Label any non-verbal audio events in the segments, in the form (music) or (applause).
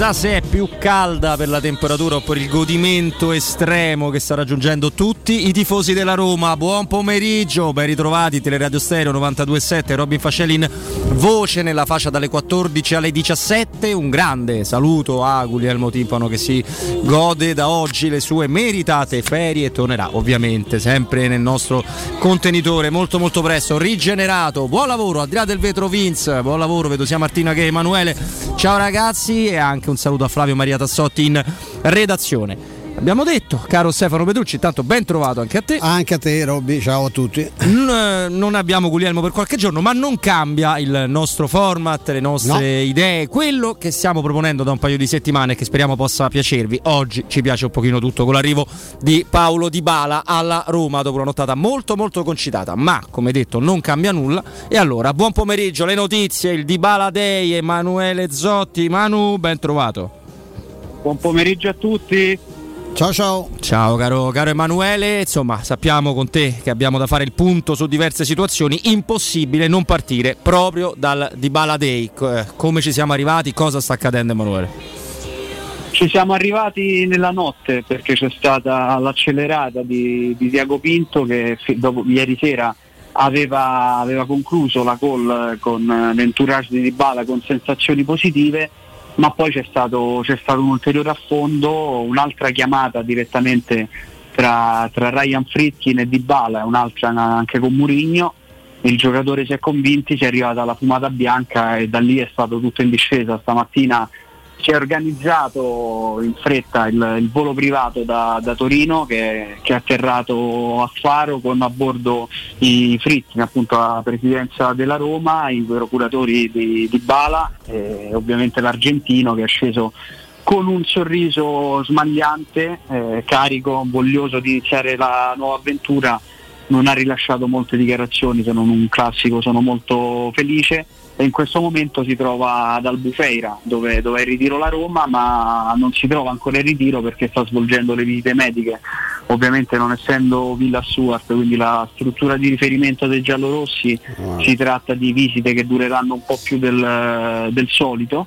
Chissà se è più calda per la temperatura o per il godimento estremo che sta raggiungendo tutti i tifosi della Roma. Buon pomeriggio, ben ritrovati, Teleradio Stereo 92.7, Robin Fascelin, voce nella fascia dalle 14 alle 17. Un grande saluto a Guglielmo Timpano che si gode da oggi le sue meritate ferie e tornerà ovviamente sempre nel nostro contenitore molto molto presto, rigenerato. Buon lavoro, Adriano del Vetro Vince, buon lavoro, vedo sia Martina che Emanuele. Ciao ragazzi e anche un saluto a Flavio Maria Tassotti in redazione. Abbiamo detto, caro Stefano Petrucci, intanto ben trovato anche a te. Anche a te, Robby, ciao a tutti. N- non abbiamo Guglielmo per qualche giorno, ma non cambia il nostro format, le nostre no. idee, quello che stiamo proponendo da un paio di settimane e che speriamo possa piacervi. Oggi ci piace un pochino tutto con l'arrivo di Paolo Di Bala alla Roma dopo una nottata molto molto concitata, ma come detto non cambia nulla. E allora, buon pomeriggio, le notizie, il Di Bala Day, Emanuele Zotti, Manu, ben trovato. Buon pomeriggio a tutti. Ciao ciao. Ciao caro, caro, Emanuele, insomma sappiamo con te che abbiamo da fare il punto su diverse situazioni, impossibile non partire proprio dal Dybala Day. Eh, come ci siamo arrivati, cosa sta accadendo Emanuele? Ci siamo arrivati nella notte perché c'è stata l'accelerata di, di Diago Pinto che dopo, ieri sera aveva, aveva concluso la call con l'entourage di Dybala con sensazioni positive ma poi c'è stato, c'è stato un ulteriore affondo, un'altra chiamata direttamente tra, tra Ryan Fritkin e Dybala un'altra anche con Murigno il giocatore si è convinti, si è arrivata la fumata bianca e da lì è stato tutto in discesa. Stamattina si è organizzato in fretta il, il volo privato da, da Torino che, che, è atterrato a Faro con a bordo i Fritti, appunto la presidenza della Roma, i procuratori di, di Bala e ovviamente l'argentino che è sceso con un sorriso smagliante, eh, carico, voglioso di iniziare la nuova avventura, non ha rilasciato molte dichiarazioni, se non un classico sono molto felice e in questo momento si trova ad Albufeira dove, dove è in ritiro la Roma ma non si trova ancora in ritiro perché sta svolgendo le visite mediche ovviamente non essendo Villa Stuart quindi la struttura di riferimento dei giallorossi wow. si tratta di visite che dureranno un po' più del, del solito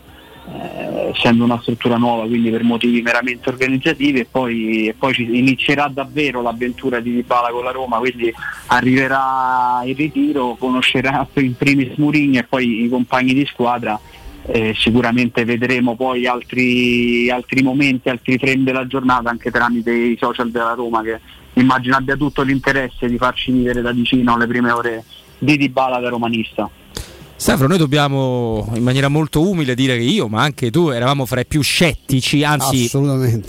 eh, essendo una struttura nuova, quindi per motivi meramente organizzativi e poi, e poi inizierà davvero l'avventura di Dybala con la Roma, quindi arriverà in ritiro, conoscerà in primis Murigno e poi i compagni di squadra. Eh, sicuramente vedremo poi altri, altri momenti, altri frame della giornata anche tramite i social della Roma che immagino abbia tutto l'interesse di farci vivere da vicino le prime ore di Dybala da romanista. Stefano, noi dobbiamo in maniera molto umile dire che io, ma anche tu, eravamo fra i più scettici, anzi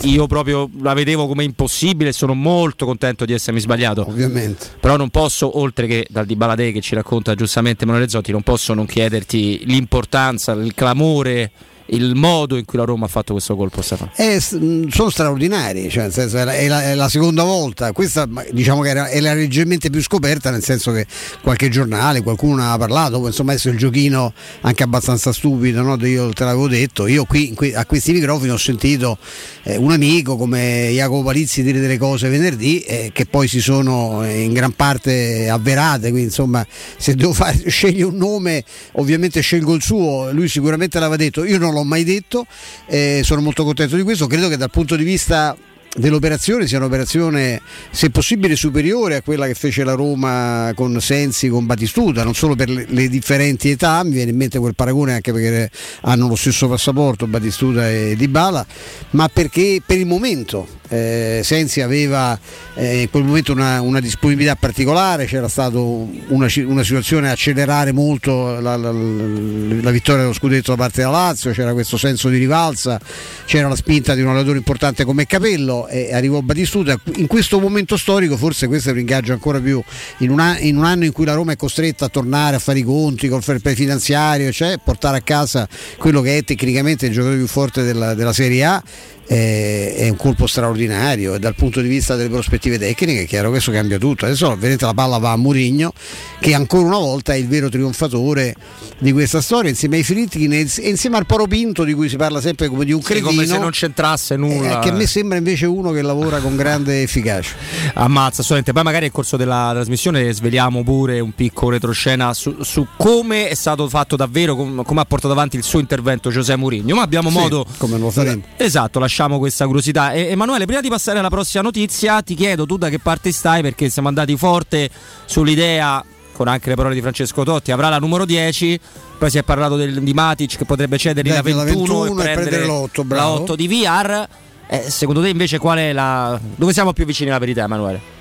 io proprio la vedevo come impossibile e sono molto contento di essermi sbagliato. Ovviamente. Però non posso, oltre che dal Di Baladei che ci racconta giustamente Emanuele Zotti, non posso non chiederti l'importanza, il clamore il modo in cui la Roma ha fatto questo colpo Stefano? Eh, sono straordinari, cioè, senso, è, la, è, la, seconda volta, questa diciamo che era, è la leggermente più scoperta, nel senso che qualche giornale, qualcuno ne ha parlato, insomma adesso il giochino anche abbastanza stupido, no? io te l'avevo detto, io qui a questi microfoni ho sentito eh, un amico come Jacopo Palizzi dire delle cose venerdì eh, che poi si sono eh, in gran parte avverate, quindi insomma se devo fare, (laughs) scegliere un nome ovviamente scelgo il suo, lui sicuramente l'aveva detto, io non l'ho mai detto, eh, sono molto contento di questo, credo che dal punto di vista dell'operazione sia un'operazione se possibile superiore a quella che fece la Roma con Sensi, con Batistuta, non solo per le, differenti età, mi viene in mente quel paragone anche perché hanno lo stesso passaporto Batistuta e Dybala, ma perché per il momento eh, Sensi aveva eh, in quel momento una, una, disponibilità particolare, c'era stata una, una, situazione a accelerare molto la, la, la, vittoria dello scudetto da parte della Lazio, c'era questo senso di rivalsa, c'era la spinta di un allenatore importante come Capello e arrivò Batistuta. In questo momento storico forse questo è un ingaggio ancora più in un, in un anno in cui la Roma è costretta a tornare a fare i conti col fair play finanziario, cioè portare a casa quello che è tecnicamente il giocatore più forte della, della Serie A è, un colpo straordinario e dal punto di vista delle prospettive tecniche è chiaro che questo cambia tutto. Adesso ovviamente la palla va a Murigno che ancora una volta è il vero trionfatore di questa storia insieme ai Fritti e insieme al Poro Pinto di cui si parla sempre come di un cretino. Sì, come se non c'entrasse nulla. Eh, che a me sembra invece uno che lavora con grande (laughs) efficacia. Ammazza, assolutamente. Poi magari nel corso della trasmissione sveliamo pure un piccolo retroscena su, su come è stato fatto davvero, com, come ha portato avanti il suo intervento Giuseppe Mourinho. Ma abbiamo sì, modo... Come lo faremo. Esatto, lasciamo questa curiosità. E, Emanuele, prima di passare alla prossima notizia, ti chiedo tu da che parte stai perché siamo andati forte sull'idea con anche le parole di Francesco Totti, avrà la numero 10, poi si è parlato del, di Matic che potrebbe cedere la 21, 21 e, prendere e prendere l'8, la 8 di VR. Eh, secondo te invece qual è la... dove siamo più vicini alla verità Emanuele?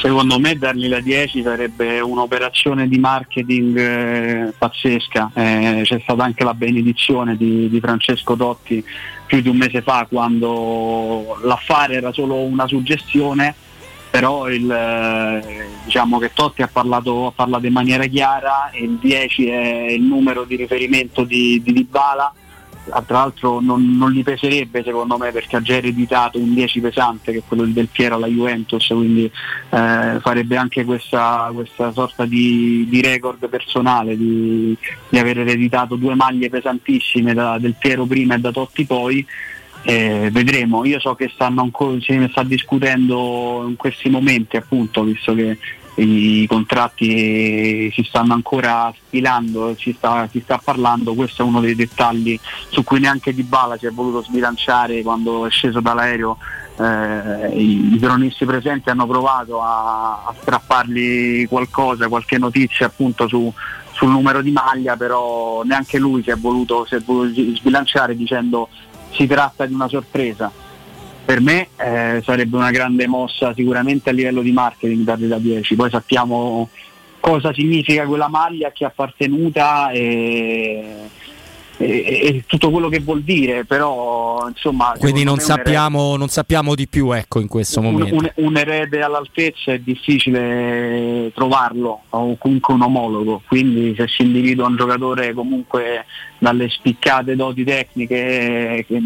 Secondo me dargli la 10 sarebbe un'operazione di marketing eh, pazzesca, eh, c'è stata anche la benedizione di, di Francesco Totti più di un mese fa quando l'affare era solo una suggestione però il, eh, diciamo che Totti ha parlato, ha parlato, in maniera chiara il 10 è il numero di riferimento di, di Dybala tra l'altro non, non, gli peserebbe secondo me perché ha già ereditato un 10 pesante che è quello Del Piero alla Juventus quindi eh, farebbe anche questa, questa sorta di, di, record personale di, di aver ereditato due maglie pesantissime da Del Piero prima e da Totti poi eh, vedremo, io so che stanno ancora, si sta discutendo in questi momenti appunto, visto che i contratti si stanno ancora stilando, si sta, si sta, parlando, questo è uno dei dettagli su cui neanche Di Bala si è voluto sbilanciare quando è sceso dall'aereo. Eh, i, i, cronisti presenti hanno provato a, a strappargli qualcosa, qualche notizia appunto su, sul numero di maglia, però neanche lui si è voluto, si è voluto sbilanciare dicendo si tratta di una sorpresa. Per me eh, sarebbe una grande mossa sicuramente a livello di marketing dargli da 10, poi sappiamo cosa significa quella maglia, a chi è appartenuta e, e, tutto quello che vuol dire, però insomma... Quindi non sappiamo, non sappiamo, di più ecco, in questo momento. Un, un, erede all'altezza è difficile trovarlo, o comunque un omologo, quindi se si individua un giocatore comunque dalle spiccate doti tecniche, che,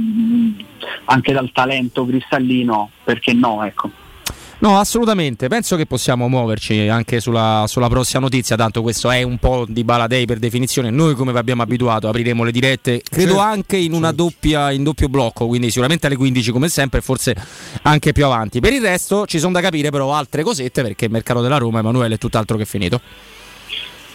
anche dal talento cristallino, perché no? Ecco. No, assolutamente. Penso che possiamo muoverci anche sulla, sulla, prossima notizia. Tanto questo è un po' di baladei per definizione. Noi, come vi abbiamo abituato, apriremo le dirette, credo certo, anche in una certo. doppia, in doppio blocco. Quindi, sicuramente alle 15, come sempre, forse anche più avanti. Per il resto, ci sono da capire, però, altre cosette perché il mercato della Roma, Emanuele, è tutt'altro che finito.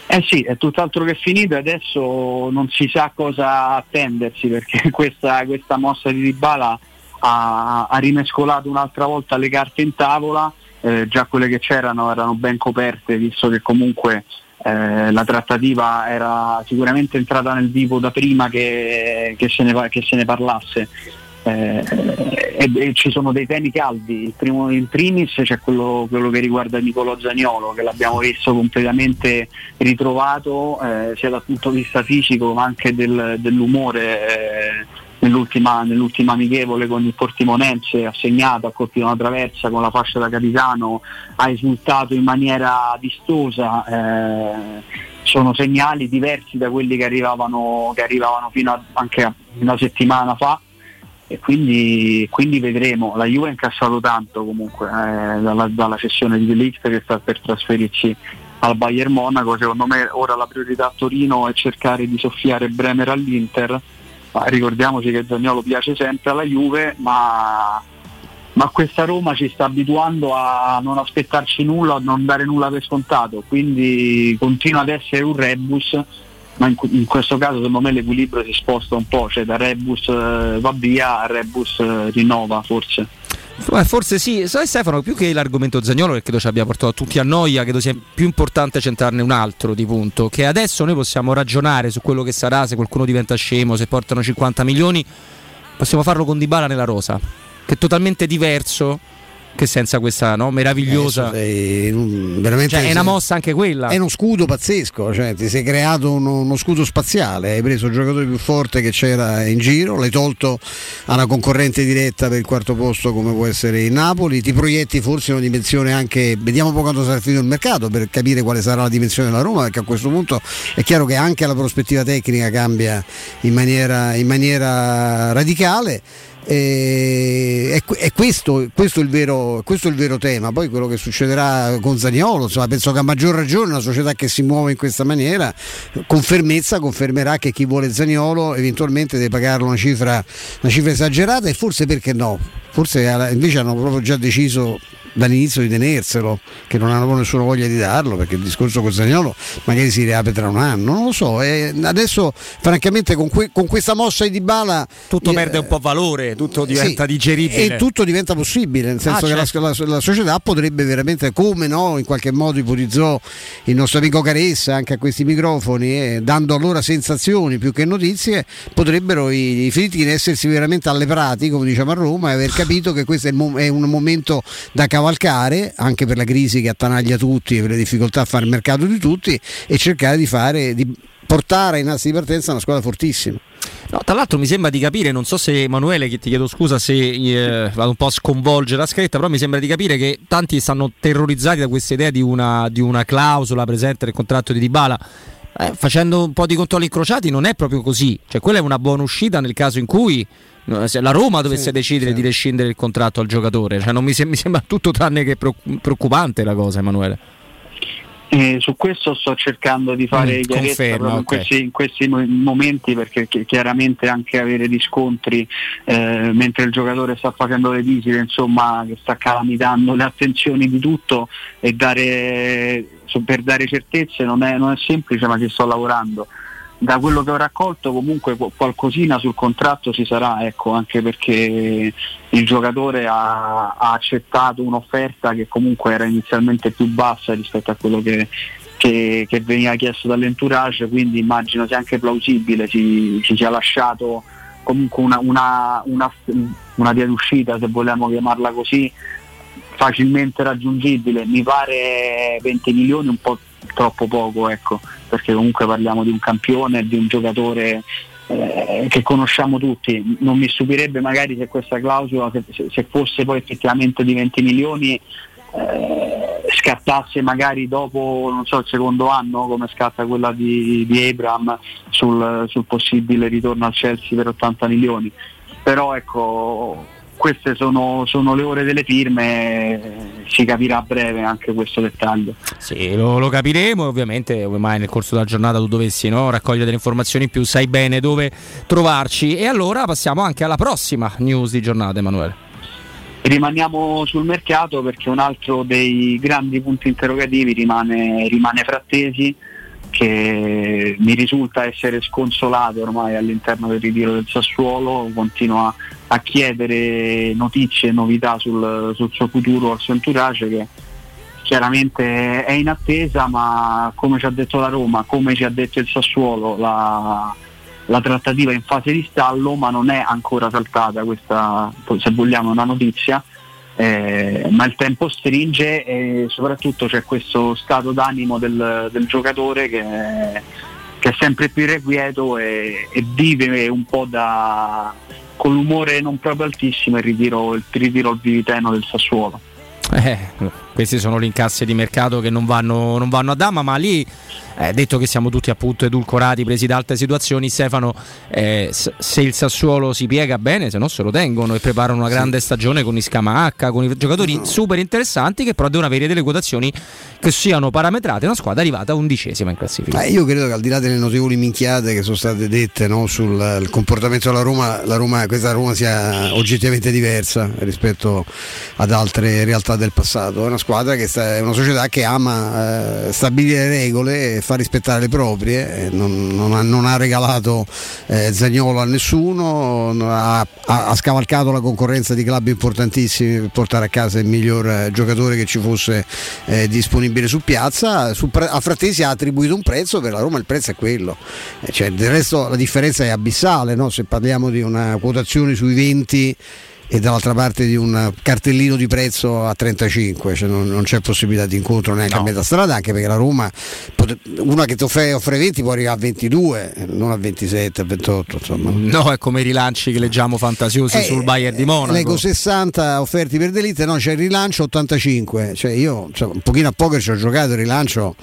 Eh sì, è tutt'altro che finito e adesso non si sa cosa attendersi perché (laughs) questa, questa mossa di Dybala ha, ha rimescolato un'altra volta le carte in tavola, eh, già quelle che c'erano erano ben coperte visto che comunque eh, la trattativa era sicuramente entrata nel vivo da prima che, che, se, ne, che se, ne, parlasse. Eh, e, e, ci sono dei temi caldi, il primo in primis c'è quello, quello che riguarda Nicolò Zagnolo che l'abbiamo visto completamente ritrovato eh, sia dal punto di vista fisico ma anche del, dell'umore eh, nell'ultima, nell'ultima amichevole con il Portimonense ha segnato, ha colpito una traversa con la fascia da capitano, ha esultato in maniera vistosa, eh, sono segnali diversi da quelli che arrivavano, che arrivavano fino a, anche a una settimana fa. E quindi, quindi, vedremo. La Juve ha incassato tanto comunque eh, dalla, dalla, sessione di Ligt che sta per trasferirsi al Bayern Monaco, secondo me ora la priorità a Torino è cercare di soffiare Bremer all'Inter ricordiamoci che Zagnolo piace sempre alla Juve, ma, ma questa Roma ci sta abituando a non aspettarci nulla, a non dare nulla per scontato, quindi continua ad essere un rebus, ma in, in questo caso secondo me l'equilibrio si sposta un po', cioè da rebus eh, va via a rebus eh, rinnova forse. Forse sì, sai Stefano, più che l'argomento Zagnolo, che credo ci abbia portato tutti a noia, credo sia più importante centrarne un altro di punto, che adesso noi possiamo ragionare su quello che sarà, se qualcuno diventa scemo, se portano 50 milioni, possiamo farlo con Dybala nella rosa, che è totalmente diverso che senza questa no, meravigliosa sei, cioè, è una mossa anche quella. È uno scudo pazzesco cioè, ti sei creato uno, uno, scudo spaziale. Hai preso il giocatore più forte che c'era in giro l'hai tolto a una concorrente diretta per il quarto posto come può essere il Napoli. Ti proietti forse una dimensione anche vediamo un po' quando sarà finito il mercato per capire quale sarà la dimensione della Roma perché a questo punto è chiaro che anche la prospettiva tecnica cambia in maniera, in maniera radicale E, è, è questo, questo, il vero, questo, è il vero, tema. Poi quello che succederà con Zaniolo, insomma, penso che a maggior ragione una società che si muove in questa maniera, con fermezza confermerà che chi vuole Zaniolo eventualmente deve pagarlo una cifra, una cifra esagerata e forse perché no? Forse invece hanno proprio già deciso dall'inizio di tenerselo, che non hanno nessuna voglia di darlo, perché il discorso con Zagnolo magari si riapre tra un anno, non lo so. E adesso, francamente, con, que- con, questa mossa di Bala. Tutto eh, perde un po' valore, tutto diventa sì, digeribile. E tutto diventa possibile, nel senso ah, che certo. la, la, la, società potrebbe veramente, come no, in qualche modo ipotizzò il nostro amico Caressa anche a questi microfoni, eh, dando allora sensazioni più che notizie, potrebbero i, i Fritkin essersi veramente alleprati, come diciamo a Roma, e aver capito che questo è, mo- è un momento da cavallo cavalcare anche per la crisi che attanaglia tutti e per le difficoltà a fare il mercato di tutti e cercare di, fare, di portare in assi di partenza una squadra fortissima. No, tra l'altro mi sembra di capire, non so se Emanuele, che ti chiedo scusa se eh, vado un po' a sconvolgere la scritta, però mi sembra di capire che tanti stanno terrorizzati da questa idea di una, di una clausola presente nel contratto di Dybala. Eh, facendo un po' di controlli incrociati non è proprio così, cioè quella è una buona uscita nel caso in cui la Roma dovesse sì, decidere sì. di rescindere il contratto al giocatore, cioè non mi, sem- mi sembra tutto tranne che preoccupante la cosa, Emanuele. Eh, su questo sto cercando di fare mm, chiarezza okay. in, questi, in, questi, momenti perché chiaramente anche avere riscontri eh, mentre il giocatore sta facendo le visite, insomma, che sta calamitando le attenzioni di tutto e dare, per dare certezze non è, non è semplice ma ci sto lavorando da quello che ho raccolto comunque qualcosina sul contratto ci sarà, ecco, anche perché il giocatore ha, ha, accettato un'offerta che comunque era inizialmente più bassa rispetto a quello che, che, che veniva chiesto dall'entourage, quindi immagino sia anche plausibile, ci, ci sia lasciato comunque una, una, una, una via d'uscita, se vogliamo chiamarla così, facilmente raggiungibile, mi pare 20 milioni un po' troppo poco, ecco, perché comunque parliamo di un campione, di un giocatore eh, che conosciamo tutti. Non mi stupirebbe magari se questa clausola, se, se fosse poi effettivamente di 20 milioni, eh, scattasse magari dopo so, il secondo anno come scatta quella di, di Abram sul, sul possibile ritorno al Chelsea per 80 milioni. Però ecco queste sono, sono, le ore delle firme, si capirà a breve anche questo dettaglio. Sì, lo, lo capiremo ovviamente ormai nel corso della giornata tu dovessi no, raccogliere delle informazioni in più, sai bene dove trovarci. E allora passiamo anche alla prossima news di giornata, Emanuele. Rimaniamo sul mercato perché un altro dei grandi punti interrogativi rimane, rimane Frattesi che mi risulta essere sconsolato ormai all'interno del ritiro del Sassuolo, continua a chiedere notizie e novità sul, sul suo futuro al suo entourage che chiaramente è in attesa, ma come ci ha detto la Roma, come ci ha detto il Sassuolo, la, la trattativa è in fase di stallo, ma non è ancora saltata questa, se vogliamo, una notizia eh, ma il tempo stringe e soprattutto c'è questo stato d'animo del, del giocatore che, che, è sempre più irrequieto e, e, vive un po' da, con l'umore non proprio altissimo il ritiro, il ritiro al Viviteno del Sassuolo. Eh, questi sono gli incassi di mercato che non vanno, non vanno a dama, ma lì eh, detto che siamo tutti appunto edulcorati, presi da altre situazioni, Stefano, eh, se il Sassuolo si piega bene, se no se lo tengono e preparano una grande sì. stagione con Iscamacca, con i giocatori no. super interessanti che però devono avere delle quotazioni che siano parametrate, una squadra arrivata undicesima in classifica. Eh, io credo che al di là delle notevoli minchiate che sono state dette no, sul comportamento della Roma, la Roma, questa Roma sia oggettivamente diversa rispetto ad altre realtà del passato. È una squadra che sta, è una società che ama eh, stabilire regole fa rispettare le proprie, eh, non, non, ha, non, ha, regalato eh, Zagnolo a nessuno, ha, ha, scavalcato la concorrenza di club importantissimi per portare a casa il miglior eh, giocatore che ci fosse eh, disponibile su piazza, su, a Frattesi ha attribuito un prezzo, per la Roma il prezzo è quello, eh, cioè, del resto la differenza è abissale, no? se parliamo di una quotazione sui 20 e dall'altra parte di un cartellino di prezzo a 35, cioè non, non c'è possibilità di incontro neanche no. a metà strada, anche perché la Roma, una che ti offre, offre 20 può arrivare a 22, non a 27, a 28. Insomma. No, è come i rilanci che leggiamo fantasiosi eh, sul Bayern di Monaco. Leggo 60 offerti per Delite, no, c'è il rilancio 85, cioè io cioè, un pochino a poker ci ho giocato il rilancio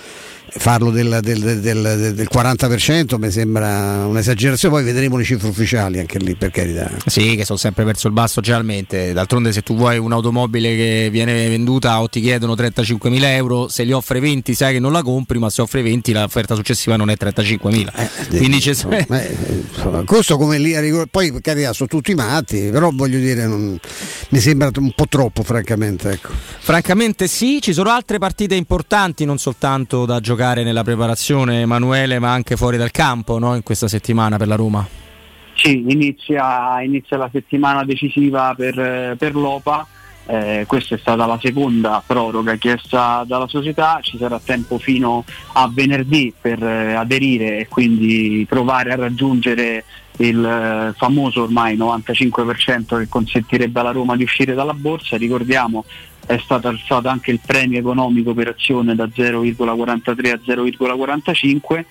farlo del, del, del, del, 40% mi sembra un'esagerazione, poi vedremo le cifre ufficiali anche lì per carità. Sì, che sono sempre verso il basso generalmente, d'altronde se tu vuoi un'automobile che viene venduta o ti chiedono 35.000 euro, se li offre 20 sai che non la compri, ma se offre 20 l'offerta successiva non è 35.000. Eh, Quindi c'è insomma, eh, insomma, questo come lì, poi per carità sono tutti matti, però voglio dire, non, mi sembra un po' troppo francamente. Ecco. Francamente sì, ci sono altre partite importanti, non soltanto da giocare giocare nella preparazione Emanuele, ma anche fuori dal campo no? in questa settimana per la Roma? Sì, inizia, inizia la settimana decisiva per, per l'OPA. Eh, questa è stata la seconda proroga chiesta dalla società, ci sarà tempo fino a venerdì per eh, aderire e quindi provare a raggiungere il eh, famoso ormai 95% che consentirebbe alla Roma di uscire dalla borsa. Ricordiamo è stato alzato anche il premio economico per azione da 0,43 a 0,45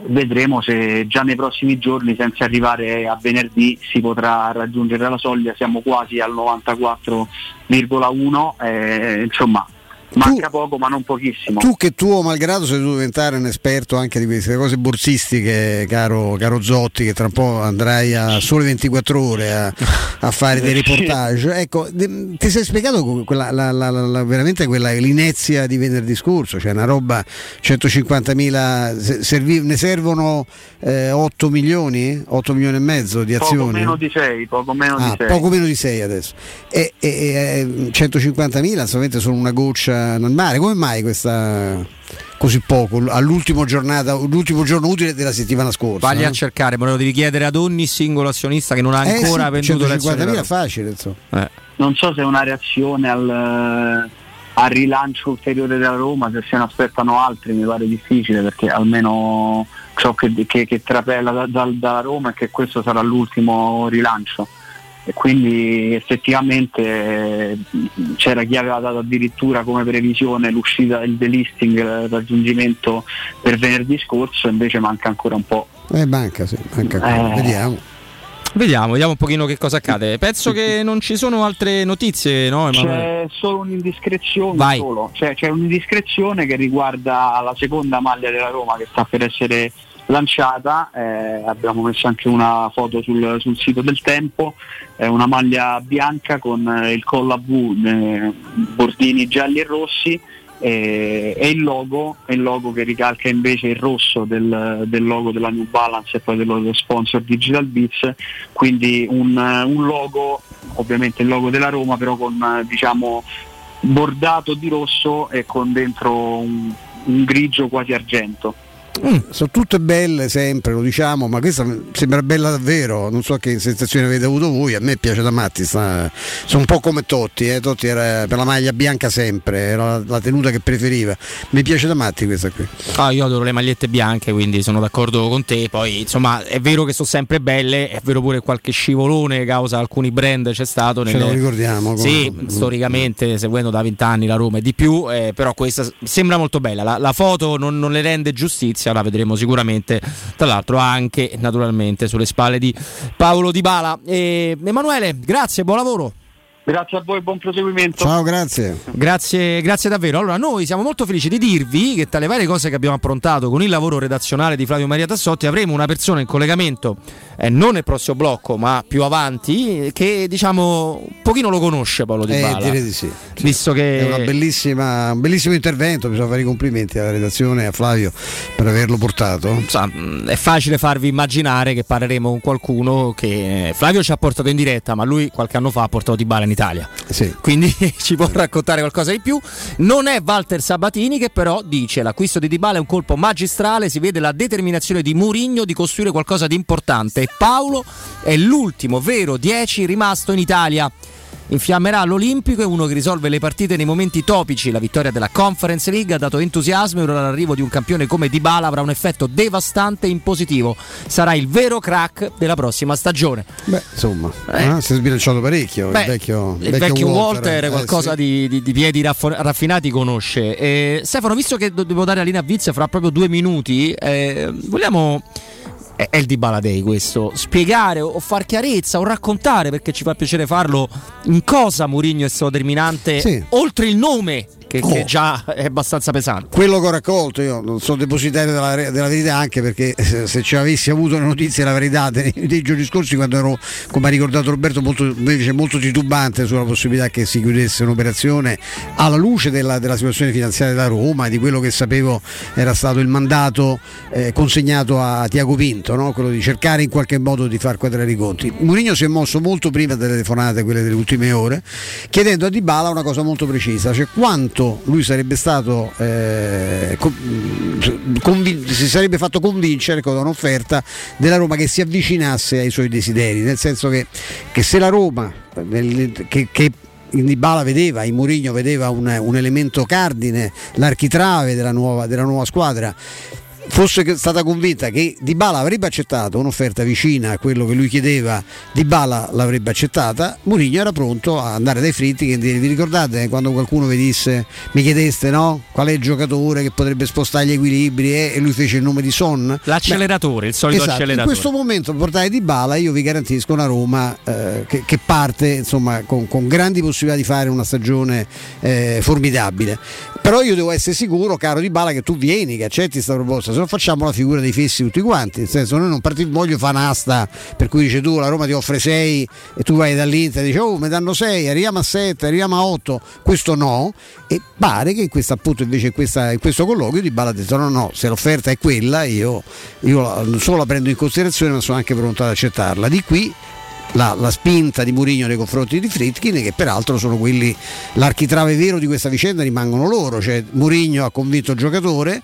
vedremo se già nei prossimi giorni senza arrivare a venerdì si potrà raggiungere la soglia. Siamo quasi al 94,1 eh, insomma Manca tu, poco, ma non pochissimo. Tu che tuo malgrado sei dovuto diventare un esperto anche di queste cose borsistiche, caro, caro Zotti, che tra un po' andrai a sole 24 ore a, a fare dei (laughs) reportage. Ecco, ti sei spiegato quella, la, la, la, veramente quella l'inezia di venerdì scorso, cioè una roba 150.000, servi, ne servono eh, 8 milioni, 8 milioni e mezzo di azioni. Poco meno di 6, poco meno ah, di 6. Poco meno di 6 adesso. E, e, e 150.000 solamente sono una goccia nel mare. Come mai questa così poco all'ultimo, giornata, l'ultimo giorno utile della settimana scorsa? Vagli no? a cercare, ma lo devi chiedere ad ogni singolo azionista che non ha ancora eh sì, venduto 150.000 facile. Eh. Non so se è una reazione al, al rilancio ulteriore della Roma, se se ne aspettano altri mi pare difficile perché almeno ciò che, che, che trapela da, da, da Roma è che questo sarà l'ultimo rilancio e quindi effettivamente eh, c'era chi aveva dato addirittura come previsione l'uscita del delisting, il raggiungimento per venerdì scorso, invece manca ancora un po'. Eh, manca, sì, manca ancora. Eh. Vediamo. Vediamo, vediamo un pochino che cosa accade. Penso che non ci sono altre notizie, no? C'è solo un'indiscrezione, solo. Cioè, c'è un'indiscrezione che riguarda la seconda maglia della Roma che sta per essere lanciata, eh, abbiamo messo anche una foto sul, sul sito del tempo, è una maglia bianca con eh, il collo a V, eh, bordini gialli e rossi e, il, logo, il, logo, che ricalca invece il rosso del, del, logo della New Balance e poi dello sponsor Digital Beats, quindi un, un logo, ovviamente il logo della Roma però con diciamo bordato di rosso e con dentro un, un grigio quasi argento. Mm, sono tutte belle sempre, lo diciamo, ma questa sembra bella davvero. Non so che sensazione avete avuto voi, a me piace da matti. Sta... Sono un po' come Totti, eh? Totti era per la maglia bianca sempre, era la, tenuta che preferiva. Mi piace da matti questa qui. Ah, io adoro le magliette bianche, quindi sono d'accordo con te. Poi insomma è vero che sono sempre belle, è vero pure qualche scivolone causa alcuni brand c'è stato. Ce nelle... lo ricordiamo. Come... Sì, storicamente, seguendo da vent'anni la Roma e di più, eh, però questa sembra molto bella. La, la foto non, non le rende giustizia Spezia, la vedremo sicuramente, tra l'altro anche naturalmente sulle spalle di Paolo Di Bala. E, Emanuele, grazie, buon lavoro. Grazie a voi, buon proseguimento. Ciao, grazie. Grazie, grazie davvero. Allora, noi siamo molto felici di dirvi che tra le varie cose che abbiamo approntato con il lavoro redazionale di Flavio Maria Tassotti avremo una persona in collegamento, eh, non nel prossimo blocco, ma più avanti, che diciamo un pochino lo conosce Paolo Di eh, Bala. direi di sì. Visto che è bellissima, un bellissimo intervento, bisogna fare i complimenti alla redazione e a Flavio per averlo portato. Sa, è facile farvi immaginare che parleremo con qualcuno che Flavio ci ha portato in diretta, ma lui qualche anno fa ha portato Di Bala in Italia. Sì. Quindi (laughs) ci può raccontare qualcosa di più. Non è Walter Sabatini che però dice l'acquisto di Dybala è un colpo magistrale, si vede la determinazione di Murigno di costruire qualcosa di importante Paolo è l'ultimo vero 10 rimasto in Italia infiammerà l'Olimpico e uno che risolve le partite nei momenti topici. La vittoria della Conference League ha dato entusiasmo e ora l'arrivo di un campione come Dybala avrà un effetto devastante in positivo. Sarà il vero crack della prossima stagione. Beh, insomma, eh. Eh, si è sbilanciato parecchio. Beh, il vecchio, il vecchio, vecchio Walter, eh, qualcosa sì. di, di, di, piedi raffo- raffinati conosce. Eh, Stefano, visto che devo dare la linea a Vizia fra proprio due minuti, eh, vogliamo è il Dybala Day questo, spiegare o far chiarezza o raccontare perché ci fa piacere farlo in cosa Mourinho è stato determinante sì. oltre il nome che, oh. che, già è abbastanza pesante. Quello che ho raccolto, io non sono depositario della, della verità anche perché se, se ci avessi avuto le notizie della verità dei, dei, giorni scorsi quando ero, come ha ricordato Roberto, molto, invece molto titubante sulla possibilità che si chiudesse un'operazione alla luce della, della situazione finanziaria da Roma e di quello che sapevo era stato il mandato eh, consegnato a Tiago Pinto, no? quello di cercare in qualche modo di far quadrare i conti. Mourinho si è mosso molto prima delle telefonate, quelle delle ultime ore, chiedendo a Dybala una cosa molto precisa, cioè quanto lui sarebbe stato eh, convin- si sarebbe fatto convincere con un'offerta della Roma che si avvicinasse ai suoi desideri, nel senso che, che se la Roma nel, che, che in Dybala vedeva, in Mourinho vedeva un, un elemento cardine, l'architrave della nuova, della nuova squadra fosse stata convinta che Dybala avrebbe accettato un'offerta vicina a quello che lui chiedeva, Dybala l'avrebbe accettata, Mourinho era pronto a andare dai fritti che vi ricordate quando qualcuno vi disse mi chiedeste no? qual è il giocatore che potrebbe spostare gli equilibri eh? e lui fece il nome di Son l'acceleratore, Beh, il solito esatto, acceleratore in questo momento portare Dybala io vi garantisco una Roma eh, che, che, parte insomma con, con, grandi possibilità di fare una stagione eh, formidabile però io devo essere sicuro caro Dybala che tu vieni, che accetti questa proposta se no facciamo la figura dei fessi tutti quanti. Nel senso, noi non partiamo, voglio fare un'asta per cui dice tu la Roma ti offre 6 e tu vai dall'Inter e dici oh mi danno 6, arriviamo a 7, arriviamo a 8. Questo no. E pare che in questo, appunto invece in, questa, in questo colloquio di Bala ha detto no no, se l'offerta è quella io, io non solo la prendo in considerazione ma sono anche pronto ad accettarla. Di qui la, la, spinta di Murigno nei confronti di Fritkin che peraltro sono quelli l'architrave vero di questa vicenda rimangono loro cioè Murigno ha convinto il giocatore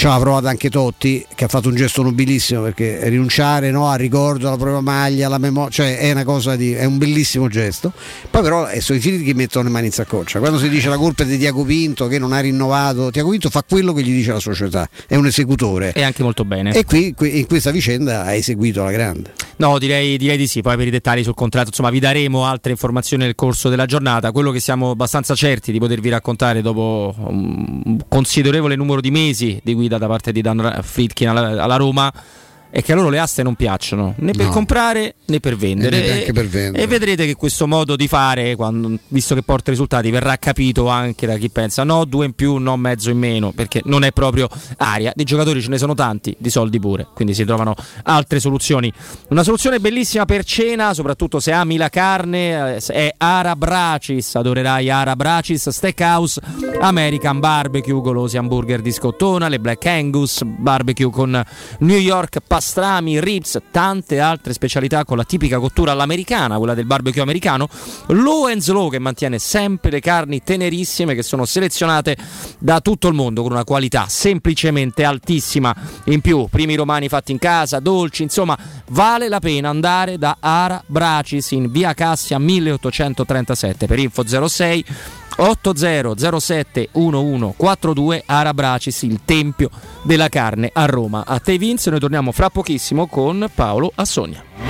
ci ha provato anche Totti che ha fatto un gesto nobilissimo perché rinunciare no, al ricordo alla propria maglia, alla memoria, cioè è una cosa di, è un bellissimo gesto. Poi però eh, sono i figli che mettono le mani in saccoccia. Quando si dice la colpa è di Tiago Pinto che non ha rinnovato, Tiago Pinto fa quello che gli dice la società, è un esecutore. E anche molto bene. E qui, qui in questa vicenda ha eseguito la grande. No, direi, direi, di sì, poi per i dettagli sul contratto, insomma, vi daremo altre informazioni nel corso della giornata. Quello che siamo abbastanza certi di potervi raccontare dopo un considerevole numero di mesi di guida da parte di Dan Friedkin alla, alla Roma è che a loro le aste non piacciono né per no. comprare né per vendere. E, per vendere. e, vedrete che questo modo di fare, quando, visto che porta risultati, verrà capito anche da chi pensa no, due in più, no, mezzo in meno, perché non è proprio aria. Di giocatori ce ne sono tanti, di soldi pure, quindi si trovano altre soluzioni. Una soluzione bellissima per cena, soprattutto se ami la carne, eh, è Arabracis, adorerai Arabracis Steakhouse, American Barbecue, golosi hamburger di scottona, le Black Angus, barbecue con New York pastrami, ribs, tante altre specialità con la tipica cottura all'americana, quella del barbecue americano. Low and Slow che mantiene sempre le carni tenerissime che sono selezionate da tutto il mondo con una qualità semplicemente altissima. In più, primi romani fatti in casa, dolci, insomma, vale la pena andare da Ara Bracis in via Cassia 1837 per info 06 8007 1142 Arabracis, il tempio della carne a Roma. A te Vince, noi torniamo fra pochissimo con Paolo Assogna.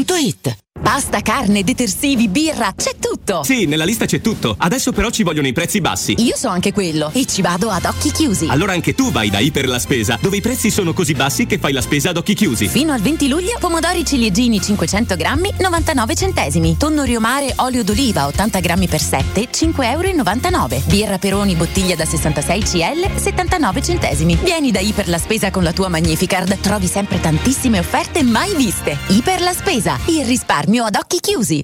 www.it Pasta, carne, detersivi, birra, c'è tutto! Sì, nella lista c'è tutto. Adesso però ci vogliono i prezzi bassi. Io so anche quello e ci vado ad occhi chiusi. Allora anche tu vai da Iper la Spesa, dove i prezzi sono così bassi che fai la spesa ad occhi chiusi. Fino al 20 luglio, pomodori ciliegini 500 grammi, 99 centesimi. Tonno riomare, olio d'oliva 80 grammi per 7, 5,99 euro. Birra Peroni, bottiglia da 66 CL, 79 centesimi. Vieni da Iper la Spesa con la tua Magnificard. Trovi sempre tantissime offerte mai viste. Iper la Spesa, il risparmio risparmio ad occhi chiusi.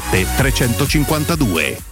352.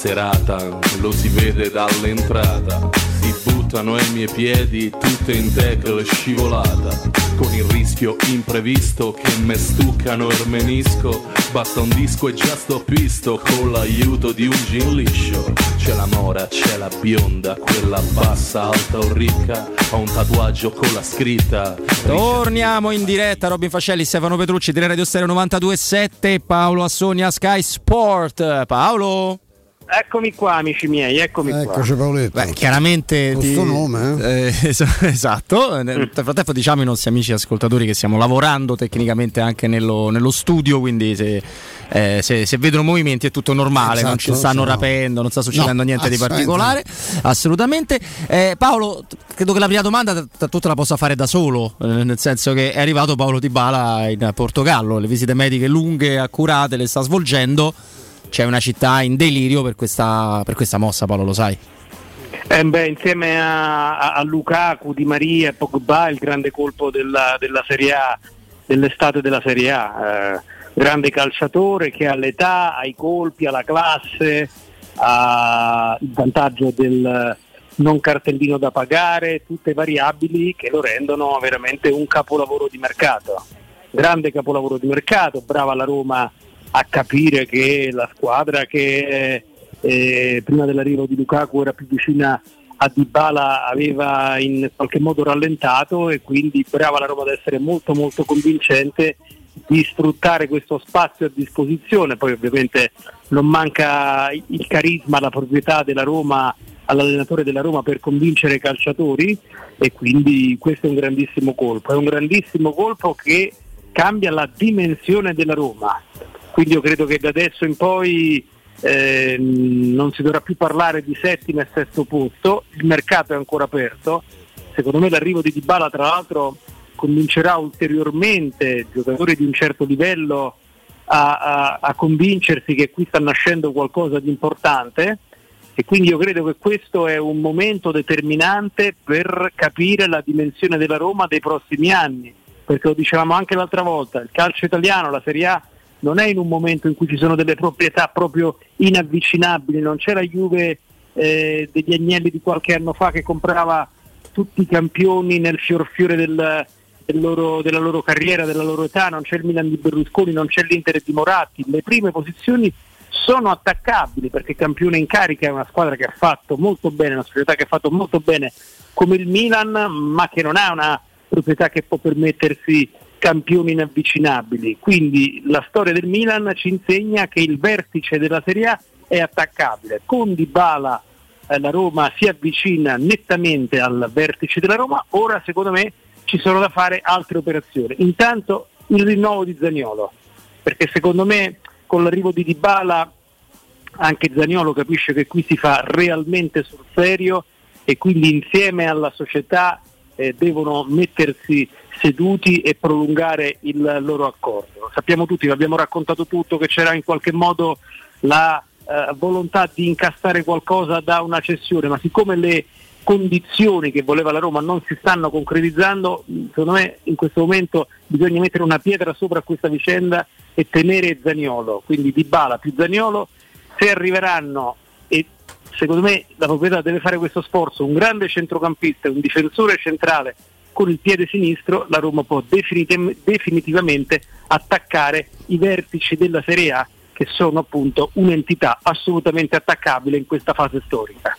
Serata, lo si vede dall'entrata. Si buttano ai miei piedi tutte in tackle scivolata. Con il rischio imprevisto che me stuccano il menisco. Basta un disco e già sto pisto con l'aiuto di un gin liscio. C'è la mora, c'è la bionda, quella bassa, alta o ricca. Ho un tatuaggio con la scritta. Torniamo in diretta, Robin Fascelli, Stefano Petrucci, Tele Radio Stereo 92.7, Paolo Assonia, Sky Sport. Paolo? Eccomi qua amici miei, eccomi Eccoci qua. Paoletto. Beh, chiaramente ti- sto nome, eh, es- (laughs) esatto. Nel frattempo diciamo ai nostri amici ascoltatori che stiamo lavorando tecnicamente anche nello, nello studio, quindi se, eh, se- se vedono movimenti è tutto normale, non ci Esatto, stanno no. rapendo, non sta succedendo No, niente di particolare, assolutamente. Eh, Paolo, credo che la prima domanda t- t- tu te la possa fare da solo, eh, nel senso che è arrivato Paolo Di Bala in Portogallo, le visite mediche lunghe, accurate, le sta svolgendo. C'è una città in delirio per questa, per questa mossa, Paolo, lo sai. Eh, beh, insieme a, a- Lukaku, Di Maria e Pogba il grande colpo della, della Serie A, dell'estate della Serie A. Eh, grande calciatore che ha l'età, ha i colpi, ha la classe, ha il vantaggio del non cartellino da pagare, tutte variabili che lo rendono veramente un capolavoro di mercato. Grande capolavoro di mercato, brava la Roma a capire che la squadra che eh, prima dell'arrivo di Lukaku era più vicina a Dybala aveva in qualche modo rallentato e quindi brava la Roma ad essere molto molto convincente di sfruttare questo spazio a disposizione, poi ovviamente non manca il carisma, la proprietà della Roma all'allenatore della Roma per convincere i calciatori e quindi questo è un grandissimo colpo, è un grandissimo colpo che cambia la dimensione della Roma, quindi io credo che da adesso in poi eh, non si dovrà più parlare di settimo e sesto posto, il mercato è ancora aperto, secondo me l'arrivo di Dybala tra l'altro convincerà ulteriormente giocatori di un certo livello a, a- a convincersi che qui sta nascendo qualcosa di importante. E quindi io credo che questo è un momento determinante per capire la dimensione della Roma dei prossimi anni, perché lo dicevamo anche l'altra volta, il calcio italiano, la Serie A non è in un momento in cui ci sono delle proprietà proprio inavvicinabili, non c'è la Juve eh, degli Agnelli di qualche anno fa che comprava tutti i campioni nel fior fiore del- del loro- della loro carriera, della loro età, non c'è il Milan di Berlusconi, non c'è l'Inter di Moratti, le prime posizioni sono attaccabili perché campione in carica è una squadra che ha fatto molto bene, una società che ha fatto molto bene come il Milan, ma che non ha una proprietà che può permettersi campioni inavvicinabili. Quindi la storia del Milan ci insegna che il vertice della Serie A è attaccabile. Con Dybala eh, la Roma si avvicina nettamente al vertice della Roma, ora secondo me ci sono da fare altre operazioni. Intanto il rinnovo di Zaniolo, perché secondo me con l'arrivo di Dybala anche Zaniolo capisce che qui si fa realmente sul serio e quindi insieme alla società eh, devono mettersi seduti e prolungare il loro accordo. Sappiamo tutti, vi abbiamo raccontato tutto, che c'era in qualche modo la eh, volontà di incassare qualcosa da una cessione, ma siccome le condizioni che voleva la Roma non si stanno concretizzando, secondo me in questo momento bisogna mettere una pietra sopra questa vicenda e tenere Zaniolo, quindi Dybala più Zaniolo, se arriveranno e secondo me la proprietà deve fare questo sforzo, un grande centrocampista un difensore centrale con il piede sinistro, la Roma può definitiv- definitivamente attaccare i vertici della Serie A che sono appunto un'entità assolutamente attaccabile in questa fase storica.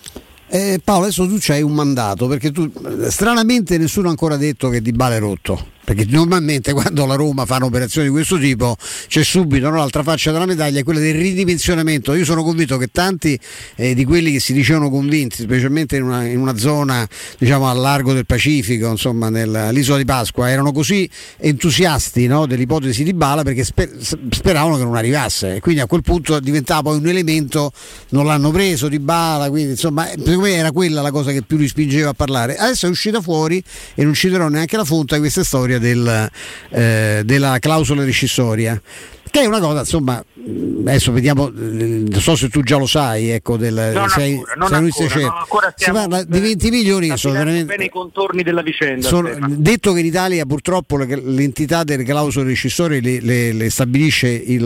Eh, Paolo, adesso tu c'hai un mandato perché tu stranamente nessuno ha ancora detto che Di Bale è rotto. Perché normalmente (laughs) quando la Roma fa un'operazione di questo tipo c'è subito no, l'altra faccia della medaglia, quella del ridimensionamento. Io sono convinto che tanti eh, di quelli che si dicevano convinti, specialmente in una, in una zona diciamo al largo del Pacifico, insomma nell'isola di Pasqua, erano così entusiasti no, dell'ipotesi di Bala perché sper- speravano che non arrivasse. Quindi a quel punto diventava poi un elemento, non l'hanno preso di Bala, quindi insomma secondo me era quella la cosa che più li spingeva a parlare. Adesso è uscita fuori e non citerò neanche la fonte di questa storia del, eh, della clausola rescissoria che è una cosa insomma adesso vediamo non so se tu già lo sai ecco del Non sei, ancora, non sei ancora, sei- no, ancora si parla di 20 milioni che sono veramente bene i contorni della vicenda. sono- detto che in Italia purtroppo le- l'entità delle clausole rescissorie le, le- le stabilisce il-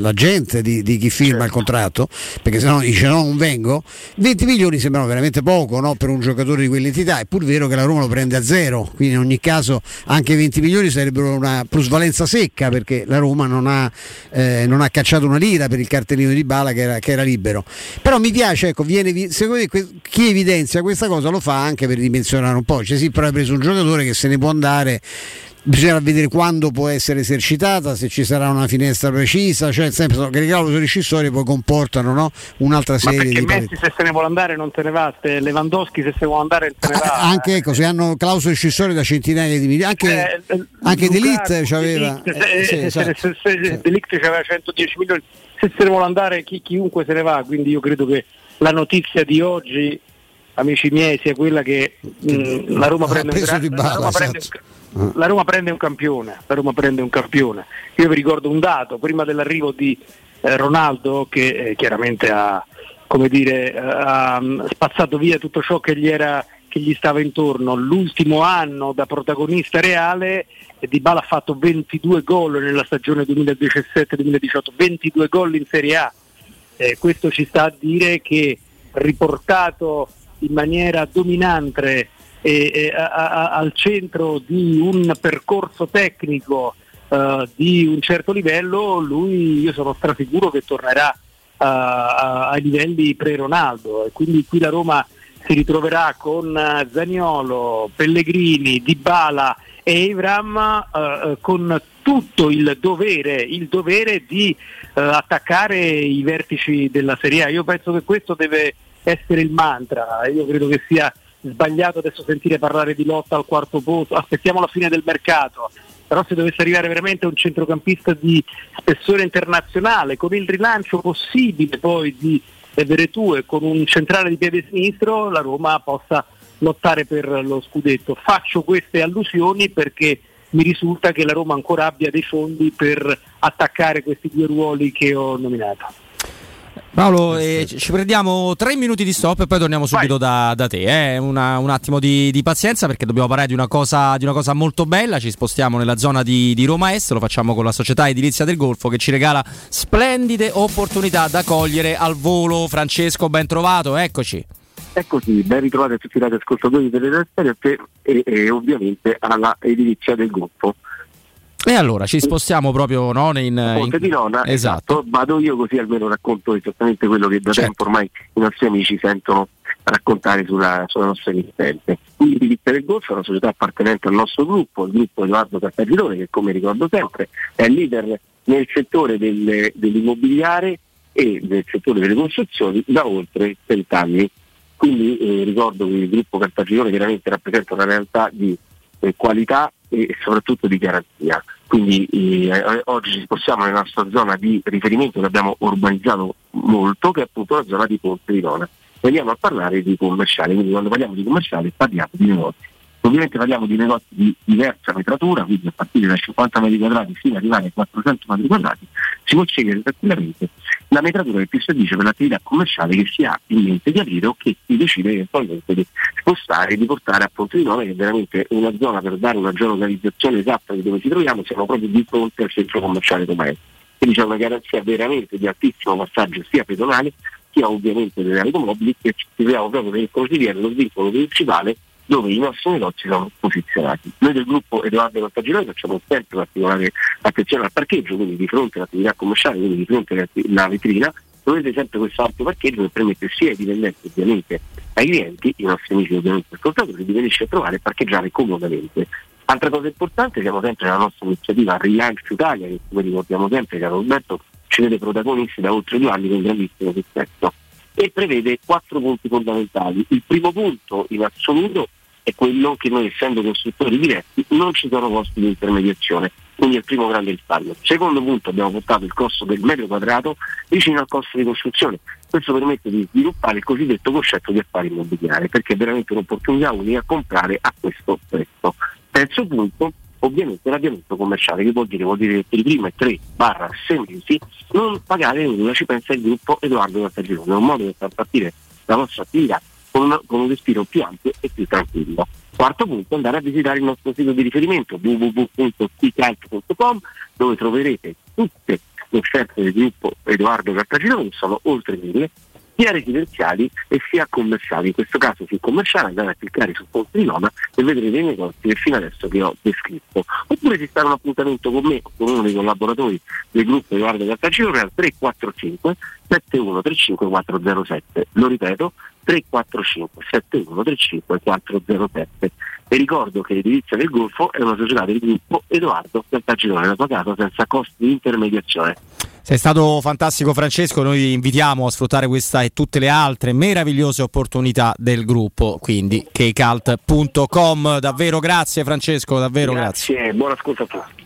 l'agente di, di chi firma il contratto, perché se no dice no non vengo, 20 milioni sembrano veramente poco no, per un giocatore di quell'entità, è pur vero che la Roma lo prende a zero, quindi in ogni caso anche 20 milioni sarebbero una plusvalenza secca perché la Roma non ha, eh, non ha cacciato una lira per il cartellino di Bala che era, che era libero. Però mi piace, ecco, viene, vi- secondo me chi evidenzia questa cosa lo fa anche per dimensionare un po', cioè sì, però hai preso un giocatore che se ne può andare bisognerà vedere quando può essere esercitata, se ci sarà una finestra precisa, cioè sempre che le clausole rescissorie poi comportano no? un'altra Ma serie perché di Messi se se ne vuole andare non se ne va, se Lewandowski se se vuole andare se ne va. anche ecco, se hanno clausole rescissorie da centinaia di milioni, anche, Eh, eh, anche De Lukaku, Ligt c'aveva se- eh, sì, esatto. se- se- se De Ligt c'aveva 110 milioni, se se ne vuole andare chi- chiunque se ne va, quindi io credo che la notizia di oggi, amici miei, sia quella che mh, la Roma Ha prende gran- bala, la Roma prende esatto. un- la Roma prende un campione, la Roma prende un campione. Io vi ricordo un dato, prima dell'arrivo di eh, Ronaldo che eh, chiaramente ha, come dire, eh, ha mm, spazzato via tutto ciò che gli, era, che gli stava intorno. L'ultimo anno da protagonista reale eh, Di Bala ha fatto 22 gol nella stagione 2017-2018, 22 gol in Serie A. Eh, questo ci sta a dire che riportato in maniera dominante e, e a- a- al centro di un percorso tecnico eh, di un certo livello, lui io sono strasicuro che tornerà a- ai livelli pre-Ronaldo e quindi qui la Roma si ritroverà con eh, Zaniolo, Pellegrini, Dybala e Evram eh, eh, con tutto il dovere, il dovere di eh, attaccare i vertici della Serie A. Io penso che questo deve essere il mantra, io credo che sia sbagliato adesso sentire parlare di lotta al quarto posto, aspettiamo la fine del mercato, però se dovesse arrivare veramente un centrocampista di spessore internazionale, con il rilancio possibile poi di Veretù e con un centrale di piede sinistro, la Roma possa lottare per lo scudetto. Faccio queste allusioni perché mi risulta che la Roma ancora abbia dei fondi per attaccare questi due ruoli che ho nominato. Paolo, eh, ci prendiamo tre minuti di stop e poi torniamo subito da, da te. eh. Una- un attimo di, di pazienza perché dobbiamo parlare di una, cosa, di una cosa molto bella. Ci spostiamo nella zona di, di Roma Est, lo facciamo con la società edilizia del Golfo che ci regala splendide opportunità da cogliere al volo. Francesco, ben trovato, eccoci. Eccoci, ben ritrovati a tutti i radioascoltatori delle trasferite e, e ovviamente alla edilizia del gruppo. E allora ci spostiamo proprio no, in, Ponte in- di Nona, Esatto. vado io così almeno racconto esattamente quello che da Certo. tempo ormai i nostri amici sentono raccontare sulla, sulla nostra emittente. Quindi Edilizia del Golfo è una società appartenente al nostro gruppo, il gruppo Edoardo Cartagirone, che come ricordo sempre è leader nel settore del- dell'immobiliare e nel settore delle costruzioni da oltre 30 anni. Quindi eh, ricordo che il gruppo Cartagirone chiaramente rappresenta una realtà di eh, qualità e soprattutto di garanzia. Quindi eh, oggi ci spostiamo nella nostra zona di riferimento che abbiamo urbanizzato molto, che è appunto la zona di Ponte di Nona. Veniamo a parlare di commerciale, quindi quando parliamo di commerciale parliamo di negozi. Ovviamente parliamo di negozi di diversa metratura, quindi a partire da 50 metri quadrati fino ad arrivare ai 400 metri quadrati, si può scegliere tranquillamente la metratura che si addice per l'attività commerciale che si ha in mente di aprire o che si decide eventualmente di spostare e di portare a Ponte di Nome, che è veramente una zona per dare una geolocalizzazione esatta di dove ci troviamo, siamo proprio di fronte al centro commerciale Tomeo. Quindi c'è una garanzia veramente di altissimo passaggio sia pedonale sia ovviamente delle automobili che ci troviamo proprio nel consigliere, lo svincolo principale dove i nostri negozi sono posizionati. Noi del gruppo Edoardo Contagirone facciamo sempre particolare attenzione al parcheggio, quindi di fronte all'attività commerciale, quindi di fronte alla vetrina, trovate sempre questo ampio parcheggio che permette sia ai dipendenti ovviamente ai clienti, i nostri amici ovviamente ascoltatori, di venirci a trovare e parcheggiare comodamente. Altra cosa importante, siamo sempre nella nostra iniziativa Rilancio Italia, che come ricordiamo sempre, caro Roberto, ci vede protagonisti da oltre due anni con grandissimo successo e prevede quattro punti fondamentali. Il primo punto in assoluto è quello che noi essendo costruttori diretti non ci sono costi di intermediazione, quindi è il primo grande risparmio. Secondo punto abbiamo portato il costo del metro quadrato vicino al costo di costruzione, questo permette di sviluppare il cosiddetto concetto di affari immobiliari perché è veramente un'opportunità unica comprare a questo prezzo. Terzo punto, ovviamente l'avviamento commerciale, che vuol dire? Vuol dire che per i primi 3 barra 6 mesi non pagare nulla, ci pensa il gruppo Edoardo Cartagirone, è un modo per far partire la vostra attività con, una- con un respiro più ampio e più tranquillo. Quarto punto, andare a visitare il nostro sito di riferimento www.quickhelp.com dove troverete tutte le offerte del gruppo Edoardo Cartagirone, che sono oltre mille, sia residenziali e sia commerciali. In questo caso sul commerciale andate a cliccare sul ponte di Roma e vedrete i negozi che fino adesso vi ho descritto. Oppure si sta un appuntamento con me o con uno dei collaboratori del gruppo Edoardo Cartagirone al 345 7135 407. Lo ripeto, 345 7135 407. E ricordo che l'edilizia del Golfo è una società del gruppo Edoardo Cartagirone, la casa senza costi di intermediazione. Sei stato fantastico Francesco, noi vi invitiamo a sfruttare questa e tutte le altre meravigliose opportunità del gruppo, quindi kcalt.com. Davvero grazie Francesco, davvero grazie. Grazie, buon ascolto a tutti.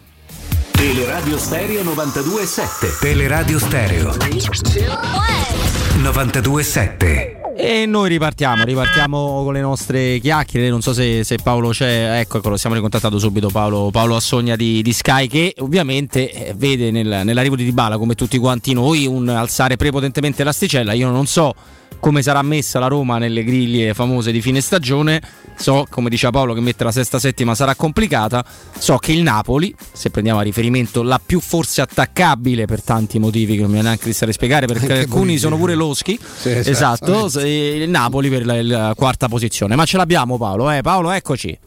Teleradio Stereo 92.7 Teleradio Stereo. 92.7 E noi ripartiamo, ripartiamo con le nostre chiacchiere. Non so se, se Paolo c'è, ecco, eccolo, siamo ricontattato subito Paolo, Paolo Assogna di, di Sky che ovviamente eh, vede nel, nell'arrivo di Dybala come tutti quanti noi un alzare prepotentemente l'asticella. Io non so come sarà messa la Roma nelle griglie famose di fine stagione. So, come diceva Paolo, che mettere la sesta settima sarà complicata. So che il Napoli, se prendiamo a riferimento la più forse attaccabile per tanti motivi che non mi viene neanche di stare a spiegare, perché Anche alcuni Bonizzi. sono pure loschi. Sì, esatto, esatto. il Napoli per la, la quarta posizione. Ma ce l'abbiamo Paolo, eh? Paolo, eccoci.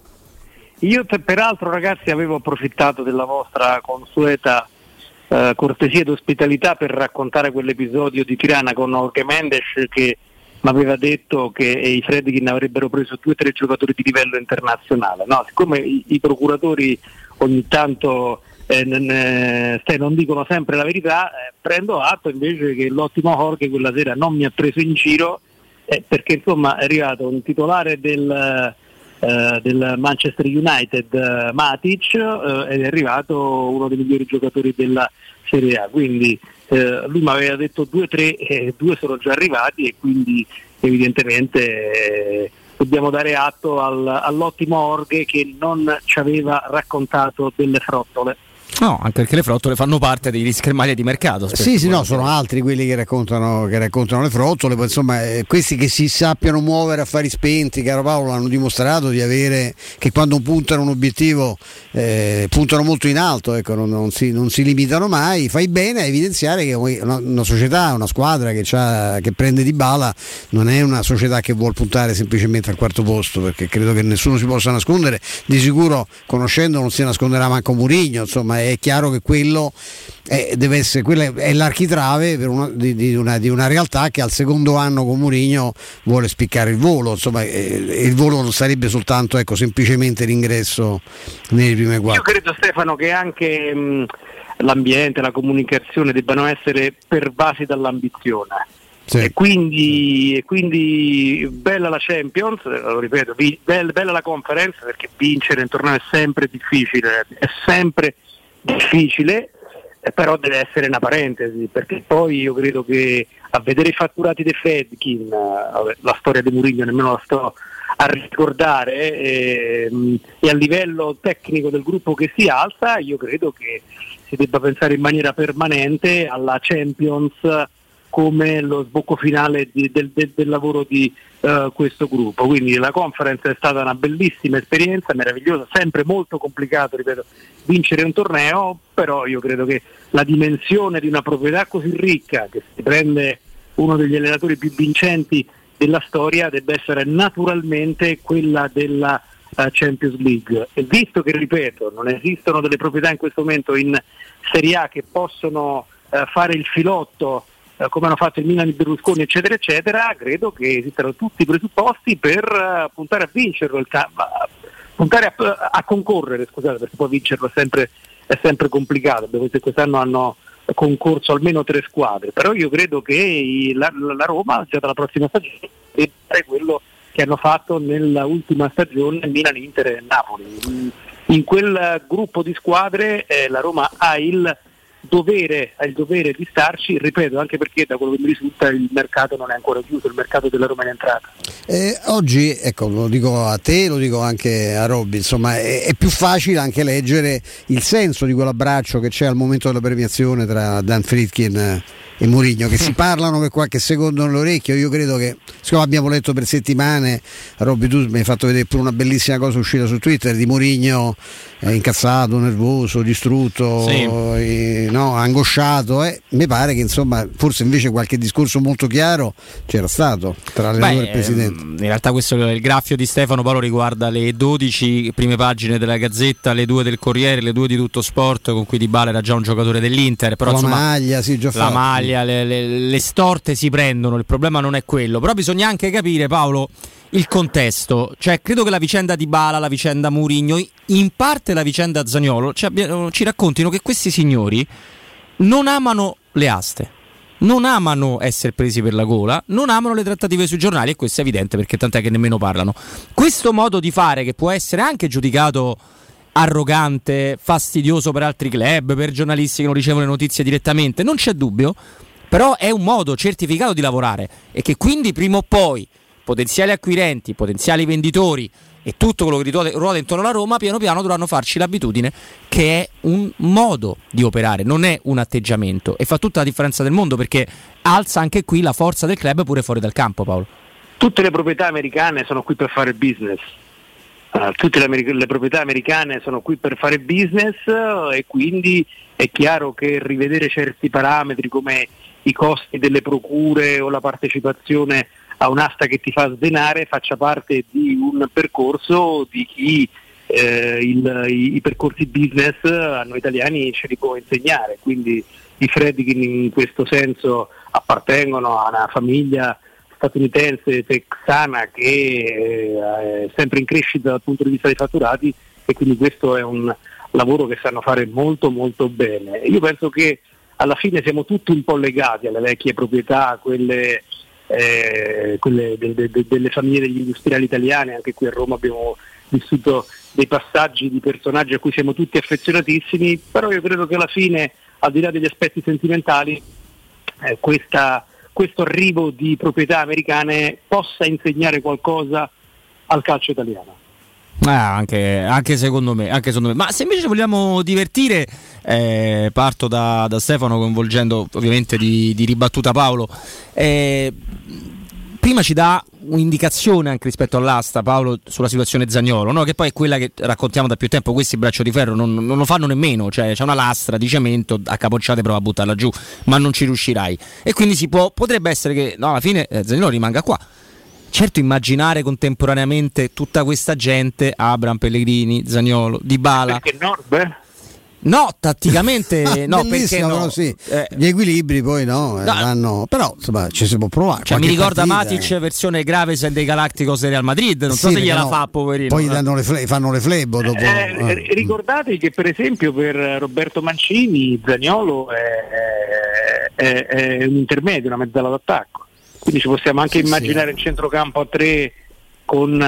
Io te- peraltro ragazzi avevo approfittato della vostra consueta eh, cortesia ed ospitalità per raccontare quell'episodio di Tirana con Jorge Mendes che mi aveva detto che i Fredkin avrebbero preso due o tre giocatori di livello internazionale. No, siccome i, i procuratori ogni tanto eh, n- n- sai, non dicono sempre la verità, eh, prendo atto invece che l'ottimo Jorge quella sera non mi ha preso in giro eh, perché insomma è arrivato un titolare del, eh, del Manchester United, eh, Matic, eh, ed è arrivato uno dei migliori giocatori della Serie A. Quindi eh, lui mi aveva detto due o tre, eh, due sono già arrivati e quindi evidentemente eh, dobbiamo dare atto al- all'ottimo Orghe che non ci aveva raccontato delle frottole. No, anche perché le frottole fanno parte degli schermaglie di mercato. spesso. Sì, sì, no, sono altri quelli che raccontano, che raccontano le frottole, poi insomma eh, questi che si sappiano muovere a fari spenti, caro Paolo, hanno dimostrato di avere, che quando puntano un obiettivo eh, puntano molto in alto, ecco, non, non si, non si limitano mai, fai bene a evidenziare che una, una società, una squadra che, c'ha- che prende di bala non è una società che vuole puntare semplicemente al quarto posto, perché credo che nessuno si possa nascondere, di sicuro conoscendo non si nasconderà manco Murigno, insomma è chiaro che quello è, deve essere, quella è- l'architrave una- di, di una, di una realtà che al secondo anno con Murigno vuole spiccare il volo, insomma eh, il volo non sarebbe soltanto ecco, semplicemente l'ingresso nelle prime Io quattro. credo Stefano che anche mh, l'ambiente, la comunicazione debbano essere pervasi dall'ambizione. E, quindi, e quindi bella la Champions, eh, lo ripeto, bella, la conference perché vincere un torneo è sempre difficile, è sempre difficile, eh, però deve essere una parentesi, perché poi io credo che a vedere i fatturati dei Fredkin, eh, la storia di Mourinho nemmeno la sto a ricordare, eh, ehm, e a livello tecnico del gruppo che si alza, io credo che si debba pensare in maniera permanente alla Champions come lo sbocco finale di- del, del- del lavoro di eh, questo gruppo. Quindi la conference è stata una bellissima esperienza, meravigliosa, sempre molto complicato, ripeto, vincere un torneo, però io credo che la dimensione di una proprietà così ricca che si prende uno degli allenatori più vincenti della storia debba essere naturalmente quella della eh, Champions League. E visto che, ripeto, non esistono delle proprietà in questo momento in Serie A che possono eh, fare il filotto eh, come hanno fatto il Milan di Berlusconi, eccetera, eccetera, credo che esistano tutti i presupposti per eh, puntare a vincerlo, il ca- puntare a, a concorrere, scusate, perché poi vincerlo è sempre, è sempre complicato, che quest'anno hanno concorso almeno tre squadre, però io credo che la, la Roma, già dalla prossima stagione, deve fare quello che hanno fatto nella ultima stagione Milan, Inter e Napoli. In- quel gruppo di squadre eh, la Roma ha il dovere, ha il dovere di starci, ripeto, anche perché da quello che mi risulta il mercato non è ancora chiuso, il mercato della Roma è in entrata. Eh, oggi, ecco, lo dico a te, lo dico anche a Robby, insomma, è, è più facile anche leggere il senso di quell'abbraccio che c'è al momento della premiazione tra Dan Fritkin e Murigno che si (laughs) parlano per qualche secondo nell'orecchio. Io credo che, siccome abbiamo letto per settimane, Robby tu mi hai fatto vedere pure una bellissima cosa uscita su Twitter di Murigno eh, incazzato, nervoso, distrutto, Sì. eh, no, angosciato. Eh. Mi pare che insomma forse invece qualche discorso molto chiaro c'era stato tra due e il Presidente. ehm, in realtà questo il graffio di Stefano Paolo riguarda le 12 prime pagine della Gazzetta, le due del Corriere, le due di Tutto Sport con cui Di Bala era già un giocatore dell'Inter, però la insomma maglia, sì, già la fatto. Maglia, le, le- le storte si prendono, il problema non è quello, però bisogna anche capire Paolo il contesto, cioè credo che la vicenda di Bala, la vicenda Murigno, in parte la vicenda Zagnolo ci, abbia- ci raccontino che questi signori non amano le aste. Non amano essere presi per la gola, non amano le trattative sui giornali e questo è evidente perché tant'è che nemmeno parlano. Questo modo di fare che può essere anche giudicato arrogante, fastidioso per altri club, per giornalisti che non ricevono le notizie direttamente, non c'è dubbio, però è un modo certificato di lavorare e che quindi prima o poi potenziali acquirenti, potenziali venditori e tutto quello che ruota- intorno alla Roma piano piano dovranno farci l'abitudine che è un modo di operare, non è un atteggiamento e fa tutta la differenza del mondo perché alza anche qui la forza del club pure fuori dal campo Paolo. Tutte le proprietà americane sono qui per fare business. Eh, tutte le, ameri- le proprietà americane sono qui per fare business eh, e quindi è chiaro che rivedere certi parametri come i costi delle procure o la partecipazione a un'asta che ti fa sdenare faccia parte di un percorso di chi eh, il- i, i percorsi business a noi italiani ce li può insegnare. Quindi i Fredkin in questo senso appartengono a una famiglia statunitense texana che eh, è sempre in crescita dal punto di vista dei fatturati e quindi questo è un lavoro che sanno fare molto molto bene. Io penso che alla fine siamo tutti un po' legati alle vecchie proprietà, quelle, eh, quelle de- de- de- delle famiglie degli industriali italiani, anche qui a Roma abbiamo vissuto dei passaggi di personaggi a cui siamo tutti affezionatissimi, però io credo che alla fine, al di là degli aspetti sentimentali, eh, questa- questo arrivo di proprietà americane possa insegnare qualcosa al calcio italiano. Ah, anche, anche secondo me, anche secondo me. Ma se invece vogliamo divertire, eh, parto da, da Stefano coinvolgendo ovviamente di, di ribattuta Paolo. Eh, prima ci dà un'indicazione anche rispetto all'asta Paolo sulla situazione Zagnolo, no? che poi è quella che raccontiamo da più tempo, questi braccio di ferro non, non lo fanno nemmeno, cioè c'è una lastra di cemento, a capocciate prova a buttarla giù, ma non ci riuscirai. E quindi si può, potrebbe essere che no, alla fine eh, Zagnolo rimanga qua. Certo, immaginare contemporaneamente tutta questa gente, Abram, Pellegrini, Zagnolo, Dybala. Perché no, beh, No, tatticamente (laughs) no, perché no? però sì. Eh, Gli equilibri poi no, eh, No. vanno- però insomma ci si può provare. cioè, mi ricorda partita, Matic versione Graves dei Galacticos del Real Madrid, non Sì, so se gliela no, fa, poverino. Poi eh. danno le fle- fanno le flebo dopo. eh, eh. ri- ricordate che per esempio per Roberto Mancini Zagnolo è, è- è un intermedio, una mezzala d'attacco. Quindi ci possiamo anche Sì, immaginare un centrocampo a tre con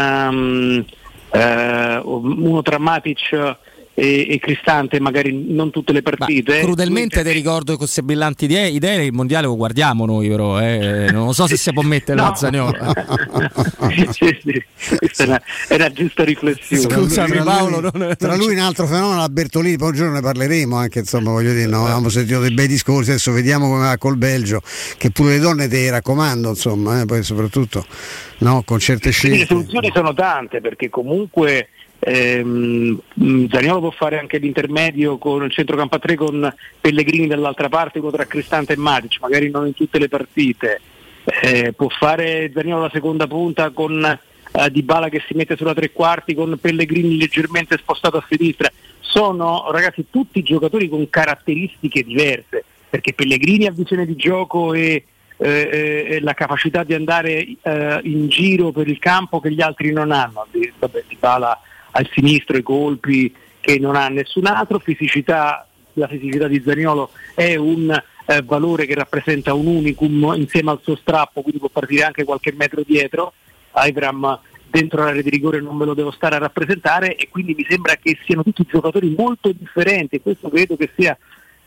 eh, uno tra Matic e, e Cristante, magari non tutte le Ma partite. crudelmente ti ricordo che con queste brillanti idee, idee il mondiale lo guardiamo noi però, eh. non so se si può mettere (laughs) No. la Zagnolo. (laughs) sì, sì, questa è una, è una giusta riflessione. Scusami, tra Paolo, lui, non- tra lui un altro fenomeno la Bertolini, poi un giorno ne parleremo anche, insomma, voglio dire, no, abbiamo sentito dei bei discorsi, adesso vediamo come va col Belgio, che pure le donne te raccomando, insomma, eh, poi soprattutto no, con certe Quindi le scelte. soluzioni sono tante perché comunque ehm, mh, Zaniolo può fare anche l'intermedio con il centrocampo a 3 con Pellegrini dall'altra parte, uno tra Cristante e Matic, magari non in tutte le partite. Eh, può fare Zaniolo la seconda punta con eh, Dybala che si mette sulla tre quarti con Pellegrini leggermente spostato a sinistra. Sono ragazzi tutti giocatori con caratteristiche diverse perché Pellegrini ha visione di gioco e eh, eh, la capacità di andare eh, in giro per il campo che gli altri non hanno. Di, vabbè, Dybala al sinistro i colpi che non ha nessun altro, fisicità, la fisicità di Zaniolo è un eh, valore che rappresenta un unicum insieme al suo strappo, quindi può partire anche qualche metro dietro. Ivram dentro l'area di rigore non me lo devo stare a rappresentare e quindi mi sembra che siano tutti giocatori molto differenti questo credo che sia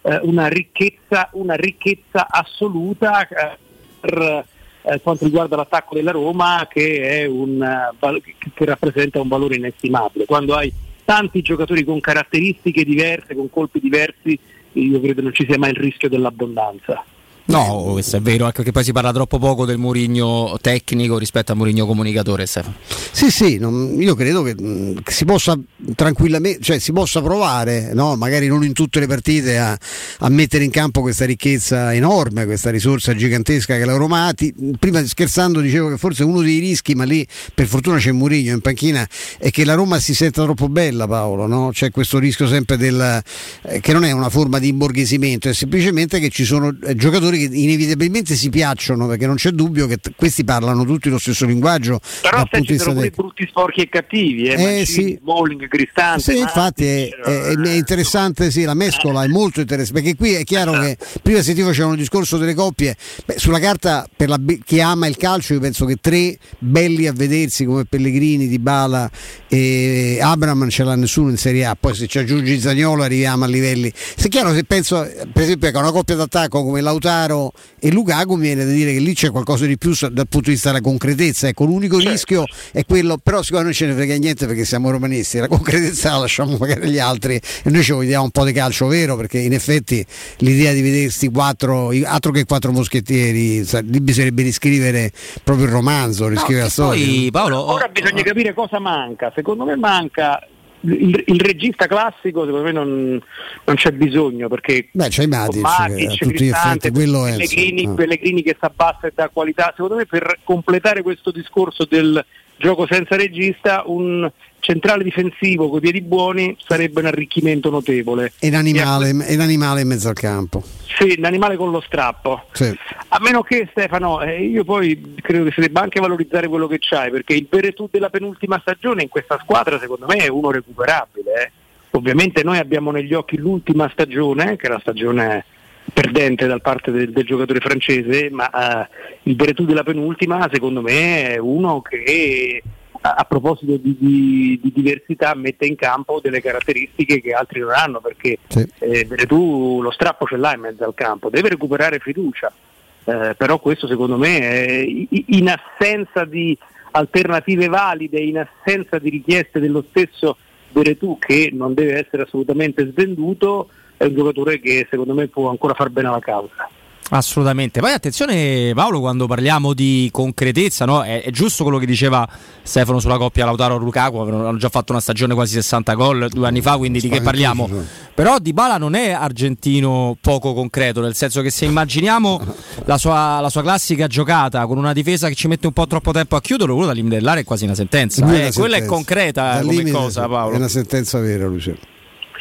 eh, una ricchezza, una ricchezza assoluta eh, per eh, quanto riguarda l'attacco della Roma che, un, eh, che rappresenta un valore inestimabile. Quando hai tanti giocatori con caratteristiche diverse, con colpi diversi, io credo non ci sia mai il rischio dell'abbondanza. No, questo è vero, anche perché poi si parla troppo poco del Murigno tecnico rispetto al Murigno comunicatore, Stefano. Sì, sì, non, io credo che, mh, si possa tranquillamente, cioè si possa provare, no? magari non in tutte le partite, a, a, mettere in campo questa ricchezza enorme, questa risorsa gigantesca che è la Roma. Ti, prima scherzando dicevo che forse uno dei rischi, ma lì per fortuna c'è Murigno in panchina, è che la Roma si senta troppo bella, Paolo. No? C'è questo rischio sempre del, eh, che non è una forma di imborghesimento, è semplicemente che ci sono eh, giocatori che inevitabilmente si piacciono perché non c'è dubbio che t- questi parlano tutti lo stesso linguaggio. Però se ci sono pure brutti, sporchi e cattivi, eh, eh Mancini, sì. Bowling, Cristante. Sì, infatti è, è, è, interessante, sì, la mescola è molto interessante perché qui è chiaro che prima se ti facevano il discorso delle coppie, beh, sulla carta per la, chi ama il calcio io penso che tre belli a vedersi come Pellegrini, Di Bala e Abram non ce l'ha nessuno in Serie A, poi se ci aggiungi Zagnolo arriviamo a livelli. Se è chiaro se penso per esempio che una coppia d'attacco come Lautaro e Lukaku mi viene da dire che lì c'è qualcosa di più dal punto di vista della concretezza. Ecco, l'unico certo. rischio è quello, però secondo noi ce ne frega niente perché siamo romanisti, la concretezza la lasciamo magari agli altri e noi ci vogliamo un po' di calcio vero perché in effetti l'idea di vedersi quattro, altro che quattro moschettieri, lì bisognerebbe riscrivere proprio il romanzo, riscrivere no, la storia. Poi, Paolo, ora bisogna capire cosa manca, secondo me manca il, il, regista classico secondo me non, non c'è bisogno perché Beh, c'è Matic, Matic a tutti gli effetti quello è Pellegrini, no. Pellegrini che si abbassa e dà qualità secondo me per completare questo discorso del gioco senza regista un centrale difensivo con i piedi buoni sarebbe un arricchimento notevole e l'animale, e l'animale in mezzo al campo sì, l'animale con lo strappo. Sì. A meno che Stefano, eh, io poi credo che si debba anche valorizzare quello che c'hai, perché il Beretù della penultima stagione in questa squadra secondo me è uno recuperabile. Eh. Ovviamente noi abbiamo negli occhi l'ultima stagione, che è la stagione perdente da parte del, del giocatore francese, ma eh, il Beretù della penultima secondo me è uno che a, a proposito di, di, di, diversità mette in campo delle caratteristiche che altri non hanno perché sì. eh, tu lo strappo ce l'hai in mezzo al campo, deve recuperare fiducia, eh, però questo secondo me è in assenza di alternative valide, in assenza di richieste dello stesso Beretù che non deve essere assolutamente svenduto, è un giocatore che secondo me può ancora far bene alla causa. Assolutamente. Poi attenzione Paolo quando parliamo di concretezza, no? è, è, giusto quello che diceva Stefano sulla coppia Lautaro-Lukaku, hanno già fatto una stagione quasi 60 gol due anni fa, quindi di che parliamo? Però Di Bala non è argentino poco concreto, nel senso che se immaginiamo la sua, la sua, classica giocata con una difesa che ci mette un po' troppo tempo a chiuderlo, quello da limite dell'area è quasi una sentenza. Eh, una quella è concreta come cosa Paolo. È una sentenza vera Luciano.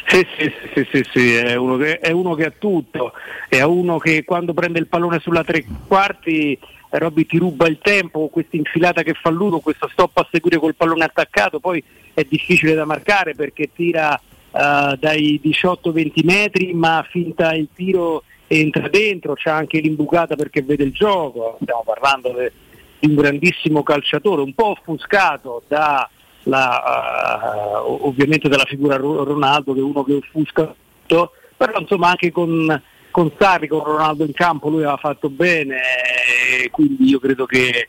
Sì, sì, sì, sì, sì è, uno che, è, uno che, ha tutto, è uno che quando prende il pallone sulla tre quarti Robby ti ruba il tempo, questa infilata che fa lui, questo stop a seguire col pallone attaccato, poi è difficile da marcare perché tira uh, dai 18-20 metri ma finta il tiro entra dentro, c'è anche l'imbucata perché vede il gioco, stiamo parlando di un grandissimo calciatore, un po' offuscato da la, uh, ovviamente dalla figura Ronaldo che è uno che offusca tutto, però insomma anche con, con Sarri, con Ronaldo in campo lui aveva fatto bene, quindi io credo che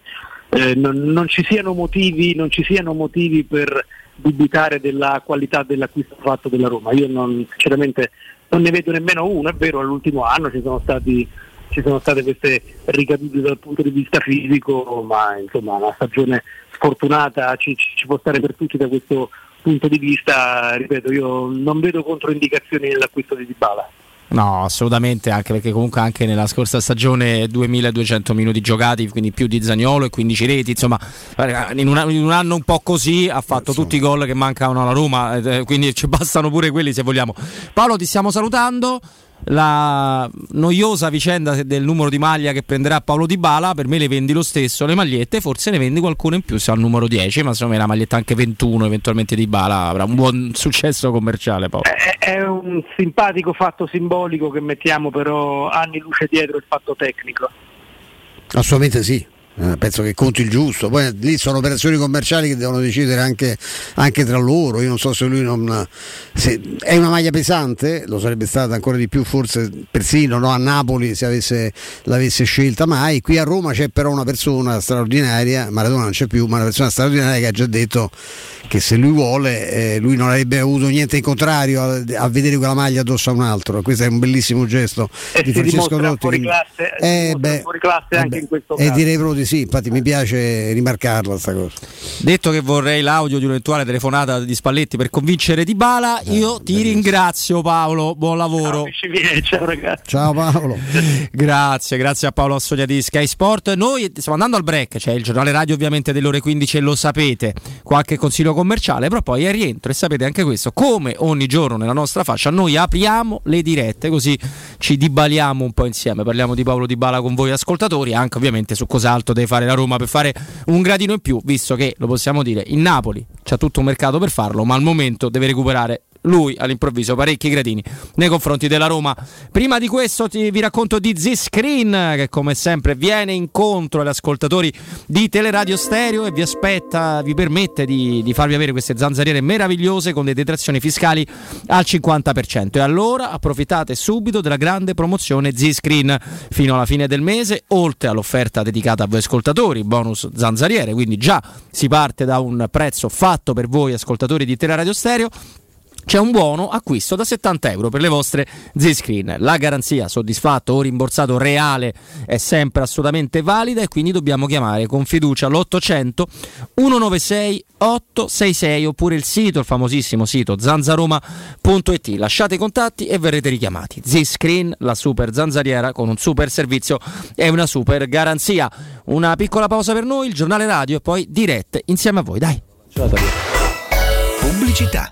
eh, non, non, ci siano motivi, non ci siano motivi per dubitare della qualità dell'acquisto fatto della Roma. Io non, sinceramente non ne vedo nemmeno uno, è vero, all'ultimo anno ci sono stati ci sono state queste ricadute dal punto di vista fisico, ma insomma una stagione sfortunata ci, ci può stare per tutti da questo punto di vista, ripeto, io non vedo controindicazioni nell'acquisto di Dybala. No, assolutamente, anche perché comunque anche nella scorsa stagione 2200 minuti giocati, quindi più di Zagnolo e 15 reti, insomma, in, una, in un anno un po' così ha fatto tutti i gol che mancavano alla Roma, eh, quindi ci bastano pure quelli se vogliamo. Paolo, ti stiamo salutando la noiosa vicenda del numero di maglia che prenderà Paolo Di Bala, per me le vendi lo stesso le magliette, forse ne vendi qualcuno in più se ha il numero 10, ma secondo me la maglietta anche 21 eventualmente Di Bala avrà un buon (laughs) successo commerciale Paolo. È, è un simpatico fatto simbolico che mettiamo però anni luce dietro il fatto tecnico. Assolutamente sì, eh, penso che conti il giusto. Poi lì sono operazioni commerciali che devono decidere anche, anche tra loro. Io non so se lui non. Se è una maglia pesante, lo sarebbe stata ancora di più, forse persino no, a Napoli se avesse, l'avesse scelta mai. Qui a Roma c'è però una persona straordinaria, Maradona non c'è più, ma una persona straordinaria che ha già detto che se lui vuole eh, lui non avrebbe avuto niente in contrario a, a, vedere quella maglia addosso a un altro. Questo è un bellissimo gesto e di Francesco Totti. Fuori classe, eh, beh, fuori classe eh anche beh, in questo caso. E direi proprio di sì, infatti mi piace rimarcarla questa cosa. Detto che vorrei l'audio di un'eventuale telefonata di Spalletti per convincere Di Bala, eh, io ti ringrazio Paolo, buon lavoro. Ciao, ciao ragazzi. Ciao Paolo. (laughs) grazie, grazie a Paolo Assonia di Sky Sport. Noi stiamo andando al break, c'è cioè il giornale radio ovviamente delle ore 15 e lo sapete, qualche consiglio commerciale, però poi è rientro e sapete anche questo, come ogni giorno nella nostra fascia noi apriamo le dirette così ci dibaliamo un po' insieme, parliamo di Paolo Di Bala con voi ascoltatori, anche ovviamente su cos'altro deve fare la Roma per fare un gradino in più, visto che lo possiamo dire, in Napoli c'è tutto un mercato per farlo, ma al momento deve recuperare lui all'improvviso parecchi gradini nei confronti della Roma. Prima di questo ti, vi racconto di Z-Screen che come sempre viene incontro agli ascoltatori di Teleradio Stereo e vi aspetta, vi permette di, di farvi avere queste zanzariere meravigliose con le detrazioni fiscali al 50%. E allora approfittate subito della grande promozione Z-Screen fino alla fine del mese, oltre all'offerta dedicata a voi ascoltatori, bonus zanzariere, quindi già si parte da un prezzo fatto per voi ascoltatori di Teleradio Stereo c'è un buono acquisto da 70 euro per le vostre Z-Screen. La garanzia soddisfatto o rimborsato reale è sempre assolutamente valida e quindi dobbiamo chiamare con fiducia l'800 196 866 oppure il sito, il famosissimo sito zanzaroma.it. Lasciate i contatti e verrete richiamati. Z-Screen, la super zanzariera con un super servizio e una super garanzia. Una piccola pausa per noi, il giornale radio e poi dirette insieme a voi. Dai. Pubblicità.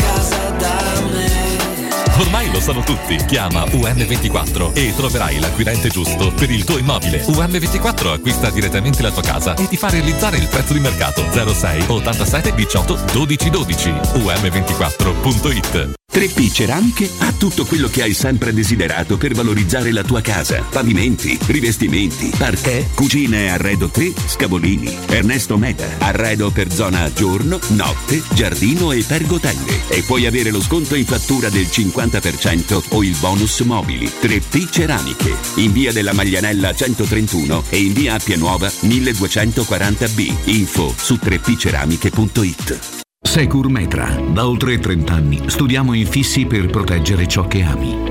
Ormai lo sanno tutti. Chiama UM24 e troverai l'acquirente giusto per il tuo immobile. UM24 acquista direttamente la tua casa e ti fa realizzare il prezzo di mercato 06 87 18 12 12. UM24.it 3P Ceramiche ha tutto quello che hai sempre desiderato per valorizzare la tua casa. Pavimenti, rivestimenti, parquet, cucine e arredo 3, Scavolini. Ernesto Meta, arredo per zona giorno, notte, giardino e pergotelle. E puoi avere lo sconto in fattura del 50% o il bonus mobili. 3P Ceramiche, in via della Maglianella 131 e in via Appia Nuova 1240B. Info su 3pceramiche.it. Secur Metra. Da oltre 30 anni studiamo infissi per proteggere ciò che ami.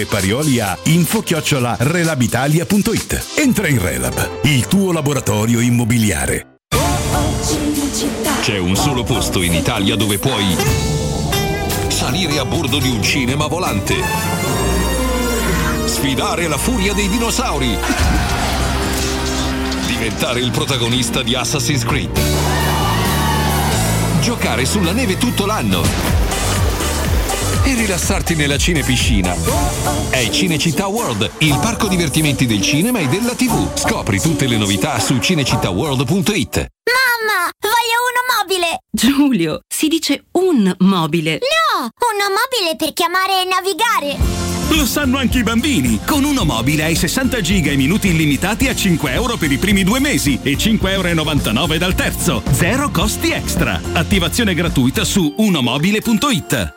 e Parioli a info-relabitalia.it. Entra in Relab, il tuo laboratorio immobiliare. C'è un solo posto in Italia dove puoi salire a bordo di un cinema volante. Sfidare la furia dei dinosauri. Diventare il protagonista di Assassin's Creed. Giocare sulla neve tutto l'anno. E rilassarti nella cinepiscina. È Cinecittà World, il parco divertimenti del cinema e della TV. Scopri tutte le novità su cinecittàworld.it. Mamma, voglio uno mobile! Giulio, si dice un mobile. No, uno mobile per chiamare e navigare. Lo sanno anche i bambini. Con uno mobile hai 60 giga e minuti illimitati a 5 euro per i primi due mesi e 5,99 euro dal terzo. Zero costi extra. Attivazione gratuita su unomobile.it.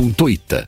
punto it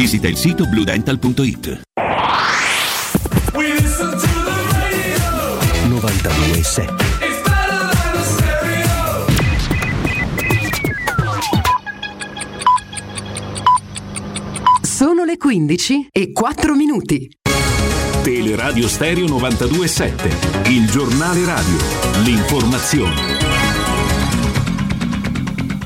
visita il sito bluedental.it. 92.7 Sono le 15 e 4 minuti. Teleradio Stereo 92.7, il giornale radio, l'informazione.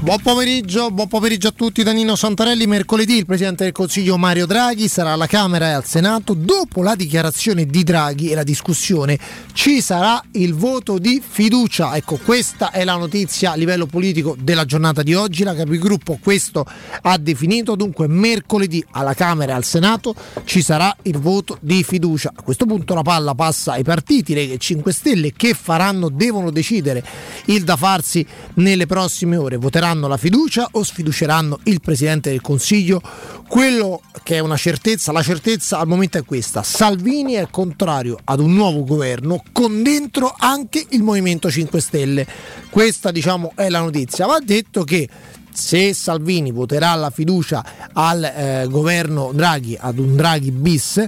Buon pomeriggio, buon pomeriggio a tutti da Nino Santarelli. Mercoledì il Presidente del Consiglio Mario Draghi sarà alla Camera e al Senato. Dopo la dichiarazione di Draghi e la discussione ci sarà il voto di fiducia. Ecco, questa è la notizia a livello politico della giornata di oggi. La Capigruppo questo ha definito. Dunque mercoledì alla Camera e al Senato ci sarà il voto di fiducia. A questo punto la palla passa ai partiti, Lega e 5 Stelle che faranno, devono decidere il da farsi nelle prossime ore. Voteranno la fiducia o sfiduceranno il Presidente del Consiglio? Quello che è una certezza, la certezza al momento è questa. Salvini è contrario ad un nuovo governo con dentro anche il Movimento 5 Stelle. Questa diciamo è la notizia. Va detto che se Salvini voterà la fiducia al eh, governo Draghi, ad un Draghi bis,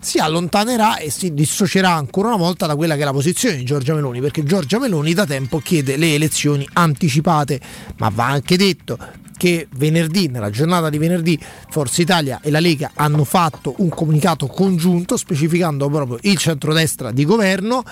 si allontanerà e si dissocierà ancora una volta da quella che è la posizione di Giorgia Meloni, perché Giorgia Meloni da tempo chiede le elezioni anticipate, ma va anche detto che venerdì, nella giornata di venerdì, Forza Italia e la Lega hanno fatto un comunicato congiunto specificando proprio il centrodestra di governo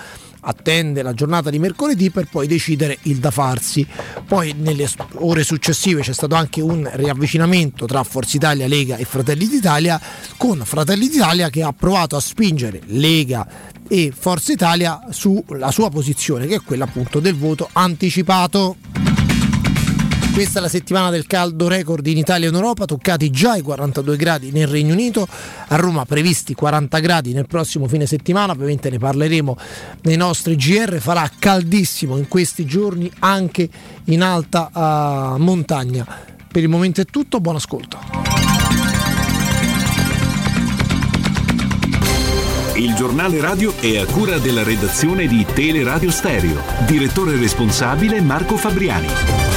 attende la giornata di mercoledì per poi decidere il da farsi. Poi nelle ore successive c'è stato anche un riavvicinamento tra Forza Italia, Lega e Fratelli d'Italia, con Fratelli d'Italia che ha provato a spingere Lega e Forza Italia sulla sua posizione, che è quella appunto del voto anticipato. Questa è la settimana del caldo record in Italia e in Europa, toccati già i 42 gradi nel Regno Unito, a Roma previsti 40 gradi nel prossimo fine settimana, ovviamente ne parleremo nei nostri GR, farà caldissimo in questi giorni anche in alta uh, montagna. Per il momento è tutto, buon ascolto. Il giornale radio è a cura della redazione di Teleradio Stereo. Direttore responsabile Marco Fabriani.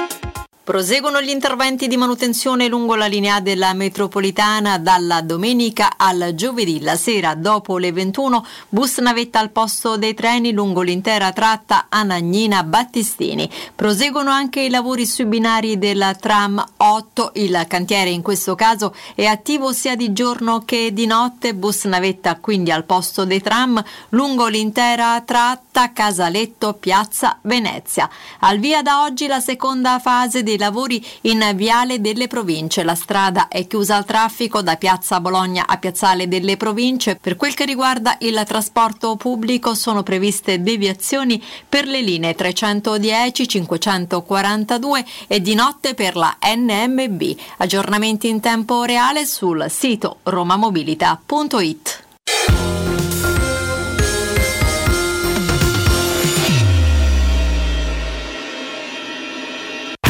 Proseguono gli interventi di manutenzione lungo la linea della metropolitana dalla domenica al giovedì. La sera, dopo le 21, bus navetta al posto dei treni lungo l'intera tratta Anagnina-Battistini. Proseguono anche i lavori sui binari della tram 8. Il cantiere in questo caso è attivo sia di giorno che di notte. Bus navetta quindi al posto dei tram lungo l'intera tratta Casaletto-Piazza Venezia. Al via da oggi la seconda fase di dei lavori in Viale delle Province. La strada è chiusa al traffico da Piazza Bologna a Piazzale delle Province. Per quel che riguarda il trasporto pubblico sono previste deviazioni per le linee 310, 542 e di notte per la NMB. Aggiornamenti in tempo reale sul sito romamobilita.it.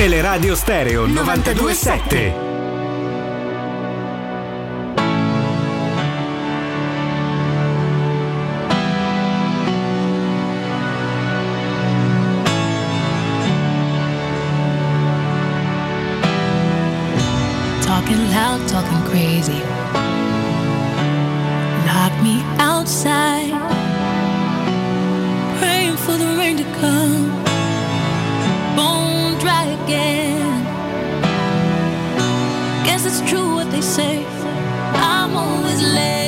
Teleradio Stereo 927. Talking loud, talking crazy. Lock me outside. Praying for the rain to come. It's true what they say. I'm always late.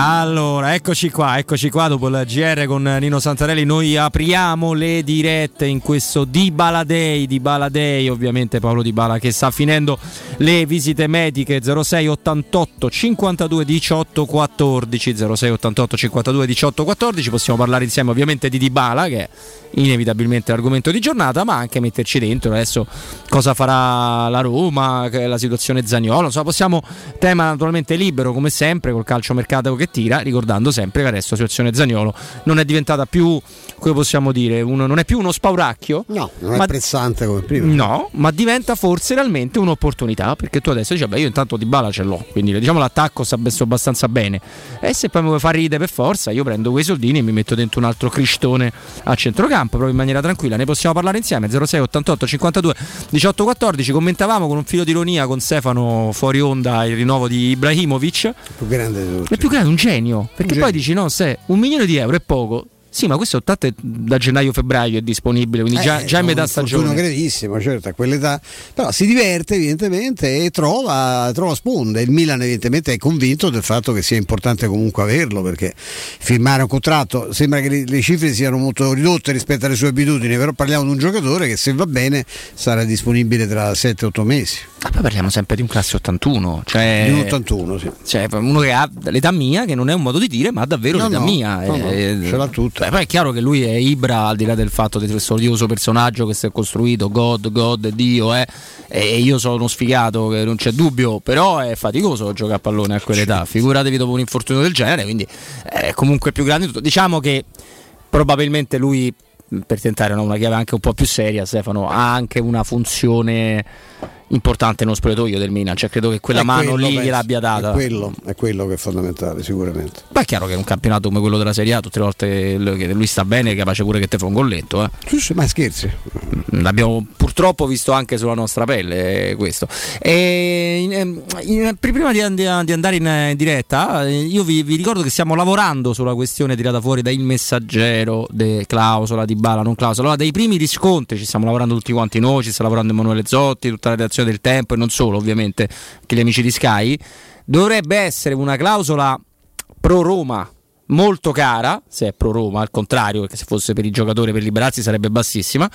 Allora, eccoci qua, eccoci qua dopo il GR con Nino Santarelli. Noi apriamo le dirette in questo Dybala Day, Dybala Day, ovviamente Paolo Dybala che sta finendo le visite mediche 06 88 52 18 14 06 88 52 18 14. Possiamo parlare insieme ovviamente di Dybala che è inevitabilmente l'argomento di giornata, ma anche metterci dentro adesso cosa farà la Roma, la situazione Zagnolo, insomma, possiamo tema naturalmente libero come sempre col calcio mercato che tira, ricordando sempre che adesso la situazione Zagnolo non è diventata più, come possiamo dire, uno, non è più uno spauracchio. No, non ma- è pressante come prima. No, ma diventa forse realmente un'opportunità perché tu adesso dici, beh, io intanto di bala ce l'ho, quindi diciamo l'attacco sta messo abbastanza bene. E se poi mi vuoi far ridere per forza, io prendo quei soldini e mi metto dentro un altro cristone a centrocampo, proprio in maniera tranquilla. Ne possiamo parlare insieme 06 88 52 18 14. Commentavamo con un filo di ironia con Stefano fuori onda il rinnovo di Ibrahimovic. più grande di tutti. È più grande, un genio. Perché Un poi genio. dici, no, se un milione di euro è poco. Sì, ma questo tanto è da gennaio-febbraio è disponibile, quindi già, Eh, già in metà un infortunio stagione. gravissimo, certo, a quell'età. Però si diverte evidentemente e trova, trova sponde. Il Milan evidentemente è convinto del fatto che sia importante comunque averlo perché firmare un contratto sembra che le, le cifre siano molto ridotte rispetto alle sue abitudini, però parliamo di un giocatore che se va bene sarà disponibile tra 7-8 mesi. Ma poi parliamo sempre di un classe 81, cioè, Di un 81, sì. cioè uno che ha l'età mia, che non è un modo di dire, ma ha davvero No, l'età no, mia. no, no, eh, ce l'ha tutta. Beh, poi è chiaro che lui è Ibra, al di là del fatto di questo odioso personaggio che si è costruito, God, God, Dio, eh, e io sono uno sfigato, che non c'è dubbio, però è faticoso giocare a pallone a quell'età, figuratevi dopo un infortunio del genere, quindi è comunque più grande di tutto. Diciamo che probabilmente lui, per tentare no, una chiave anche un po' più seria, Stefano, ha anche una funzione importante nello spogliatoio del Milan, cioè credo che quella È mano quello, lì penso. gliel'abbia data. È quello, è quello che è fondamentale, sicuramente. Beh, è chiaro che un campionato come quello della Serie A, tutte le volte che lui sta bene, è capace pure che te fa un golletto. Eh. Sì, ma scherzi. L'abbiamo purtroppo visto anche sulla nostra pelle eh, questo. E, in- in- in- prima di, di andare in, in diretta, eh, io vi, vi ricordo che stiamo lavorando sulla questione tirata fuori da Il Messaggero, de clausola di Bala, non clausola. Allora, dai primi riscontri ci stiamo lavorando tutti quanti noi, ci sta lavorando Emanuele Zotti, tutta la redazione del Tempo e non solo, ovviamente, che gli amici di Sky. Dovrebbe essere una clausola pro Roma molto cara, se è pro Roma, al contrario, perché se fosse per i giocatori per liberarsi sarebbe bassissima,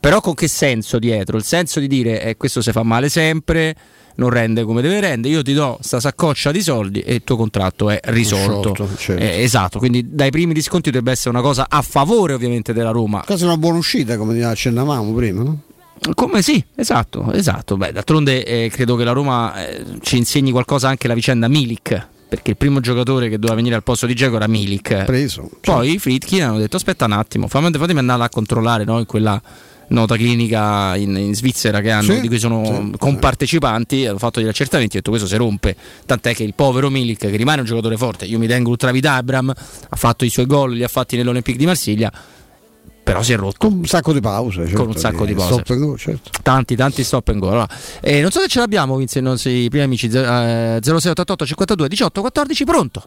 però con che senso dietro? Il senso di dire eh, questo si fa male sempre, non rende come deve rendere, io ti do sta saccoccia di soldi e il tuo contratto è risolto. Sciolto, certo. Eh, esatto, quindi dai primi riscontri dovrebbe essere una cosa a favore ovviamente della Roma. Quasi una buona uscita, come accennavamo prima, no? Come sì, esatto, esatto. Beh, d'altronde eh, credo che la Roma eh, ci insegni qualcosa anche la vicenda Milik. Perché il primo giocatore che doveva venire al posto di Geco era Milik. Preso. Poi i Fritkin hanno detto: Aspetta un attimo, fammi, fatemi andare a controllare no, in quella nota clinica in, in Svizzera che hanno, Sì, di cui sono sì, compartecipanti. Hanno fatto degli accertamenti e detto: Questo si rompe. Tant'è che il povero Milik, che rimane un giocatore forte, io mi tengo ultra vita Abram, ha fatto i suoi gol, li ha fatti nell'Olympique di Marsiglia. Però si è rotto. Con un sacco di pause. Certo, Con un sacco di pause. stop and go, certo. Tanti, tanti stop and go. Allora, eh, non so se ce l'abbiamo, Vince, i nostri primi amici. eh, 0688 52 18 14, pronto?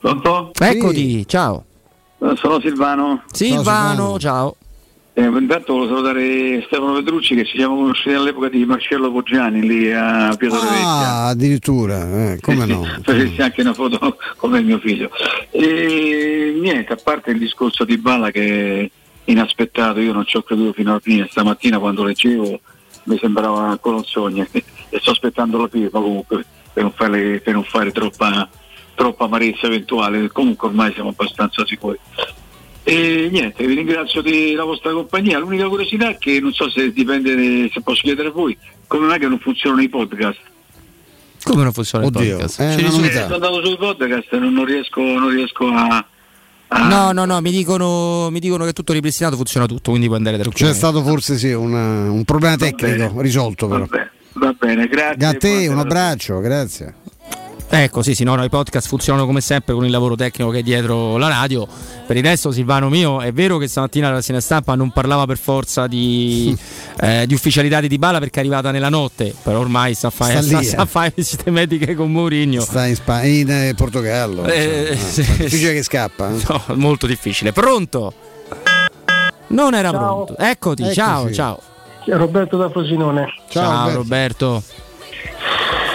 Pronto? Eccoti, ciao. Eh, Sono Silvano. Silvano, ciao. Eh, intanto volevo salutare Stefano Petrucci che ci siamo conosciuti all'epoca di Marcello Poggiani lì a Pietro Ah, addirittura, eh, come no? (laughs) Facessi anche una foto come mio figlio. E niente, a parte il discorso di Bala che è inaspettato, io non ci ho creduto fino alla fine, stamattina quando leggevo mi sembrava ancora un sogno (laughs) e sto aspettando la firma comunque per non fare, per non fare troppa, troppa amarezza eventuale, comunque ormai siamo abbastanza sicuri. E niente, vi ringrazio della vostra compagnia. L'unica curiosità è che non so se dipende, se posso chiedere a voi, come mai che non funzionano i podcast? Come non funziona Oddio, il podcast? è Ci una novità. Sono andato sui podcast, non, non riesco, non riesco a, No, no, no, mi dicono, mi dicono che è tutto ripristinato, funziona tutto, quindi puoi andare C'è tranquillo. stato forse sì un, un problema tecnico risolto però. Va bene, grazie. A te un abbraccio, grazie. Ecco, sì, sì, no, no, i podcast funzionano come sempre con il lavoro tecnico che è dietro la radio. Per il resto, Silvano mio, è vero che stamattina la rassegna stampa non parlava per forza di, (laughs) eh, di ufficialità di Dybala perché è arrivata nella notte, però ormai sta a fare Sta (laughs) sta, eh. fare visite mediche con Mourinho. Sta in, Spa- in eh, Portogallo. Eh, insomma, sì, difficile che scappa. eh. No, molto difficile. Pronto? Non era Ciao. pronto. Eccoti, Eccoci. ciao, ciao. Roberto da Frosinone. Ciao, Roberto.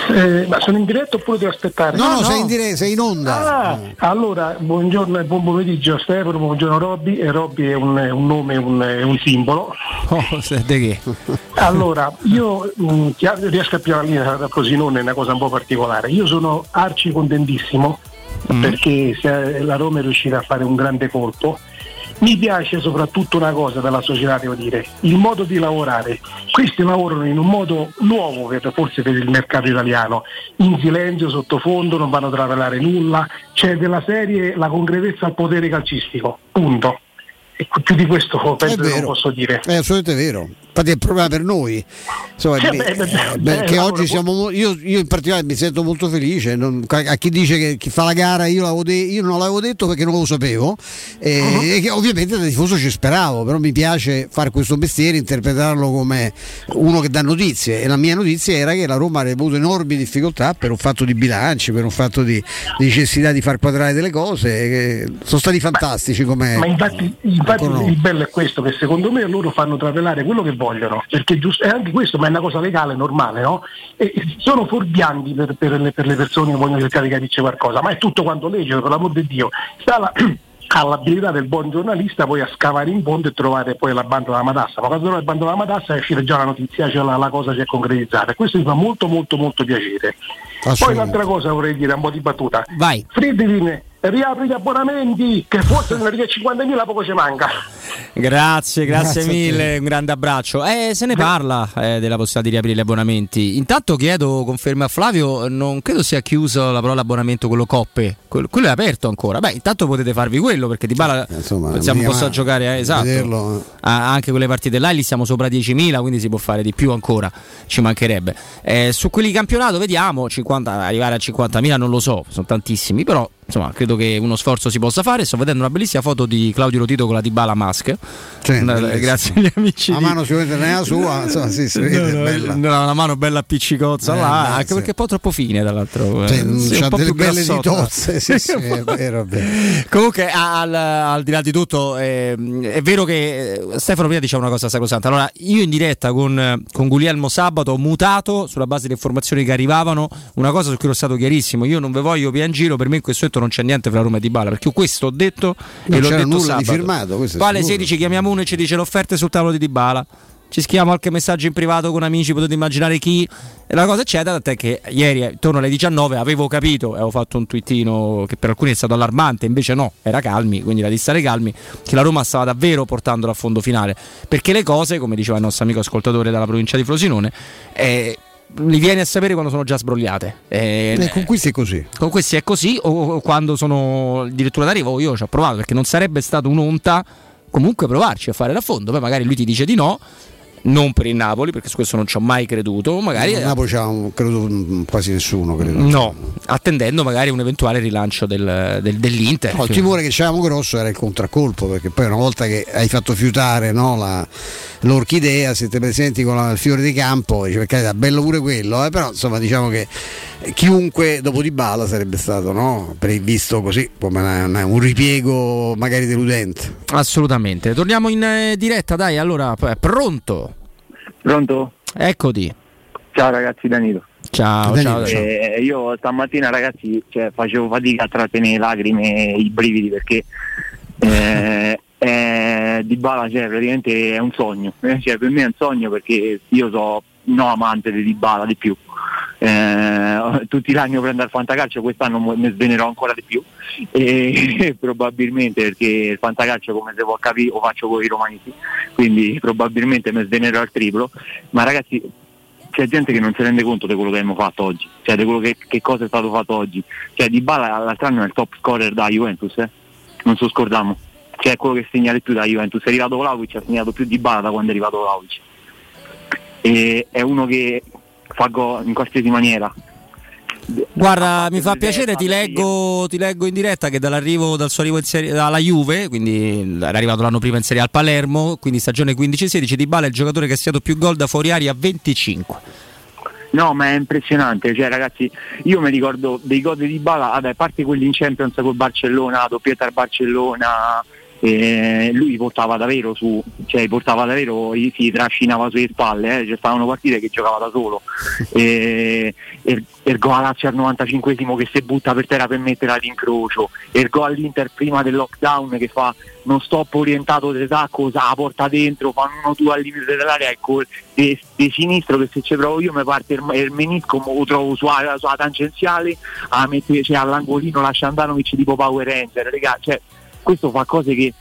Eh, ma sono in diretta oppure devo aspettare? No, no, sei in diretta, sei in onda. Ah, allora, buongiorno e buon pomeriggio a Stefano, buongiorno Robby, e Robby è un, un nome, un, un simbolo. Oh, di che? Allora, io mh, ha- riesco a pigliare la linea da Frosinone, è una cosa un po' particolare. Io sono arci contentissimo perché se la Roma è riuscita a fare un grande colpo. Mi piace soprattutto una cosa della società, devo dire, il modo di lavorare. Questi lavorano in un modo nuovo per, forse per il mercato italiano, in silenzio, sottofondo, non vanno a travelare nulla, c'è della serie la concretezza al potere calcistico, punto. E più di questo penso che non posso dire. È assolutamente vero. Infatti è il problema per noi. Insomma, Sì, mi- beh, beh, eh, lavoro- oggi siamo mo- io, io in particolare mi sento molto felice. non- a chi dice che chi fa la gara io, de- io non l'avevo detto perché non lo sapevo. E, Uh-huh. e che ovviamente da tifoso ci speravo, però mi piace fare questo mestiere, interpretarlo come uno che dà notizie. E la mia notizia era che la Roma avrebbe avuto enormi difficoltà per un fatto di bilanci, per un fatto di di necessità di far quadrare delle cose. sono stati fantastici come. Ma infatti, infatti il bello è questo, che secondo me loro fanno travelare quello che vogliono, perché giusto, è anche questo, ma è una cosa legale, normale, no? E sono fuorvianti per, per le, per le persone che vogliono cercare di capirci qualcosa, ma è tutto quanto legge, per l'amor di Dio. Sta la- (clears throat) all'abilità del buon giornalista poi a scavare in fondo e trovare poi la banda della matassa, ma quando trovi la banda della matassa è uscita già la notizia, cioè la, la cosa si è concretizzata. E questo mi fa molto molto molto piacere. Poi un'altra cosa vorrei dire, un po' di battuta. Vai. Friedrich, riapri gli abbonamenti, che forse riga 50.000 poco ci manca. Grazie, grazie, Grazie a mille, un grande abbraccio. Eh, se ne parla eh, della possibilità di riaprire gli abbonamenti. Intanto chiedo conferme a Flavio, non credo sia chiuso la parola abbonamento quello coppe, quello, quello è aperto ancora. Beh, intanto potete farvi quello perché Di Bala pensiamo vediamo, possa giocare, eh, esatto. vederlo, eh. Ah, anche quelle partite là, lì siamo sopra 10.000, quindi si può fare di più ancora, ci mancherebbe. Eh, su quelli di campionato vediamo, 50, arrivare a 50.000 non lo so, sono tantissimi, però insomma credo che uno sforzo si possa fare. Sto vedendo una bellissima foto di Claudio Rotito con la Dybala Mask. Eh, bellissimo. grazie agli amici. La di- mano sicuramente non è la sua, (laughs) insomma, sì, si vede, No, bella. no, una mano bella appiccicozza Eh, là, anche perché è un po' troppo fine dall'altro. eh. Sì, c'ha un po' delle più belle ditozze, sì, sì, è (laughs) vero, è vero. Comunque, al, al di là di tutto, ehm, è vero che eh, Stefano prima diceva una cosa sacrosanta. Allora, io in diretta con, con Guglielmo Sabato ho mutato sulla base delle informazioni che arrivavano una cosa su cui ero stato chiarissimo. Io non ve voglio giro, per me in questo momento non c'è niente fra Roma e Di Bala, perché io questo ho detto Non e l'ho detto nulla di sabato. firmato, è sicuro. 16 chiamiamo uno e ci dice le offerte sul tavolo di Di Bala. Ci scriviamo qualche messaggio in privato con amici, potete immaginare chi. E la cosa eccetera, tant'è che ieri intorno alle 19 avevo capito, avevo fatto un twittino che per alcuni è stato allarmante, invece no, era calmi, quindi era di stare calmi, che la Roma stava davvero portandola a fondo finale. Perché le cose, come diceva il nostro amico ascoltatore dalla provincia di Frosinone, eh, li vieni a sapere quando sono già sbrogliate. Eh, Eh, con questi è così. con questi è così o quando sono addirittura d'arrivo io ci ho provato perché non sarebbe stato un'onta comunque provarci a fare da fondo poi magari lui ti dice di no non per il Napoli perché su questo non ci ho mai creduto magari Il Napoli c'ha un- credo mm, quasi nessuno, credo. no attendendo magari un eventuale rilancio del- del- dell'Inter No, il timore che c'avevamo grosso era il contraccolpo, perché poi una volta che hai fatto fiutare no, la, l'orchidea, se ti presenti con la- il fiore di campo, dice, per carità, bello pure quello, eh, però insomma diciamo che chiunque dopo di bala sarebbe stato no? Per- visto così come una- una- un ripiego magari deludente. Assolutamente. Torniamo in eh, diretta, dai, allora, pronto? Pronto? Eccoti. Ciao ragazzi, Danilo. Ciao, ciao. ciao. Eh, io stamattina ragazzi cioè, facevo fatica a trattenere lacrime e i brividi perché eh, eh, Di Bala cioè, praticamente è un sogno, eh, cioè, per me è un sogno perché io so no amante di Di Bala di più. Eh, (laughs) tutti gli anni prendo il fantacalcio, quest'anno mi svenerò ancora di più e (laughs) probabilmente perché il fantacalcio come si può capire lo faccio con i romanisti, quindi probabilmente mi svenerò al triplo, ma ragazzi c'è gente che non si rende conto di quello che abbiamo fatto oggi, cioè di quello che, che cosa è stato fatto oggi. Cioè Di Bala l'altro anno è il top scorer da Juventus, eh? non so scordiamo. Cioè è quello che segna di più da Juventus. È arrivato Vlaovic, ha segnato più Di Bala da quando è arrivato Vlaovic. E è uno che fa gol in qualsiasi maniera. Guarda, mi fa piacere, ti leggo, ti leggo in diretta che dall'arrivo, dal suo arrivo serie, alla Juve, quindi era arrivato l'anno prima in Serie A al Palermo, quindi stagione 15-16, Di Bala è il giocatore che ha segnato più gol da fuori aria 25. No, ma è impressionante, cioè ragazzi, io mi ricordo dei gol di Bala, vabbè, a parte quelli in Champions col Barcellona, doppietta al Barcellona, eh, lui portava davvero su, cioè portava davvero, si trascinava sulle spalle, eh, ci stavano partite che giocava da solo. Eh, e il gol a Lazio al 95esimo che si butta per terra per mettere all'incrocio, e il gol all'Inter prima del lockdown che fa non stop orientato di tacco, sa, la porta dentro, fanno uno due al limite dell'area e col di, di sinistro che se ci provo io mi parte il, il menisco, lo trovo sulla, sulla tangenziale, a mettere, cioè, all'angolino lascia Andanovic tipo Power Ranger, regà, cioè, questo fa cose che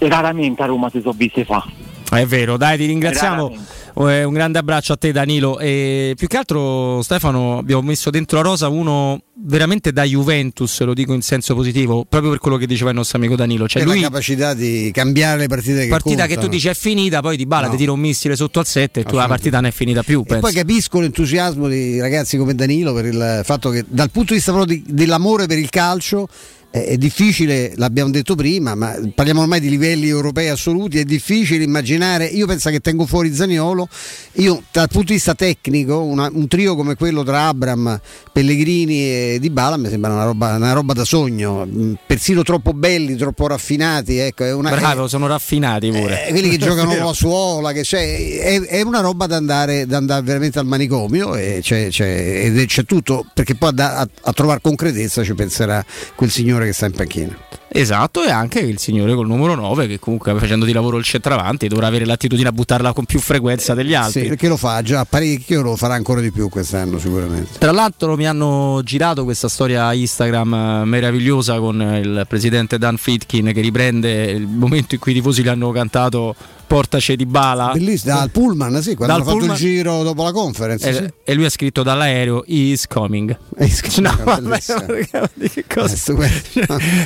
raramente a Roma si sono viste fa. È vero, dai, ti ringraziamo. Eh, un grande abbraccio a te, Danilo. E più che altro, Stefano, abbiamo messo dentro la rosa uno veramente da Juventus, lo dico in senso positivo, proprio per quello che diceva il nostro amico Danilo. Cioè, lui, la capacità di cambiare le partite che partita che contano. tu dici è finita, poi di bala No. ti tira un missile sotto al 7 e tu la partita non è finita più. E penso. poi capisco l'entusiasmo di ragazzi come Danilo per il fatto che dal punto di vista proprio di- dell'amore per il calcio è, è difficile, l'abbiamo detto prima, ma parliamo ormai di livelli europei assoluti, è difficile immaginare, io penso che tengo fuori Zaniolo, io dal punto di vista tecnico una- un trio come quello tra Abram, Pellegrini e Di Bala mi sembra una roba, una roba da sogno, mh, persino troppo belli, troppo raffinati, ecco, è una, Bravo, sono raffinati pure. eh, quelli che (laughs) giocano la suola, che c'è, è, è una roba da andare, da andare veramente al manicomio e c'è, c'è- ed è- c'è tutto, perché poi a, a- a trovare concretezza ci penserà quel signore che sta in panchina. Esatto, e anche il signore col numero 9 che comunque facendo di lavoro il centravanti dovrà avere l'attitudine a buttarla con più frequenza degli altri. Sì, perché lo fa già parecchio, lo farà ancora di più quest'anno sicuramente. Tra l'altro mi hanno girato questa storia Instagram eh, meravigliosa con eh, il presidente Dan Fitkin che riprende il momento in cui i tifosi gli hanno cantato Portaci di Bala. Bellissimo, dal pullman, sì, quando Dal hanno fatto pullman- il giro dopo la conference. E, sì. e lui ha scritto dall'aereo He is coming. (laughs) No, vabbè, (laughs) che cosa?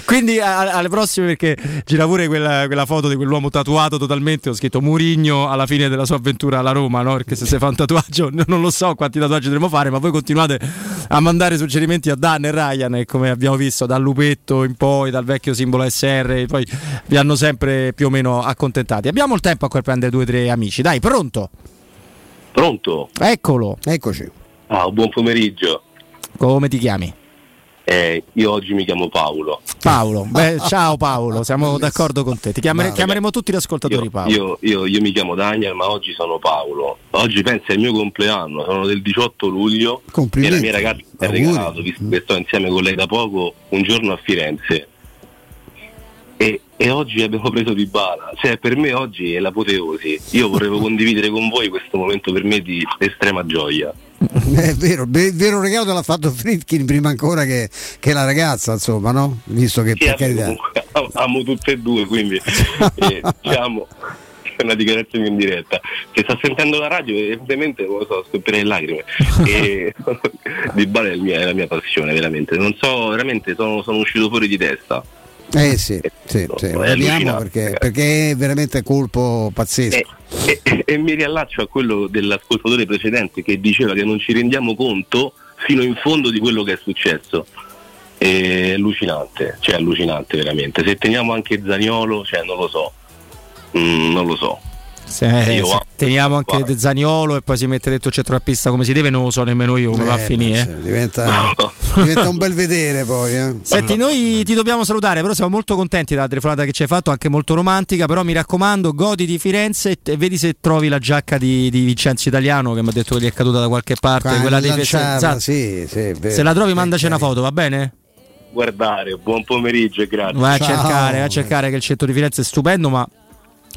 Quindi a- alle prossime perché gira pure quella, quella foto di quell'uomo tatuato totalmente, ho scritto Murigno alla fine della sua avventura alla Roma, no? Perché se si fa un tatuaggio (laughs) non lo so quanti tatuaggi dovremo fare, ma voi continuate a mandare suggerimenti a Dan e Ryan e come abbiamo visto dal lupetto in poi, dal vecchio simbolo SR, poi vi hanno sempre più o meno accontentati. Abbiamo il tempo a quel prendere due o tre amici, dai, pronto? Pronto? Eccolo. Eccoci. Ah, buon pomeriggio. Come ti chiami? Eh, io oggi mi chiamo Paolo. Paolo, beh, (laughs) ciao Paolo, siamo d'accordo con te. Ti chiamere- chiameremo tutti gli ascoltatori Paolo. Io, io- io mi chiamo Daniel, ma oggi sono Paolo. Oggi pensa è il mio compleanno, sono del 18 luglio e la mia ragazza mi ha regalato, visto che sto insieme con lei da poco, un giorno a Firenze. E, e oggi abbiamo preso di bala. Cioè, per me oggi è l'apoteosi. Io vorrei (laughs) condividere con voi questo momento per me di estrema gioia. È vero, il vero regalo te l'ha fatto Fritkin prima ancora che, che la ragazza, insomma, no? Visto che Sì, per carità. comunque, am- amo tutte e due, quindi (laughs) eh, diciamo è una dichiarazione in diretta. Se sta sentendo la radio, evidentemente non lo so, scoprirei in lacrime. E (laughs) di Bale è, il mia- è la mia passione, veramente. Non so, veramente sono, sono uscito fuori di testa. Eh sì, sì, sì, allucinante, perché, perché è veramente colpo pazzesco. E, e- e mi riallaccio a quello dell'ascoltatore precedente che diceva che non ci rendiamo conto fino in fondo di quello che è successo. È allucinante, cioè allucinante veramente. Se teniamo anche Zaniolo, cioè non lo so. Mm, non lo so. Se, Io se teniamo anche De Zaniolo e poi si mette dentro il centrocampista come si deve, non lo so nemmeno io come va a Eh, finire. beh, diventa, diventa un bel vedere poi. eh. (laughs) Senti, noi ti dobbiamo salutare, però siamo molto contenti della telefonata che ci hai fatto, anche molto romantica, però mi raccomando, godi di Firenze e vedi se trovi la giacca di, di Vincenzo Italiano che mi ha detto che gli è caduta da qualche parte, Ah, quella lanciarla, esatto. sì, sì. Se la trovi mandaci una foto, va bene? Guardare, buon pomeriggio e grazie. Vai a cercare, vai a cercare che il centro di Firenze è stupendo, ma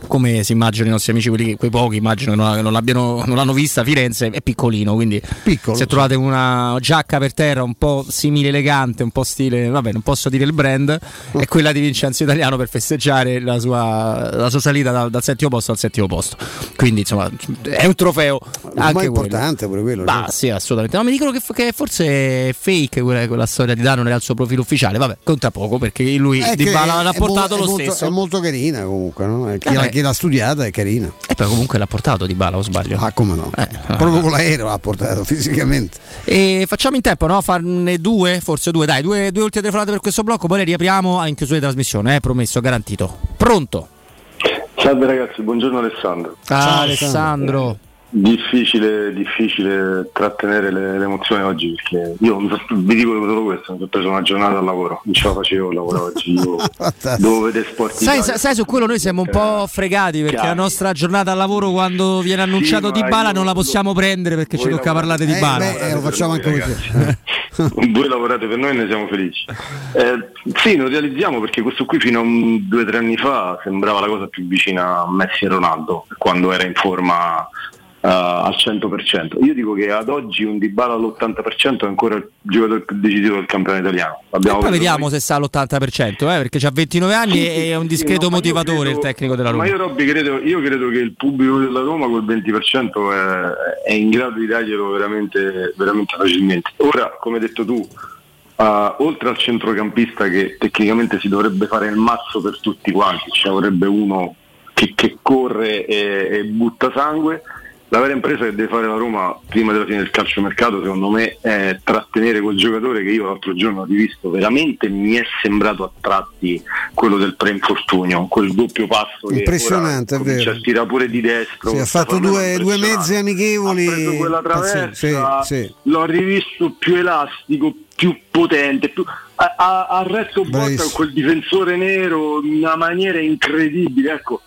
come si immaginano i nostri amici, quelli quei pochi immagino che non, non l'abbiano- non l'hanno vista, Firenze è piccolino, quindi Piccolo, se trovate una giacca per terra un po' simile elegante, un po' stile, vabbè non posso dire il brand, è quella di Vincenzo Italiano per festeggiare la sua, la sua salita dal, dal settimo posto al settimo posto. Quindi insomma è un trofeo Ma anche è quello. importante pure quello. Bah, sì, assolutamente. No, mi dicono che, che forse è fake quella, quella storia di Dano il suo profilo ufficiale. Vabbè, conta poco perché lui È di Bala l'ha portato lo molto, stesso. È molto carina comunque, no? Chi, Eh l'ha, chi l'ha studiata è carina. E poi comunque l'ha portato di Bala, o sbaglio? Ah, come no? Eh, Proprio con l'aereo l'ha portato (laughs) fisicamente. E facciamo in tempo, no? Farne due, forse due, dai, due, due ultime telefonate per questo blocco, poi le riapriamo in chiusura di trasmissione, eh, promesso, garantito. Pronto? Salve ragazzi, buongiorno Alessandro. Ah, Alessandro. Difficile, difficile trattenere le, le emozioni oggi perché io vi dico solo questo, mi sono preso una giornata al lavoro, non ce la facevo il lavoro oggi, io (laughs) devo vedere sport Sai, sai, sai, su quello noi siamo un po' fregati perché Chiaro. la nostra giornata al lavoro quando viene annunciato ma Di Bala non la possiamo prendere perché ci tocca lavorate- parlare di Eh, Bala. beh, eh, lo facciamo anche voi. Voi lavorate per noi e ne siamo felici. Eh, sì, lo realizziamo perché questo qui fino a un- due o tre anni fa sembrava la cosa più vicina a Messi e Ronaldo quando era in forma eh, al 100%. Io dico che ad oggi un Dybala all'80% è ancora il giocatore più decisivo del campionato italiano. Abbiamo poi vediamo se sa l'80%, eh, perché ha 29 anni Sì, e sì, è un sì, discreto no, ma io motivatore credo- il tecnico della Roma. Ma io Robby credo, io credo che il pubblico della Roma col 20% è, è in grado di darglielo veramente, veramente facilmente. Ora, come hai detto tu, eh, oltre al centrocampista che tecnicamente si dovrebbe fare il mazzo per tutti quanti, ci vorrebbe uno che, che corre e, e butta sangue. La vera impresa che deve fare la Roma prima della fine del calciomercato, secondo me, è trattenere quel giocatore che io l'altro giorno ho rivisto. Veramente mi è sembrato a tratti quello del pre-infortunio, quel doppio passo che Impressionante, ora è vero. pure di destro. Sì, ha fatto due, due mezze amichevoli. Ha preso quella traversa, Sì, sì. l'ho rivisto più elastico, più potente, più... ha, ha- retto botta quel difensore nero in una maniera incredibile. Ecco.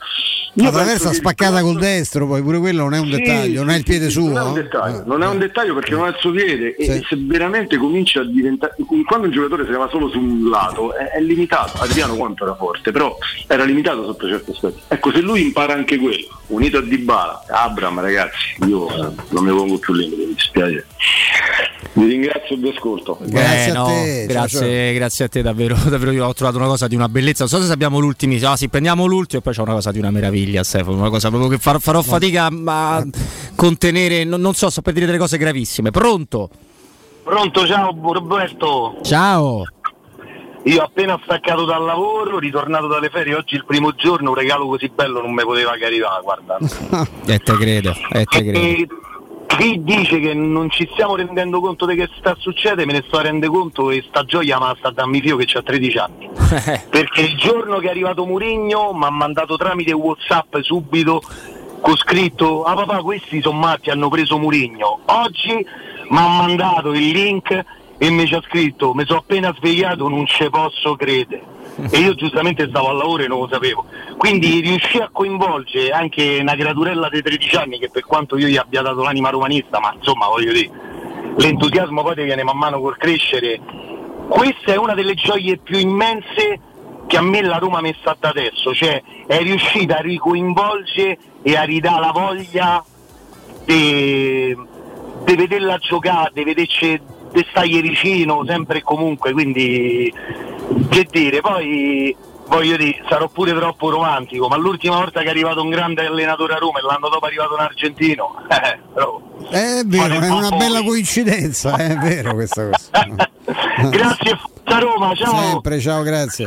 La traversa spaccata col destro, poi pure quello non è un sì, dettaglio, non è il piede suo. Non è un eh. dettaglio, non è un dettaglio perché non è il suo piede e Sì. se veramente comincia a diventare quando un giocatore si va solo su un lato è, è limitato, Adriano quanto era forte, però era limitato sotto certi aspetti. Ecco, se lui impara anche quello, unito a Dybala, Abram ragazzi, io eh, non mi pongo più limiti, mi dispiace. Vi ringrazio e vi ascolto. Eh, no, grazie, grazie a te davvero, (laughs) davvero io ho trovato una cosa di una bellezza, non so se abbiamo l'ultimo, ah, sì, prendiamo l'ultimo e poi c'è una cosa di una meraviglia Stefano, una cosa proprio che far- farò fatica a contenere, non, non so, sto per dire delle cose gravissime. Pronto? Pronto, ciao Roberto. Ciao. Io appena staccato dal lavoro, ritornato dalle ferie, oggi il primo giorno, un regalo così bello non mi poteva che arrivare, guarda. (laughs) E te credo, e te credo. E chi dice che non ci stiamo rendendo conto di che sta succedendo, me ne sto rendendo conto e sta gioia ma sta da mio figlio che ha 13 anni. (laughs) Perché il giorno che è arrivato Murigno mi ha mandato tramite Whatsapp subito con scritto ah papà questi sono matti hanno preso Murigno oggi mi ha mandato il link e mi ci ha scritto mi sono appena svegliato non ci posso credere e io giustamente stavo al lavoro e non lo sapevo. Quindi riuscì a coinvolgere anche una creaturella dei 13 anni che per quanto io gli abbia dato l'anima romanista ma insomma voglio dire l'entusiasmo poi ti viene man mano col crescere. Questa è una delle gioie più immense che a me la Roma mi è stata adesso, cioè è riuscita a ricoinvolgere e a ridare la voglia di vederla giocare, di vederci di stargli vicino sempre e comunque, quindi che dire, poi voglio dire, sarò pure troppo romantico, ma l'ultima volta che è arrivato un grande allenatore a Roma e l'anno dopo è arrivato un argentino, (laughs) eh, però È vero, è una bella coincidenza, è vero questa cosa. (laughs) (laughs) Grazie, forza Roma, ciao! Sempre, ciao, grazie.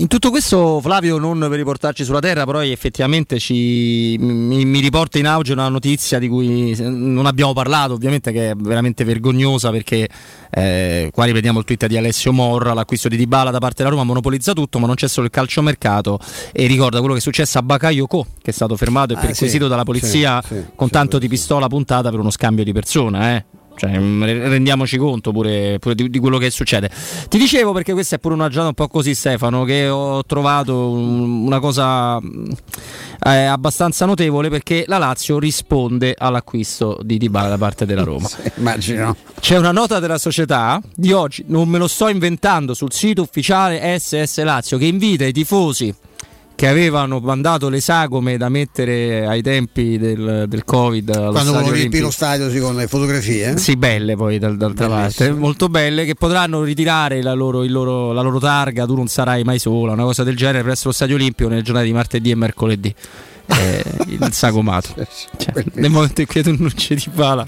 In tutto questo, Flavio, non per riportarci sulla terra, però effettivamente ci, mi, mi, riporta in auge una notizia di cui non abbiamo parlato, ovviamente che è veramente vergognosa perché eh, qua rivediamo il tweet di Alessio Morra, l'acquisto di Dybala da parte della Roma monopolizza tutto, ma non c'è solo il calciomercato e ricorda quello che è successo a Bakayoko, che è stato fermato e ah, perquisito sì, dalla polizia sì, sì, con tanto di pistola puntata per uno scambio di persona, eh. Cioè, mm, rendiamoci conto pure, pure di, di, quello che succede. Ti dicevo perché questa è pure una giornata un po' così, Stefano, che ho trovato una cosa mm, eh, abbastanza notevole perché la Lazio risponde all'acquisto di Dybala da parte della Roma. (laughs) Sì, immagino. C'è una nota della società di oggi, non me lo sto inventando, sul sito ufficiale SS Lazio che invita i tifosi che avevano mandato le sagome da mettere ai tempi del, del Covid. Quando volevo riempire lo stadio secondo le fotografie? Sì, belle poi d'altra parte, molto belle, che potranno ritirare la loro, loro, la loro targa, tu non sarai mai sola, una cosa del genere presso lo stadio olimpico nelle giornate di martedì e mercoledì eh, il sagomato. (laughs) Cioè, nel momento in cui tu non ci di pala,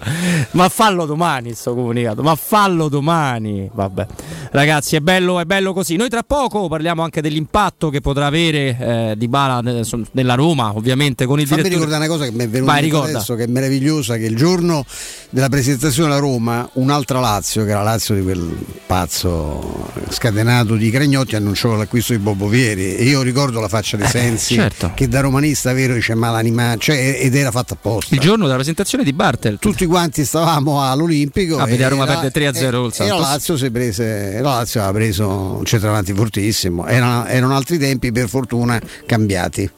ma fallo domani sto comunicato, ma fallo domani. Vabbè, ragazzi, è bello, è bello così. Noi tra poco parliamo anche dell'impatto che potrà avere eh, Di Bala nella Roma, ovviamente con il Fammi direttore. ricordare una cosa che mi è venuta Vai, adesso, che è meravigliosa, che il giorno della presentazione alla Roma, un'altra Lazio, che era la Lazio di quel pazzo scatenato di Cragnotti, annunciò l'acquisto di Bobo Vieri. E io ricordo la faccia di eh, Sensi, certo. che da romanista vero dice malanima, cioè, ed era fatta apposta. Il giorno della presentazione di Bartel. Tutti quanti stavamo all'Olimpico. A vedere Roma perde 3 a 0 e, la Lazio si prese, la Lazio aveva preso un centravanti fortissimo. Erano, erano, altri tempi, per fortuna, cambiati.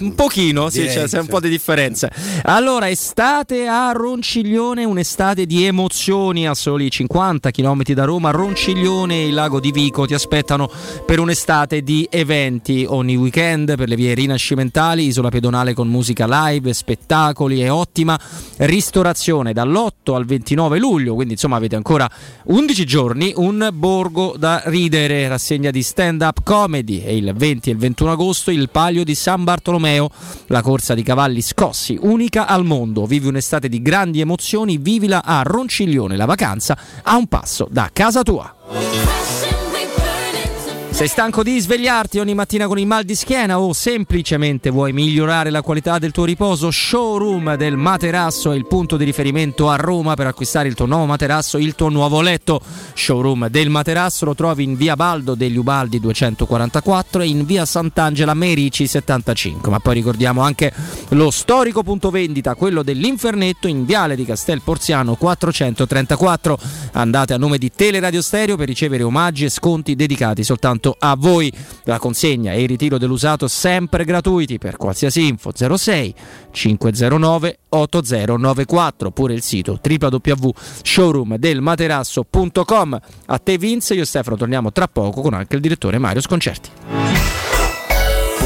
un pochino, sì, Direi, c'è, un po' di differenza. Allora, estate a Ronciglione, un'estate di emozioni a soli 50 km da Roma. Ronciglione e il lago di Vico ti aspettano per un'estate di eventi ogni weekend per le vie rinascimentali, isola pedonale con musica live, spettacoli e ottima ristorazione. Dall'8 al 29 luglio, quindi insomma avete ancora 11 giorni, un borgo da ridere, rassegna di stand up comedy e il 20 e il 21 agosto il palio di San Bartolomeo, la corsa di cavalli scossi, unica al mondo, vivi un'estate di grandi emozioni, vivila a Ronciglione, la vacanza a un passo da casa tua. Sei stanco di svegliarti ogni mattina con il mal di schiena o semplicemente vuoi migliorare la qualità del tuo riposo? Showroom del Materasso è il punto di riferimento a Roma per acquistare il tuo nuovo materasso, il tuo nuovo letto. Showroom del Materasso lo trovi in via Baldo degli Ubaldi 244 e in via Sant'Angela Merici 75. Ma poi ricordiamo anche lo storico punto vendita, quello dell'Infernetto in viale di Castel Porziano 434. Andate a nome di Teleradio Stereo per ricevere omaggi e sconti dedicati soltanto a voi. La consegna e il ritiro dell'usato sempre gratuiti per qualsiasi info 06 509 8094 oppure il sito www.showroomdelmaterasso.com. A te Vince, io e Stefano torniamo tra poco con anche il direttore Mario Sconcerti.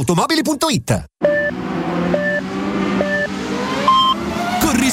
automobili.it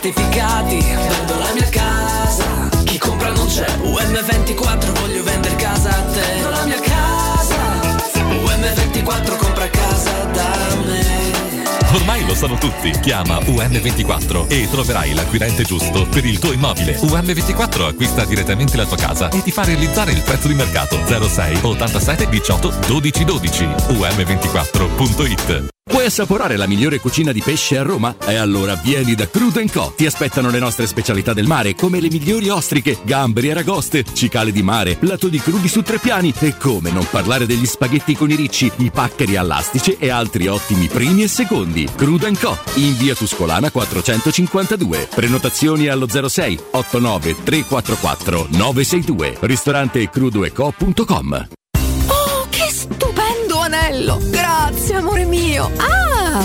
certificati, vendo la mia casa, chi compra non c'è. UM24 voglio vendere casa a te. Vendo la mia casa, UM24 compra casa da me. Ormai lo sanno tutti. Chiama UM24 e troverai l'acquirente giusto per il tuo immobile. UM24 acquista direttamente la tua casa e ti fa realizzare il prezzo di mercato 06 87 18 12 12. UM24.it Vuoi assaporare la migliore cucina di pesce a Roma? E allora vieni da Crudo Co. Ti aspettano le nostre specialità del mare, come le migliori ostriche, gamberi e aragoste, cicale di mare, plato di crudi su tre piani e come non parlare degli spaghetti con i ricci, i paccheri all'astice e altri ottimi primi e secondi. Crudo Co. In via Tuscolana 452. Prenotazioni allo 06 89 344 962. Ristorante crudoeco.com. Oh, che stupendo anello! Grazie, amore mio! Ah,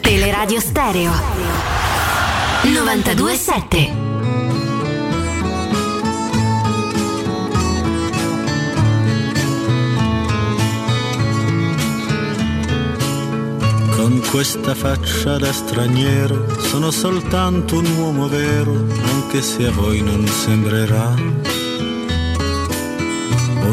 Teleradio Stereo. 927 Con questa faccia da straniero sono soltanto un uomo vero, anche se a voi non sembrerà.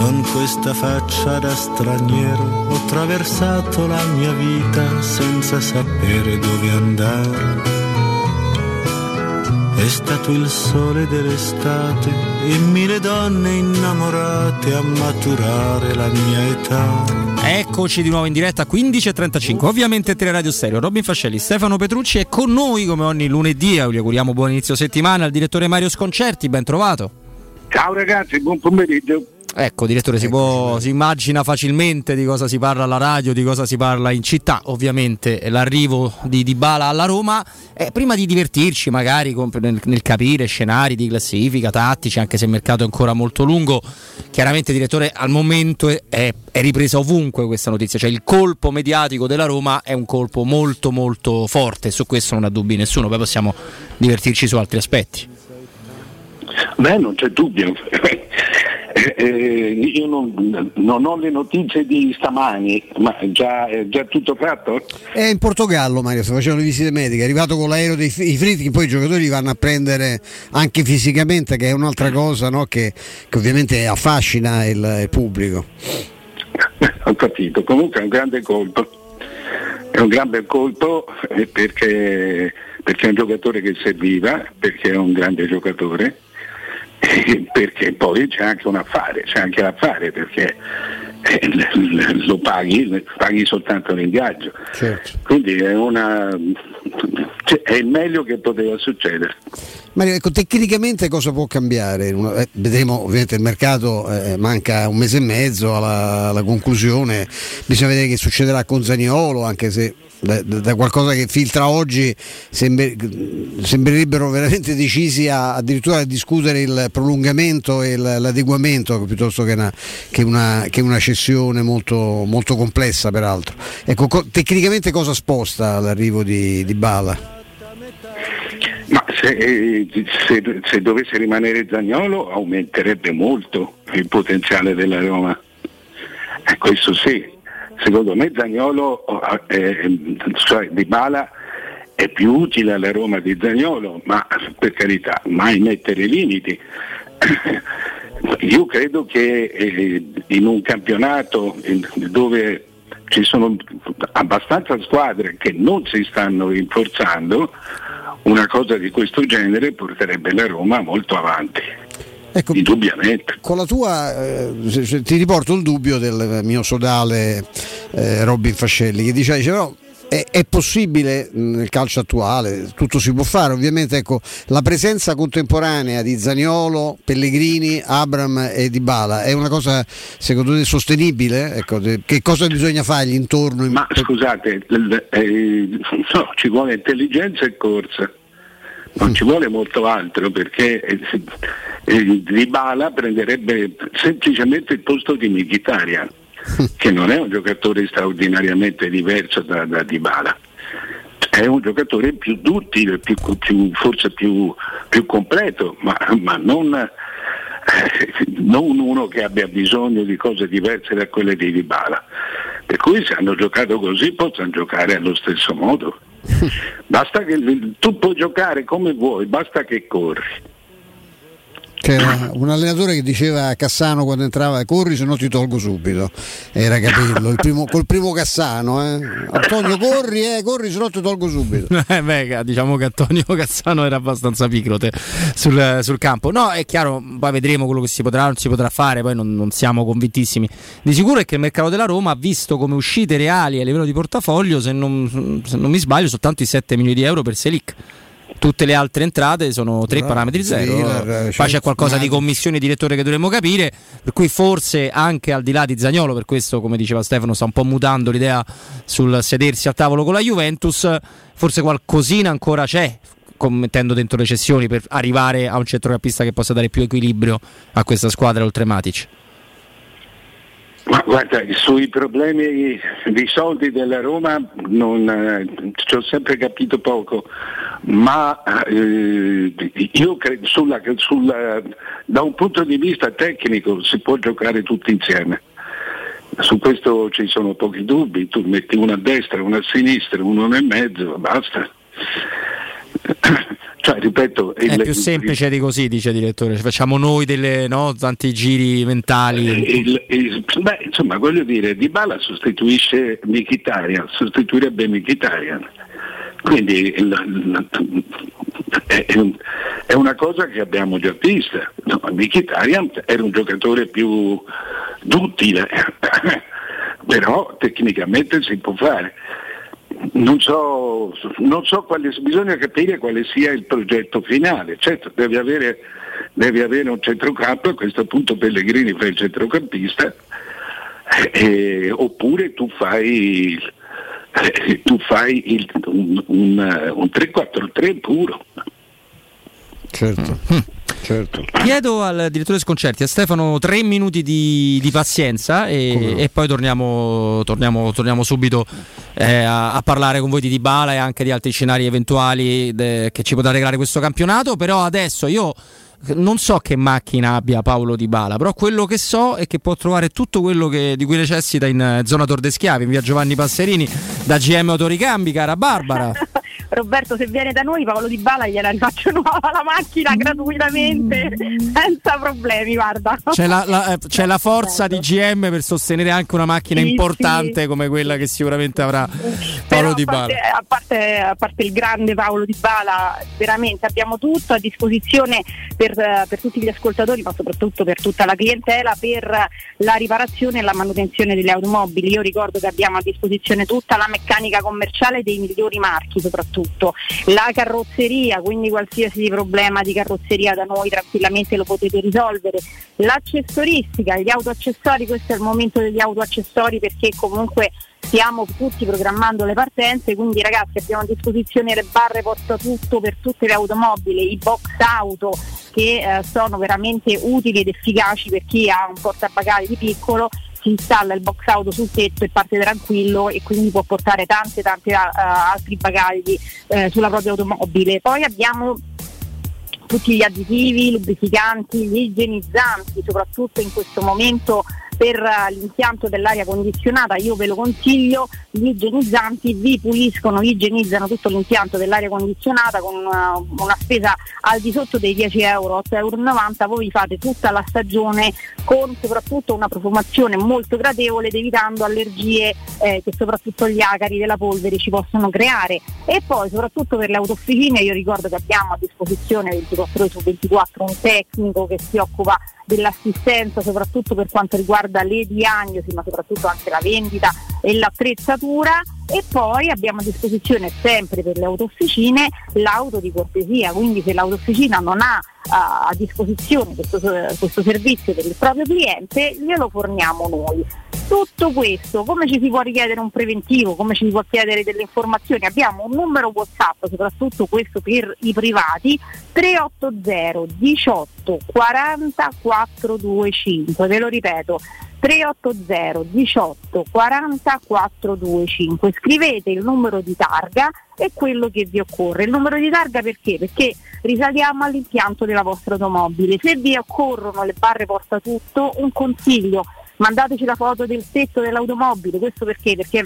Con questa faccia da straniero ho attraversato la mia vita senza sapere dove andare. È stato il sole dell'estate e mille donne innamorate a maturare la mia età. Eccoci di nuovo in diretta 15.35 Ovviamente Teleradio Stereo Robin Fascelli, Stefano Petrucci è con noi come ogni lunedì Vi auguriamo buon inizio settimana al direttore Mario Sconcerti Ben trovato Ciao ragazzi, buon pomeriggio Ecco, direttore, si, può, si immagina facilmente di cosa si parla alla radio, di cosa si parla in città. Ovviamente l'arrivo di Dybala alla Roma, eh, prima di divertirci magari con- nel, nel capire scenari di classifica, tattici, anche se il mercato è ancora molto lungo, chiaramente direttore al momento è, è- è ripresa ovunque questa notizia, cioè il colpo mediatico della Roma è un colpo molto molto forte, su questo non ha dubbi nessuno, poi possiamo divertirci su altri aspetti. Beh, non c'è dubbio. Eh, eh, io non, non ho le notizie di stamani, ma già, è già tutto fatto? È in Portogallo Mario, sta facendo le visite mediche, è arrivato con l'aereo dei i Fritkin, poi i giocatori vanno a prendere anche fisicamente, che è un'altra cosa no? che, che ovviamente affascina il, il pubblico. (laughs) Ho capito, comunque è un grande colpo. È un grande colpo eh, perché, perché è un giocatore che serviva, perché è un grande giocatore, (laughs) perché poi c'è anche un affare, c'è anche l'affare perché eh, lo paghi, paghi soltanto l'ingaggio. Quindi è, una, cioè, è il meglio che poteva succedere. Mario, ecco, tecnicamente cosa può cambiare? Una- eh, vedremo, ovviamente il mercato eh, manca un mese e mezzo alla, alla conclusione, bisogna vedere che succederà con Zaniolo, anche se da, da- qualcosa che filtra oggi sembri- sembrerebbero veramente decisi a, addirittura a discutere il prolungamento e l'adeguamento piuttosto che una, che una- che una cessione molto, molto complessa peraltro. Ecco, co- tecnicamente cosa sposta l'arrivo di, di Bala? Ma se, eh, se- se dovesse rimanere Zagnolo aumenterebbe molto il potenziale della Roma. Eh, questo sì. Secondo me Zagnolo, eh, cioè Di Bala è più utile alla Roma di Zagnolo, ma per carità, mai mettere limiti. Io credo che eh, in un campionato dove ci sono abbastanza squadre che non si stanno rinforzando, una cosa di questo genere porterebbe la Roma molto avanti. Ecco, Indubbiamente. Con la tua eh, ti riporto il dubbio del mio sodale eh, Robin Fascelli che dice, dice però è, è possibile nel calcio attuale, tutto si può fare, ovviamente ecco, la presenza contemporanea di Zaniolo, Pellegrini, Abram e Dybala è una cosa secondo te sostenibile? Ecco, che cosa bisogna fargli intorno? in- Ma scusate, eh, (laughs) no, ci vuole intelligenza e corsa, non ci vuole molto altro perché eh, eh, Dybala prenderebbe semplicemente il posto di Mkhitaryan, (laughs) che non è un giocatore straordinariamente diverso da, da Dybala. È un giocatore più duttile, più- più- forse più, più completo, ma, ma non, eh, non uno che abbia bisogno di cose diverse da quelle di Dybala. Per cui se hanno giocato così possono giocare allo stesso modo. Basta che tu puoi giocare come vuoi, basta che corri. C'era un allenatore che diceva a Cassano quando entrava corri se no ti tolgo subito era Capello primo- col primo Cassano eh. Antonio corri eh, corri se no ti tolgo subito (laughs) Eh, beh, diciamo che Antonio (laughs) Cazzano era abbastanza picrote sul, sul campo. No, è chiaro, poi vedremo quello che si potrà o non si potrà fare, poi non, non siamo convintissimi. Di sicuro è che il mercato della Roma ha visto come uscite reali a livello di portafoglio, se non, se non mi sbaglio, soltanto i 7 milioni di euro per Selic. Tutte le altre entrate sono tre Bravo, parametri zero. Ziller, Poi cioè, c'è qualcosa di commissione direttore che dovremmo capire. Per cui forse anche al di là di Zagnolo, per questo, come diceva Stefano, sta un po' mutando l'idea sul sedersi a tavolo con la Juventus. Forse qualcosina ancora c'è, mettendo dentro le cessioni per arrivare a un centrocampista che possa dare più equilibrio a questa squadra oltre Matic. Ma guarda, sui problemi di soldi della Roma non, eh, ci ho sempre capito poco, ma eh, io credo sulla, sulla- da un punto di vista tecnico si può giocare tutti insieme. Su questo ci sono pochi dubbi, tu metti uno a destra, uno a sinistra, uno nel mezzo, basta. Cioè, ripeto, È il- più semplice di così, dice il direttore. Ci Facciamo noi delle, no, tanti giri mentali. Il- il- beh, insomma, voglio dire, Di Bala sostituisce Mkhitaryan, sostituirebbe Mkhitaryan. Quindi il- il- è, è una cosa che abbiamo già vista. No, Mkhitaryan era un giocatore più duttile, (laughs) però tecnicamente si può fare. Non so, non so quale, bisogna capire quale sia il progetto finale. Certo, devi avere, devi avere un centrocampo, a questo punto Pellegrini fa il centrocampista, eh, oppure tu fai, eh, tu fai il, un, un, un 3-4-3 puro. Certo. certo. Chiedo al direttore Sconcerti, a Stefano, tre minuti di, di pazienza e, e poi torniamo, torniamo, torniamo subito eh, a, a, parlare con voi di Dybala e anche di altri scenari eventuali de, che ci potrà regalare questo campionato. Però adesso io non so che macchina abbia Paolo Di Bala, però quello che so è che può trovare tutto quello che, di cui necessita in eh, zona Tor de Schiavi, in via Giovanni Passerini, da GM Autoricambi, cara Barbara. (laughs) Roberto, se viene da noi, Paolo Di Bala gliela rifaccio nuova la macchina gratuitamente, senza problemi, guarda. C'è la, la, eh, c'è la forza di GM per sostenere anche una macchina sì, importante sì. come quella che sicuramente avrà Paolo Di Bala. A parte, a parte il grande Paolo Di Bala, veramente abbiamo tutto a disposizione per, per tutti gli ascoltatori, ma soprattutto per tutta la clientela, per la riparazione e la manutenzione delle automobili. Io ricordo che abbiamo a disposizione tutta la meccanica commerciale dei migliori marchi soprattutto tutto. La carrozzeria, quindi qualsiasi problema di carrozzeria da noi tranquillamente lo potete risolvere. L'accessoristica, gli autoaccessori, questo è il momento degli autoaccessori perché comunque stiamo tutti programmando le partenze, quindi ragazzi abbiamo a disposizione le barre portatutto per tutte le automobili, i box auto che eh, sono veramente utili ed efficaci per chi ha un portabagagli piccolo si installa il box auto sul tetto e parte tranquillo e quindi può portare tante tante uh, altri bagagli uh, sulla propria automobile. Poi abbiamo tutti gli additivi, lubrificanti, gli igienizzanti, soprattutto in questo momento per eh, l'impianto dell'aria condizionata io ve lo consiglio, gli igienizzanti vi puliscono, igienizzano tutto l'impianto dell'aria condizionata con una, eh, una spesa al di sotto dei 10 euro, 8,90 euro, voi vi fate tutta la stagione con soprattutto una profumazione molto gradevole ed evitando allergie eh, che soprattutto gli acari della polvere ci possono creare. E poi soprattutto per le autofficine io ricordo che abbiamo a disposizione 24 ore su 24 un tecnico che si occupa dell'assistenza soprattutto per quanto riguarda le diagnosi ma soprattutto anche la vendita e l'attrezzatura e poi abbiamo a disposizione sempre per le autofficine l'auto di cortesia, quindi se l'autofficina non ha uh, a disposizione questo, questo servizio per il proprio cliente glielo forniamo noi. Tutto questo, come ci si può richiedere un preventivo, come ci si può chiedere delle informazioni? Abbiamo un numero WhatsApp, soprattutto questo per i privati, 380 18 40 425, ve lo ripeto, 380 18 40 425. Scrivete il numero di targa e quello che vi occorre. Il numero di targa perché? Perché risaliamo all'impianto della vostra automobile. Se vi occorrono le barre porta tutto, un consiglio mandateci la foto del tetto dell'automobile, questo perché? Perché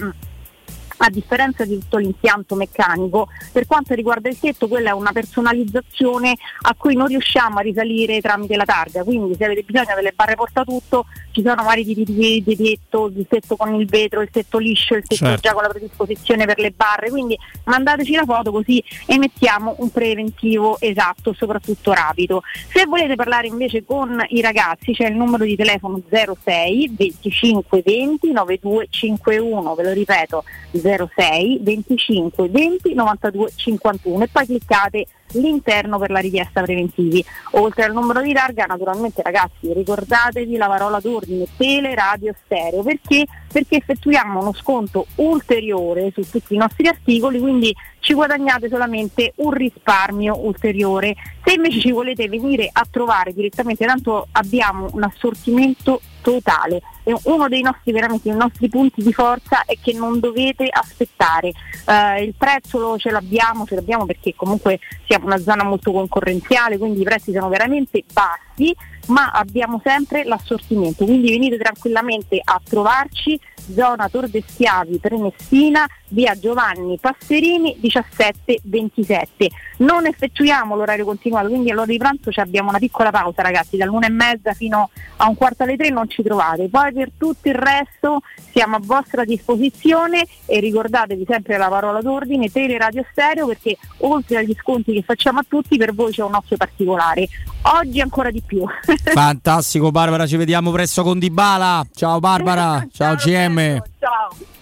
a differenza di tutto l'impianto meccanico, per quanto riguarda il tetto quella è una personalizzazione a cui non riusciamo a risalire tramite la targa, quindi se avete bisogno delle barre portatutto ci sono vari tipi di, di tetto, il tetto con il vetro, il tetto liscio, il tetto certo. già con la predisposizione per le barre, quindi mandateci la foto così emettiamo un preventivo esatto, soprattutto rapido. Se volete parlare invece con i ragazzi c'è il numero di telefono 06 25 20 9251, ve lo ripeto 06 25 20 92 51 e poi cliccate l'interno per la richiesta preventivi. Oltre al numero di targa, naturalmente ragazzi ricordatevi la parola d'ordine tele, radio, stereo, perché? Perché effettuiamo uno sconto ulteriore su tutti i nostri articoli, quindi ci guadagnate solamente un risparmio ulteriore. Se invece ci volete venire a trovare direttamente, tanto abbiamo un assortimento totale. Uno dei nostri, veramente, dei nostri punti di forza è che non dovete aspettare. Uh, il prezzo lo, ce l'abbiamo, ce l'abbiamo perché comunque siamo una zona molto concorrenziale, quindi i prezzi sono veramente bassi, ma abbiamo sempre l'assortimento. Quindi venite tranquillamente a trovarci zona Tor Schiavi, Prenestina, via Giovanni Passerini 1727. Non effettuiamo l'orario continuato, quindi all'ora di pranzo abbiamo una piccola pausa ragazzi, dall'una e mezza fino a un quarto alle tre non ci trovate. Poi per tutto il resto siamo a vostra disposizione e ricordatevi sempre la parola d'ordine, tele radio stereo perché oltre agli sconti che facciamo a tutti per voi c'è un occhio particolare. Oggi ancora di più. (laughs) Fantastico Barbara, ci vediamo presto con Dybala. Ciao Barbara, ciao, ciao GM. Ciao.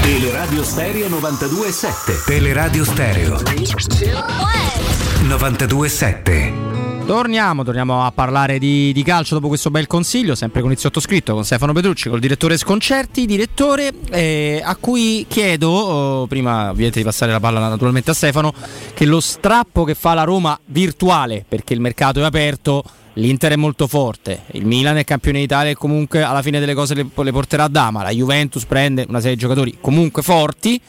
Teleradio Stereo 92.7 Teleradio Stereo. 92.7 Torniamo, torniamo a parlare di, di, calcio dopo questo bel consiglio, sempre con il sottoscritto, con Stefano Petrucci, col direttore Sconcerti, direttore eh, a cui chiedo, oh, prima ovviamente di passare la palla naturalmente a Stefano, che lo strappo che fa la Roma virtuale, perché il mercato è aperto, l'Inter è molto forte, il Milan è campione d'Italia e comunque alla fine delle cose le, le porterà a dama, la Juventus prende una serie di giocatori comunque forti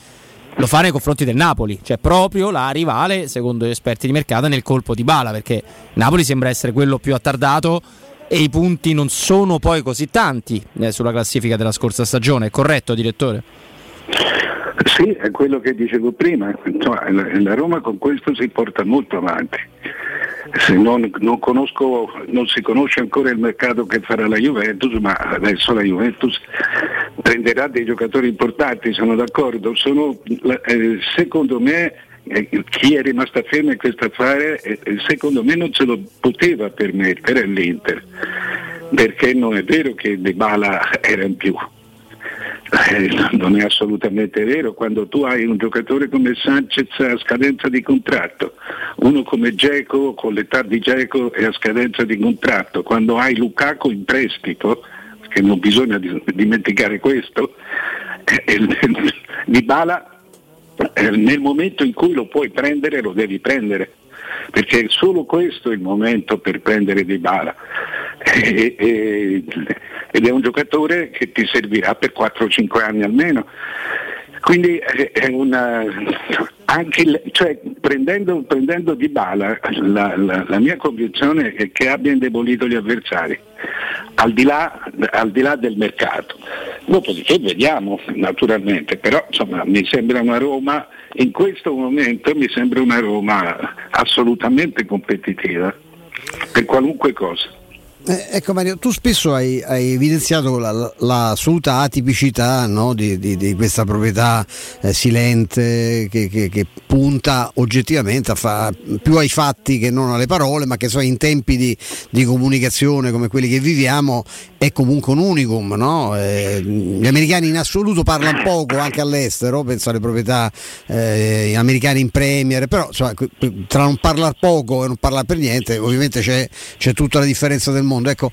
lo fa nei confronti del Napoli, cioè proprio la rivale, secondo gli esperti di mercato, nel colpo di bala, perché Napoli sembra essere quello più attardato e i punti non sono poi così tanti eh, sulla classifica della scorsa stagione, è corretto direttore? Sì, è quello che dicevo prima, la Roma con questo si porta molto avanti. Non, non, conosco, non, si conosce ancora il mercato che farà la Juventus, ma adesso la Juventus prenderà dei giocatori importanti, sono d'accordo. Sono, eh, secondo me eh, chi è rimasto fermo in questo affare eh, secondo me non se lo poteva permettere l'Inter, perché non è vero che De Bala era in più eh, non è assolutamente vero, quando tu hai un giocatore come Sanchez a scadenza di contratto, uno come Geco con l'età di Geco è a scadenza di contratto, quando hai Lukaku in prestito, che non bisogna dimenticare questo, eh, (laughs) Di Bala eh, nel momento in cui lo puoi prendere lo devi prendere perché solo questo è il momento per prendere Di Bala e, e, ed è un giocatore che ti servirà per 4-5 anni almeno. Quindi è una, anche, cioè, prendendo, prendendo Di Bala, la, la, la, mia convinzione è che abbia indebolito gli avversari, al di là, al di là del mercato. Dopodiché vediamo naturalmente, però insomma, mi sembra una Roma, in questo momento mi sembra una Roma assolutamente competitiva per qualunque cosa. Eh, ecco Mario, tu spesso hai, hai evidenziato l'assoluta la, la atipicità no, di, di, di, questa proprietà eh, silente che, che, che, punta oggettivamente fa, più ai fatti che non alle parole, ma che so, in tempi di, di comunicazione come quelli che viviamo è comunque un unicum. No? Eh, gli americani in assoluto parlano poco anche all'estero, penso alle proprietà eh, americane in Premier, però insomma, tra non parlare poco e non parlare per niente ovviamente c'è, c'è tutta la differenza del mondo mondo. Ecco,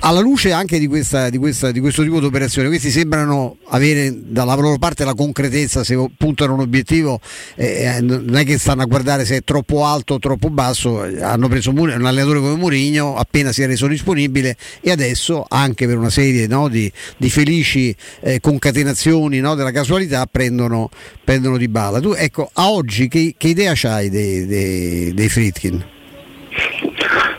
alla luce anche di, questa, di, questa, di questo tipo di operazione, questi sembrano avere dalla loro parte la concretezza, se puntano un obiettivo, eh, eh non è che stanno a guardare se è troppo alto o troppo basso, hanno preso un allenatore come Mourinho appena si è reso disponibile e adesso anche per una serie no, di, di, felici eh, concatenazioni no, della casualità prendono, prendono di bala. Tu ecco, a oggi che, che idea c'hai dei, dei, dei Fritkin?